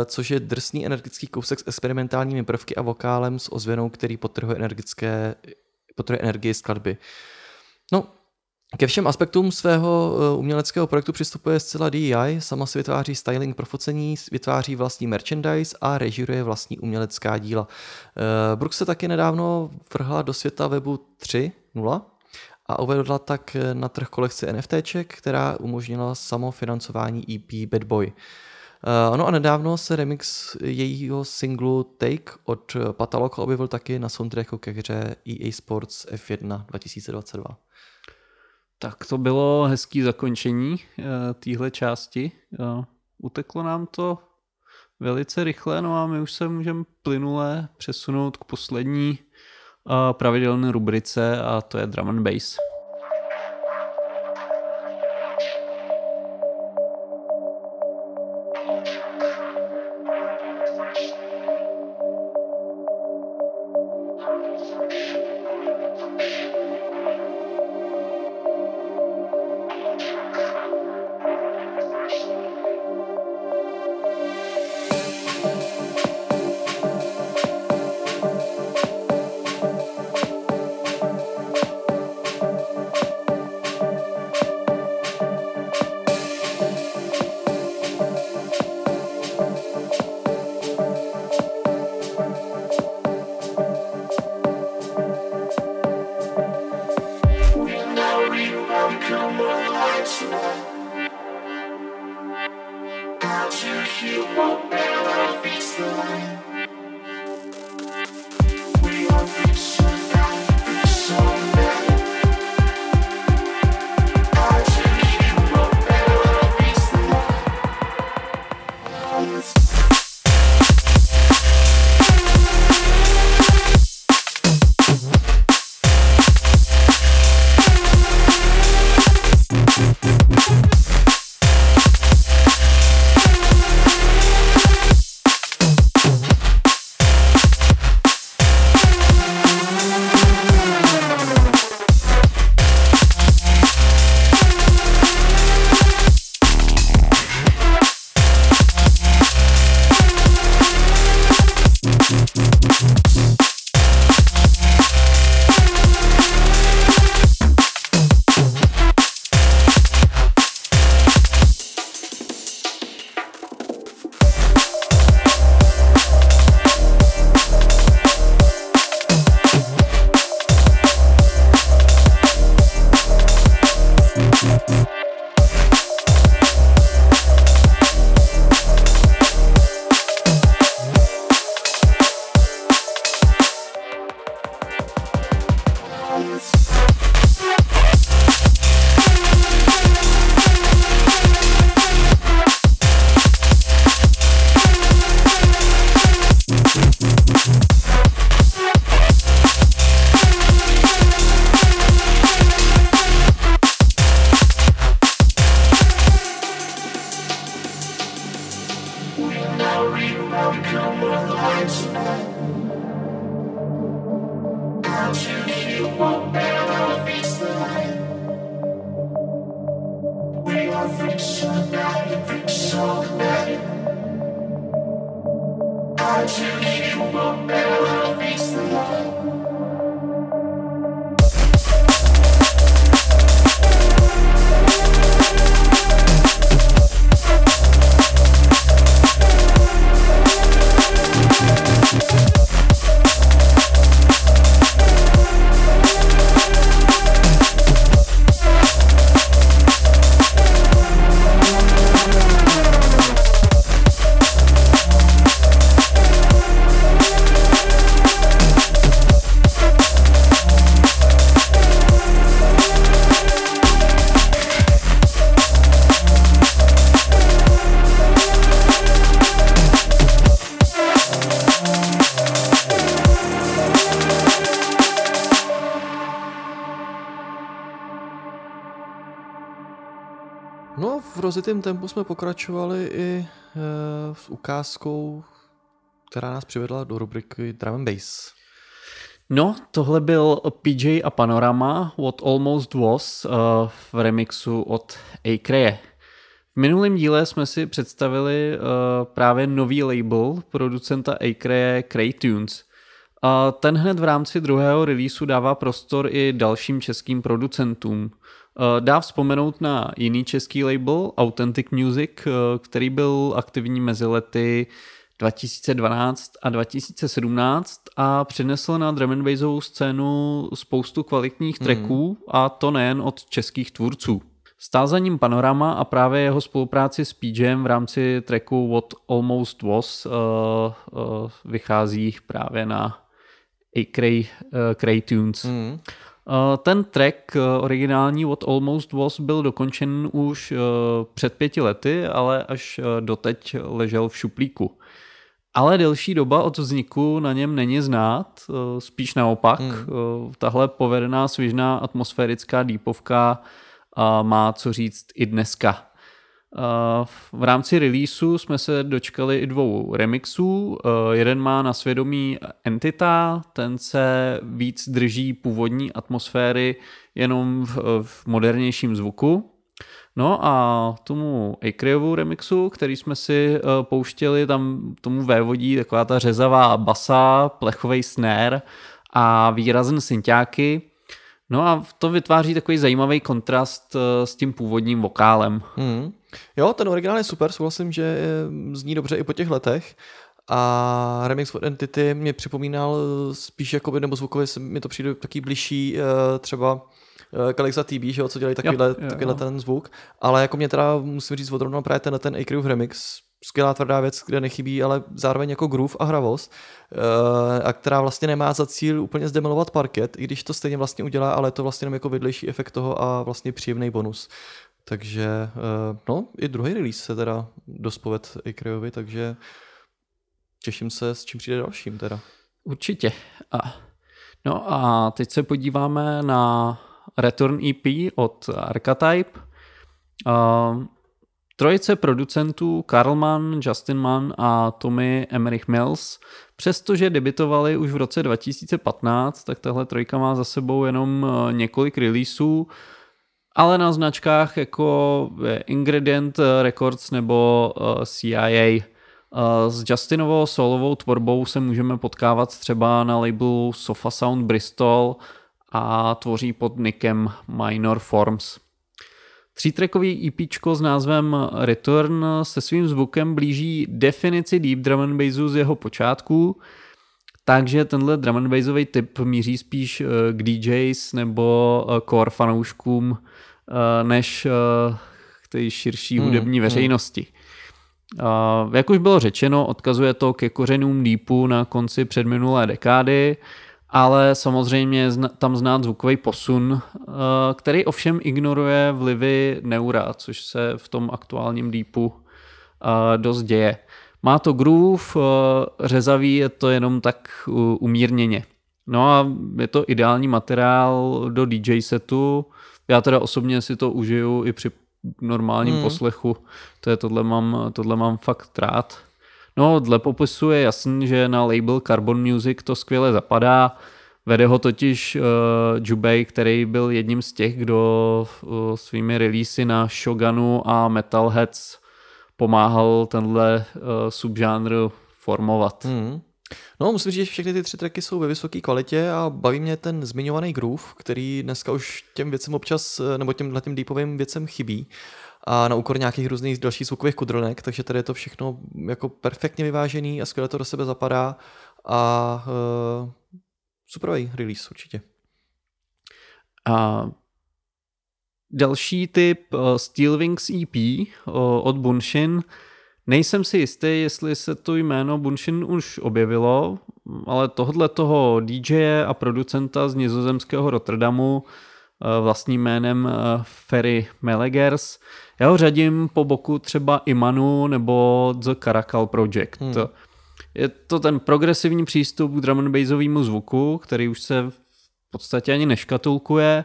což je drsný energický kousek s experimentálními prvky a vokálem s ozvěnou, který potrhuje energické, potrhuje energii skladby. No, ke všem aspektům svého eh, uměleckého projektu přistupuje zcela DEI, sama si vytváří styling pro focení, vytváří vlastní merchandise a režiruje vlastní umělecká díla. Eh, Brooks se taky nedávno vrhla do světa webu 3.0 a uvedla tak na trh kolekci NFTček, která umožnila samofinancování EP Bad Boy. No a nedávno se remix jejího singlu Take od Pataloka objevil taky na soundtracku ke hře EA Sports F1 2022. Tak to bylo hezký zakončení uh, téhle části. Uh, uteklo nám to velice rychle, no a my už se můžeme plynule přesunout k poslední uh, pravidelné rubrice a to je Drum and Bass. Rozitém tempu jsme pokračovali i e, s ukázkou, která nás přivedla do rubriky Drum and Bass. No, tohle byl PJ a Panorama What Almost Was uh, v remixu od Acreje. V minulém díle jsme si představili uh, právě nový label producenta Acreje Cray Tunes. A ten hned v rámci druhého releaseu dává prostor i dalším českým producentům. Dá vzpomenout na jiný český label Authentic Music, který byl aktivní mezi lety 2012 a 2017 a přinesl na drum and bassovou scénu spoustu kvalitních tracků mm. a to nejen od českých tvůrců. Stál za ním Panorama a právě jeho spolupráci s PJem v rámci tracku What Almost Was uh, uh, vychází právě na A Cray, uh, Cray Tunes. Mm. Ten track originální What Almost Was byl dokončen už před pěti lety, ale až doteď ležel v šuplíku. Ale delší doba od vzniku na něm není znát, spíš naopak. Hmm. Tahle povedená svižná atmosférická dýpovka má co říct i dneska. V rámci releaseu jsme se dočkali i dvou remixů. Jeden má na svědomí Entita, ten se víc drží původní atmosféry jenom v, v modernějším zvuku. No a tomu Acreovu remixu, který jsme si pouštěli, tam tomu vévodí taková ta řezavá basa, plechový snare a výrazný synťáky. No a to vytváří takový zajímavý kontrast s tím původním vokálem. Hmm. Jo, ten originál je super, souhlasím, že zní dobře i po těch letech. A remix od Entity mě připomínal spíš jako nebo zvukově mi to přijde taky blížší eh, třeba Kalexa TB, že jo, co dělají takovýhle, jo, jo, takovýhle ten zvuk, ale jako mě teda musím říct odrovnou právě ten, ten Acrew remix, skvělá tvrdá věc, kde nechybí, ale zároveň jako groove a hravost, eh, a která vlastně nemá za cíl úplně zdemolovat parket, i když to stejně vlastně udělá, ale je to vlastně jenom jako vedlejší efekt toho a vlastně příjemný bonus. Takže eh, no, i druhý release se teda dospoved Ikrejovi, takže těším se, s čím přijde dalším teda. Určitě. A, no a teď se podíváme na Return EP od Archetype. A, trojice producentů Karl Mann, Justin Mann a Tommy Emmerich Mills, přestože debitovali už v roce 2015, tak tahle trojka má za sebou jenom eh, několik releaseů, ale na značkách jako Ingredient Records nebo eh, CIA. Eh, s Justinovou solovou tvorbou se můžeme potkávat třeba na labelu Sofa Sound Bristol a tvoří pod nikem Minor Forms. Třítrackový EP s názvem Return se svým zvukem blíží definici deep drum and bassu z jeho počátků, takže tenhle drum and bassový typ míří spíš eh, k DJs nebo core fanouškům Eh, než eh, k té širší hmm, hudební hmm. veřejnosti. Uh, jak už bylo řečeno, odkazuje to ke kořenům Deepu na konci předminulé dekády, ale samozřejmě tam znát zvukový posun, který ovšem ignoruje vlivy Neura, což se v tom aktuálním Deepu dost děje. Má to groove, řezavý je to jenom tak umírněně. No a je to ideální materiál do DJ setu, já teda osobně si to užiju i při normálním hmm. poslechu, to je tohle mám, tohle mám fakt rád. No, dle popisu je jasný, že na label Carbon Music to skvěle zapadá. Vede ho totiž uh, Jubei, který byl jedním z těch, kdo uh, svými releasy na Shoganu a Metalheads pomáhal tenhle uh, subžánr formovat. Mm. No, musím říct, že všechny ty tři tracky jsou ve vysoké kvalitě a baví mě ten zmiňovaný groove, který dneska už těm věcem občas, nebo těmhle tím deepovým věcem chybí a na úkor nějakých různých dalších zvukových kudrnek, takže tady je to všechno jako perfektně vyvážený a skvěle to do sebe zapadá a uh, superový release určitě. A další typ uh, Steelwings EP uh, od Bunshin. Nejsem si jistý, jestli se to jméno Bunshin už objevilo, ale tohle toho DJ a producenta z nizozemského Rotterdamu uh, vlastním jménem uh, Ferry Melegers. Já ho řadím po boku třeba Imanu nebo The Caracal Project. Hmm. Je to ten progresivní přístup k drum and zvuku, který už se v podstatě ani neškatulkuje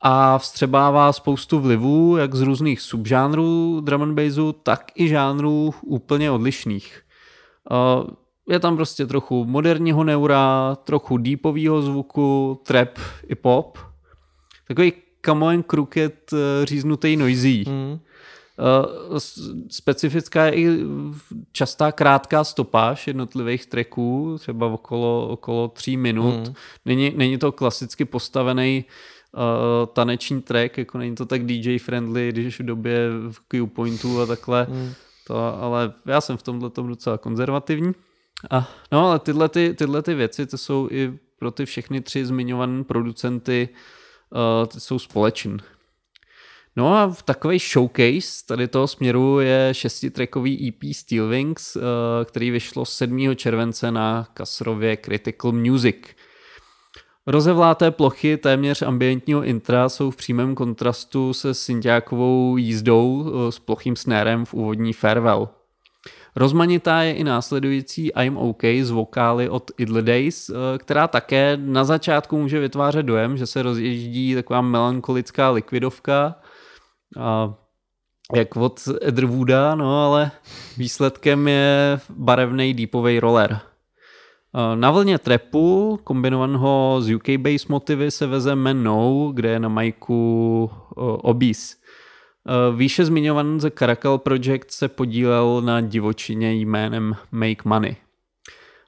a vstřebává spoustu vlivů, jak z různých subžánrů drum and bassu, tak i žánrů úplně odlišných. Je tam prostě trochu moderního neura, trochu deepového zvuku, trap i pop. Takový Camo and Crooked říznutý noisy. Mm. Uh, specifická je i častá krátká stopáž jednotlivých tracků, třeba okolo, okolo tří minut. Mm. Není, není to klasicky postavený uh, taneční track, jako není to tak DJ friendly, když v době v Q-pointu a takhle. Mm. To, ale já jsem v tomhle tom docela konzervativní. A, no ale tyhle, ty, tyhle ty věci, to jsou i pro ty všechny tři zmiňované producenty uh, ty jsou společné. No a v takový showcase tady toho směru je šestitrackový EP Steelwings, uh, který vyšlo 7. července na Kasrově Critical Music. Rozevláté plochy téměř ambientního intra jsou v přímém kontrastu se syntiákovou jízdou uh, s plochým snérem v úvodní farewell. Rozmanitá je i následující I'm OK z vokály od Idle Days, eh, která také na začátku může vytvářet dojem, že se rozježdí taková melancholická likvidovka, a jak od Edrwooda, no ale výsledkem je barevný deepový roller. Na vlně trepu, kombinovaného z UK bass motivy, se veze No, kde je na majku Obis. Eh, výše zmiňovaný The Caracal Project se podílel na divočině jménem Make Money.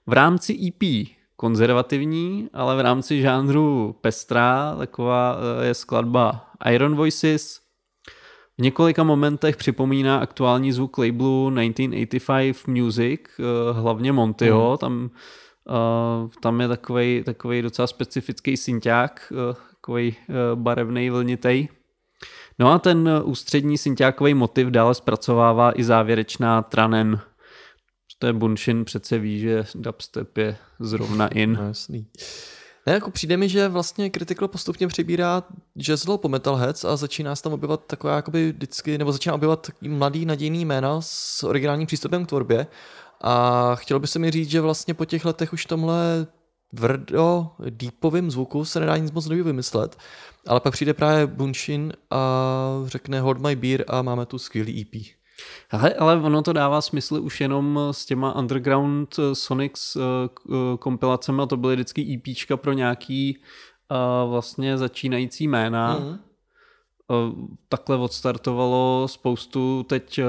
V rámci EP konzervativní, ale v rámci žánru pestrá, taková eh, je skladba Iron Voices. V několika momentech připomíná aktuální zvuk labelu 1985 Music, eh, hlavně Montyho, mm. tam, tam je takový, takový docela specifický synťák, takový barevný vlnitej. No a ten eh, ústřední syntiákový motiv dále zpracovává i závěrečná Tranen. To je Bunshin přece ví, že dubstep je zrovna in. No, jasný. Ne, jako přijde mi, že vlastně Critical postupně přibírá jazzlo po Metalheads a začíná se tam objevovat taková jakoby vždycky, nebo začíná objevovat mladý nadějný jména s originálním přístupem k tvorbě. A chtělo by se mi říct, že vlastně po těch letech už tomhle tvrdo deepovým zvuku se nedá nic moc nového vymyslet, ale pak přijde právě Bunshin a řekne Hold my beer a máme tu skvělý EP. Ale, ale ono to dává smysl už jenom s těma Underground eh, Sonics uh, kompilacemi a to byly vždycky EPčka pro nějaký vlastně začínající jména. Mm. Takhle odstartovalo spoustu teď,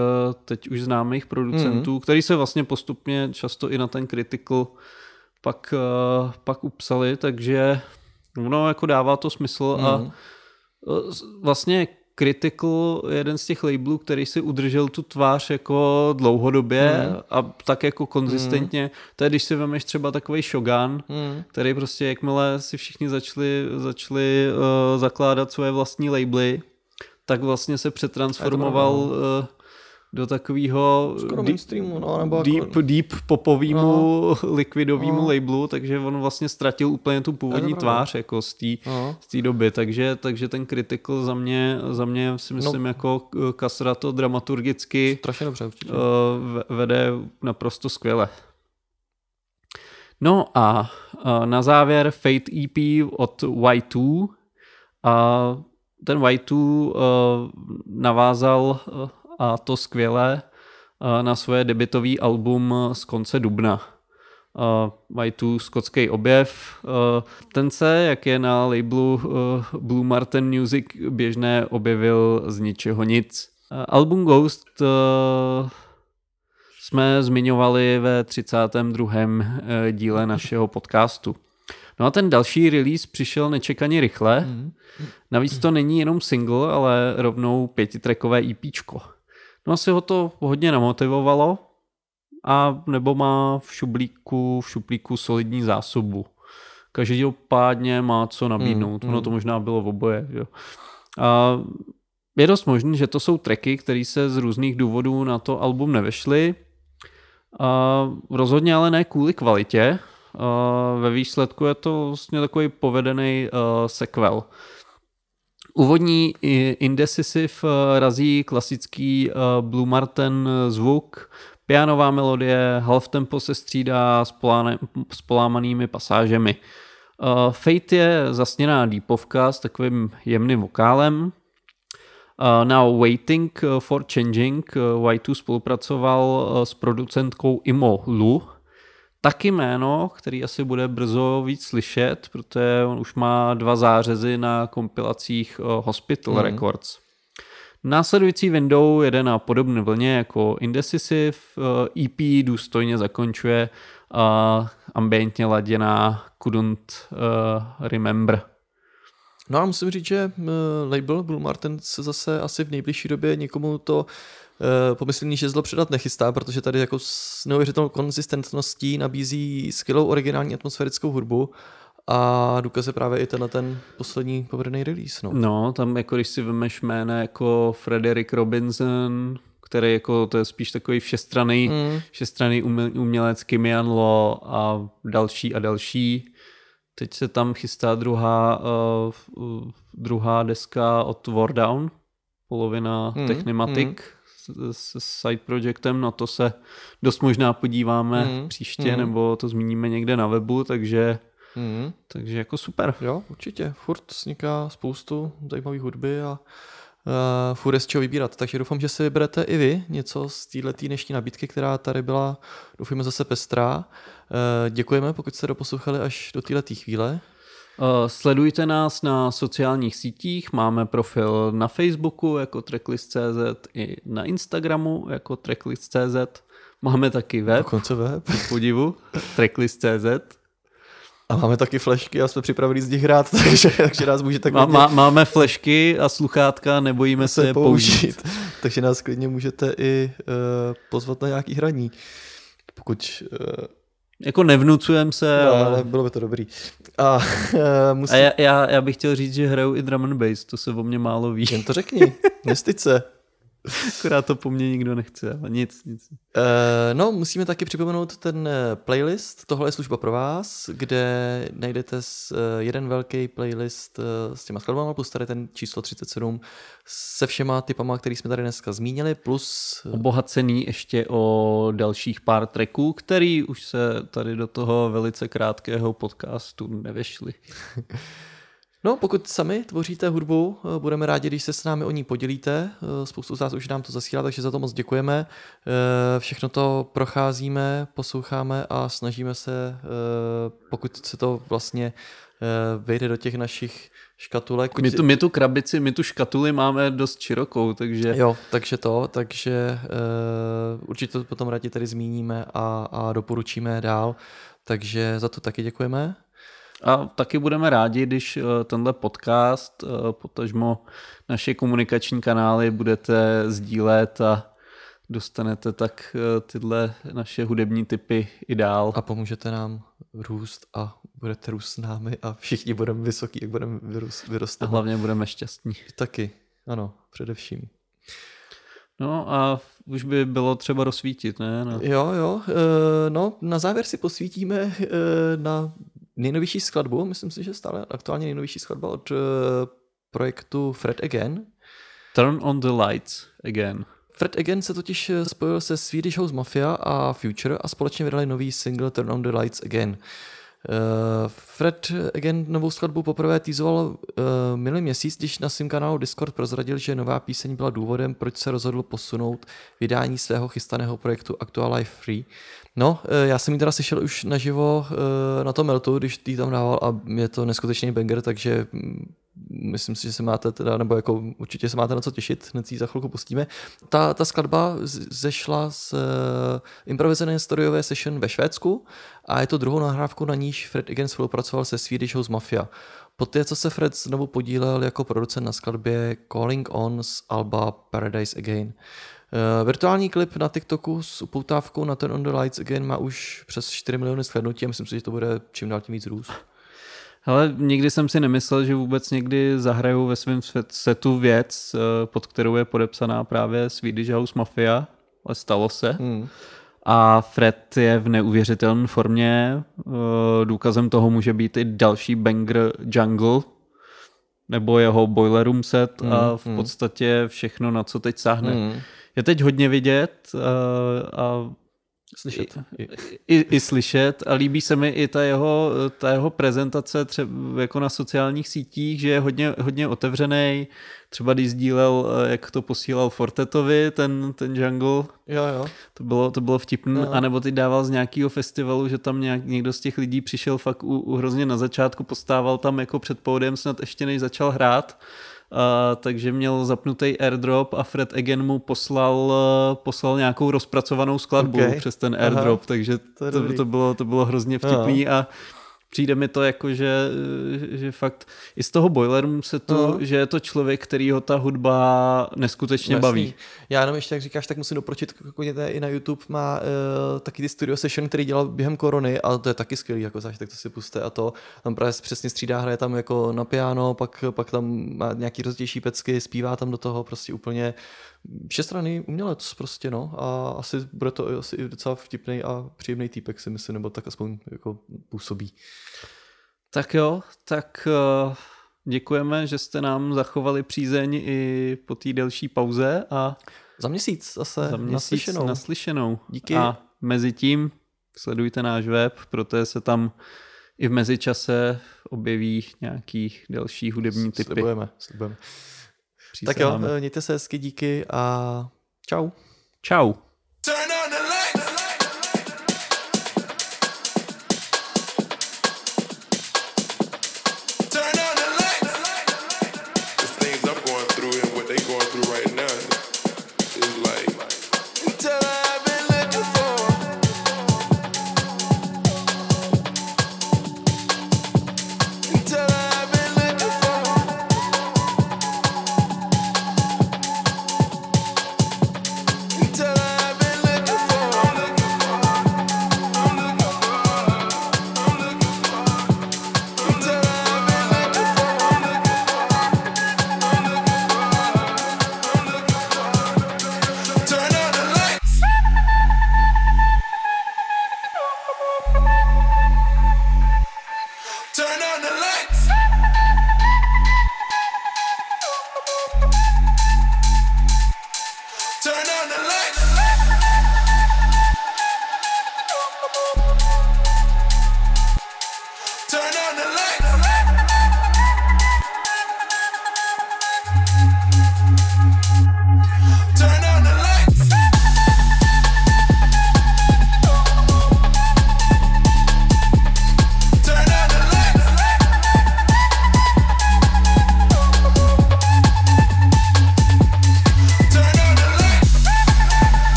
teď už známých producentů, mm. který se vlastně postupně často i na ten critical uh, pak upsali, takže no, jako dává to smysl mm. a uh, vlastně Critical je jeden z těch labelů, který si udržel tu tvář jako dlouhodobě mm. a tak jako konzistentně. Mm. To je, když si vemeš třeba takový Shogun, mm. který prostě jakmile si všichni začali, začali uh, zakládat svoje vlastní labely, tak vlastně se přetransformoval uh, do takového no, nebo deep, jako... deep popovýmu, no. likvidovýmu no. labelu, takže on vlastně ztratil úplně tu původní tvář jako z té no. doby, takže, takže ten Critical za mě, za mě si myslím no. jako Kasra to dramaturgicky Strašně dobře, určitě. Uh, vede naprosto skvěle. No a uh, na závěr Fate EP od Y2 a ten Y2 uh, navázal a to skvěle na svoje debitový album z konce dubna. Uh, mají tu skotský objev. Ten se, jak je na labelu Blue Martin Music běžné, objevil z ničeho nic. Album Ghost jsme zmiňovali ve 32. díle našeho podcastu. No a ten další release přišel nečekaně rychle. Mm. Navíc to není jenom single, ale rovnou pětitrackové EPčko. No asi ho to hodně namotivovalo a nebo má v šuplíku, v šuplíku solidní zásobu. Každopádně má co nabídnout. Mm, ono to možná bylo v oboje. Jo. A je dost možné, že to jsou tracky, které se z různých důvodů na to album nevešly. A rozhodně ale ne kvůli kvalitě. A ve výsledku je to vlastně takový povedený uh, sequel. Úvodní Indecisive uh, razí klasický uh, Blue Martin zvuk, pianová melodie, half tempo se střídá s, poláne, s polámanými pasážemi. Fate je zasněná deepovka s takovým jemným vokálem. Now Waiting for Changing uh, Y2 spolupracoval s producentkou Imo Lu, taky jméno, který asi bude brzo víc slyšet, protože on už má dva zářezy na kompilacích uh, Hospital mm. Records. Následující window jede na podobné vlně jako Indecisive, EP eh, e důstojně zakončuje uh, ambientně laděná Couldn't uh, Remember. No a musím říct, že label Blue Martin se zase asi v nejbližší době někomu to pomyslný žezlo předat nechystá, protože tady jako s neuvěřitelnou konzistentností nabízí skvělou originální atmosférickou hudbu a důkaz je právě i tenhle ten poslední povedený release. No. no, tam jako když si vemeš jména jako Frederick Robinson, který jako to je spíš takový všestraný, mm. všestraný umělec Kimian Law a další a další. Teď se tam chystá druhá, uh, druhá deska od Wardown, polovina mm. Technimatic mm. S, side projectem, na to se dost možná podíváme mm. příště, mm. nebo to zmíníme někde na webu, takže Mm. Takže jako super. Jo, určitě. Furt vzniká spoustu zajímavých hudby a uh, furt je z čeho vybírat. Takže doufám, že si vyberete i vy něco z této dnešní nabídky, která tady byla, doufujeme, zase pestrá. Uh, děkujeme, pokud jste doposlouchali až do této chvíle. Sledujte nás na sociálních sítích, máme profil na Facebooku jako tracklist.cz i na Instagramu jako tracklist.cz. Máme taky web. Dokonce web. Podivu. tracklist.cz. A máme taky flešky a jsme připravili z nich hrát, takže, takže nás můžete klidně... Má, máme flešky a sluchátka, nebojíme se je použít. použít. takže nás klidně můžete i uh, pozvat na nějaký hraní. Pokud... Uh, jako nevnucujem se, no, ale... ale bylo by to dobrý. A, uh, musím... a já, já, já bych chtěl říct, že hraju i drum and bass, to se o mě málo ví. Jen to řekni, nestyď se. Akorát to po mně nikdo nechce, ale nic, nic. Uh, no, musíme taky připomenout ten eh, playlist. Tohle je služba pro vás, kde najdete s, uh, jeden velký playlist uh, s těma skladbama, plus tady ten číslo 37 se všema typama, který jsme tady dneska zmínili, plus... Obohacený ještě o dalších pár tracků, který už se tady do toho velice krátkého podcastu nevešli. No, pokud sami tvoříte hudbu, eh, budeme rádi, když se s námi o ní podělíte. Eh, spoustu z vás už nám to zasílá, takže za to moc děkujeme. Eh, všechno to procházíme, posloucháme a snažíme se, pokud se to vlastně vejde do těch našich škatulek. My tu, my tu krabici, my tu škatuli máme dost širokou, takže... Jo, takže to, takže uh, určitě to potom rádi tady zmíníme a, a doporučíme dál. Takže za to taky děkujeme. A taky budeme rádi, když eh, tenhle podcast, eh, potažmo naše komunikační kanály budete sdílet a dostanete tak eh, tyhle naše hudební typy i dál. A pomůžete nám růst a budete růst s námi a všichni budeme vysoký, jak budeme vyrůst. A hlavně budeme šťastní. Taky, ano, především. No a už by bylo třeba rozsvítit, ne? No. Jo, jo. No, na závěr si posvítíme na nejnovější skladbu, myslím si, že stále aktuálně nejnovější skladba od uh, projektu Fred Again. Turn on the lights again. Fred Again se totiž eh, spojil se Swedish House Mafia a Future a společně vydali nový single Turn on the Lights Again. Fred again novou skladbu poprvé týzoval uh, minulý měsíc, když na svém kanálu Discord prozradil, že nová píseň byla důvodem, proč se rozhodl posunout vydání svého chystaného projektu Actual Life Free. No, uh, já jsem ji teda slyšel už naživo uh, na tom Meltu, když tý tam dával a je to neskutečný banger, takže mm, myslím si, že se máte teda, nebo jako určitě se máte na co těšit, hned si za chvilku pustíme. Ta, ta skladba zešla z uh, improvizované studiové session ve Švédsku a je to druhou nahrávku, na níž Fred Again spolupracoval se Swedish House Mafia. Poté, co se Fred znovu podílel jako producent na skladbě Calling On z Alba Paradise Again. Uh, virtuální klip na TikToku s upoutávkou na Turn on the Lights Again má už přes 4 miliony shlednutí a myslím si, že to bude čím dál tím víc růst. Ale nikdy jsem si nemyslel, že vůbec někdy zahraju ve svém setu věc, eh, pod kterou je podepsaná právě Swedish House Mafia, ale stalo se. Hmm. A Fred je v neuvěřitelné formě. Eh, důkazem toho může být i další banger Jungle, nebo jeho Boiler Room set hmm. a v hmm. podstatě všechno, na co teď sáhne. Hmm. Je teď hodně vidět eh, a Slyšet. I, i, I slyšet a líbí se mi i ta jeho, ta jeho prezentace třeba jako na sociálních sítích, že je hodně, hodně otevřený. Třeba když sdílel, eh, jak to posílal Fortetovi, ten, ten jungle. Jo, jo. To bylo, to bylo vtipné. A nebo ty dával z nějakého festivalu, že tam nějak, někdo z těch lidí přišel fakt u, u hrozně na začátku, postával tam jako před pódiem snad ještě než začal hrát Uh, takže měl zapnutý airdrop a Fred Egen mu poslal, uh, poslal nějakou rozpracovanou skladbu okay. přes ten airdrop, Aha, takže to, to, to, bylo, to bylo hrozně vtipný Aha. a přijde mi to jako, že, že fakt i z toho Boileru se to, no. že je to člověk, který ho ta hudba neskutečně Jasný. baví. Já jenom ještě, jak říkáš, tak musím doporučit, jako i na YouTube má uh, taky ty studio session, který dělal během korony a to je taky skvělý, jako záš, tak to si puste a to tam právě přesně střídá, hraje tam jako na piano, pak, pak tam má nějaký rozdější pecky, zpívá tam do toho prostě úplně všestranný umělec prostě, no. A asi bude to asi i docela vtipný a příjemný týpek si myslím, nebo tak aspoň jako působí. Tak jo, tak uh, děkujeme, že jste nám zachovali přízeň i po té delší pauze a za měsíc zase za měsíc naslyšenou. naslyšenou. Díky. A mezi tím sledujte náš web, protože se tam i v mezičase objeví nějaký další hudební typy. Slibujeme, slibujeme. Tak jo, mějte se hezky, díky a čau. Čau.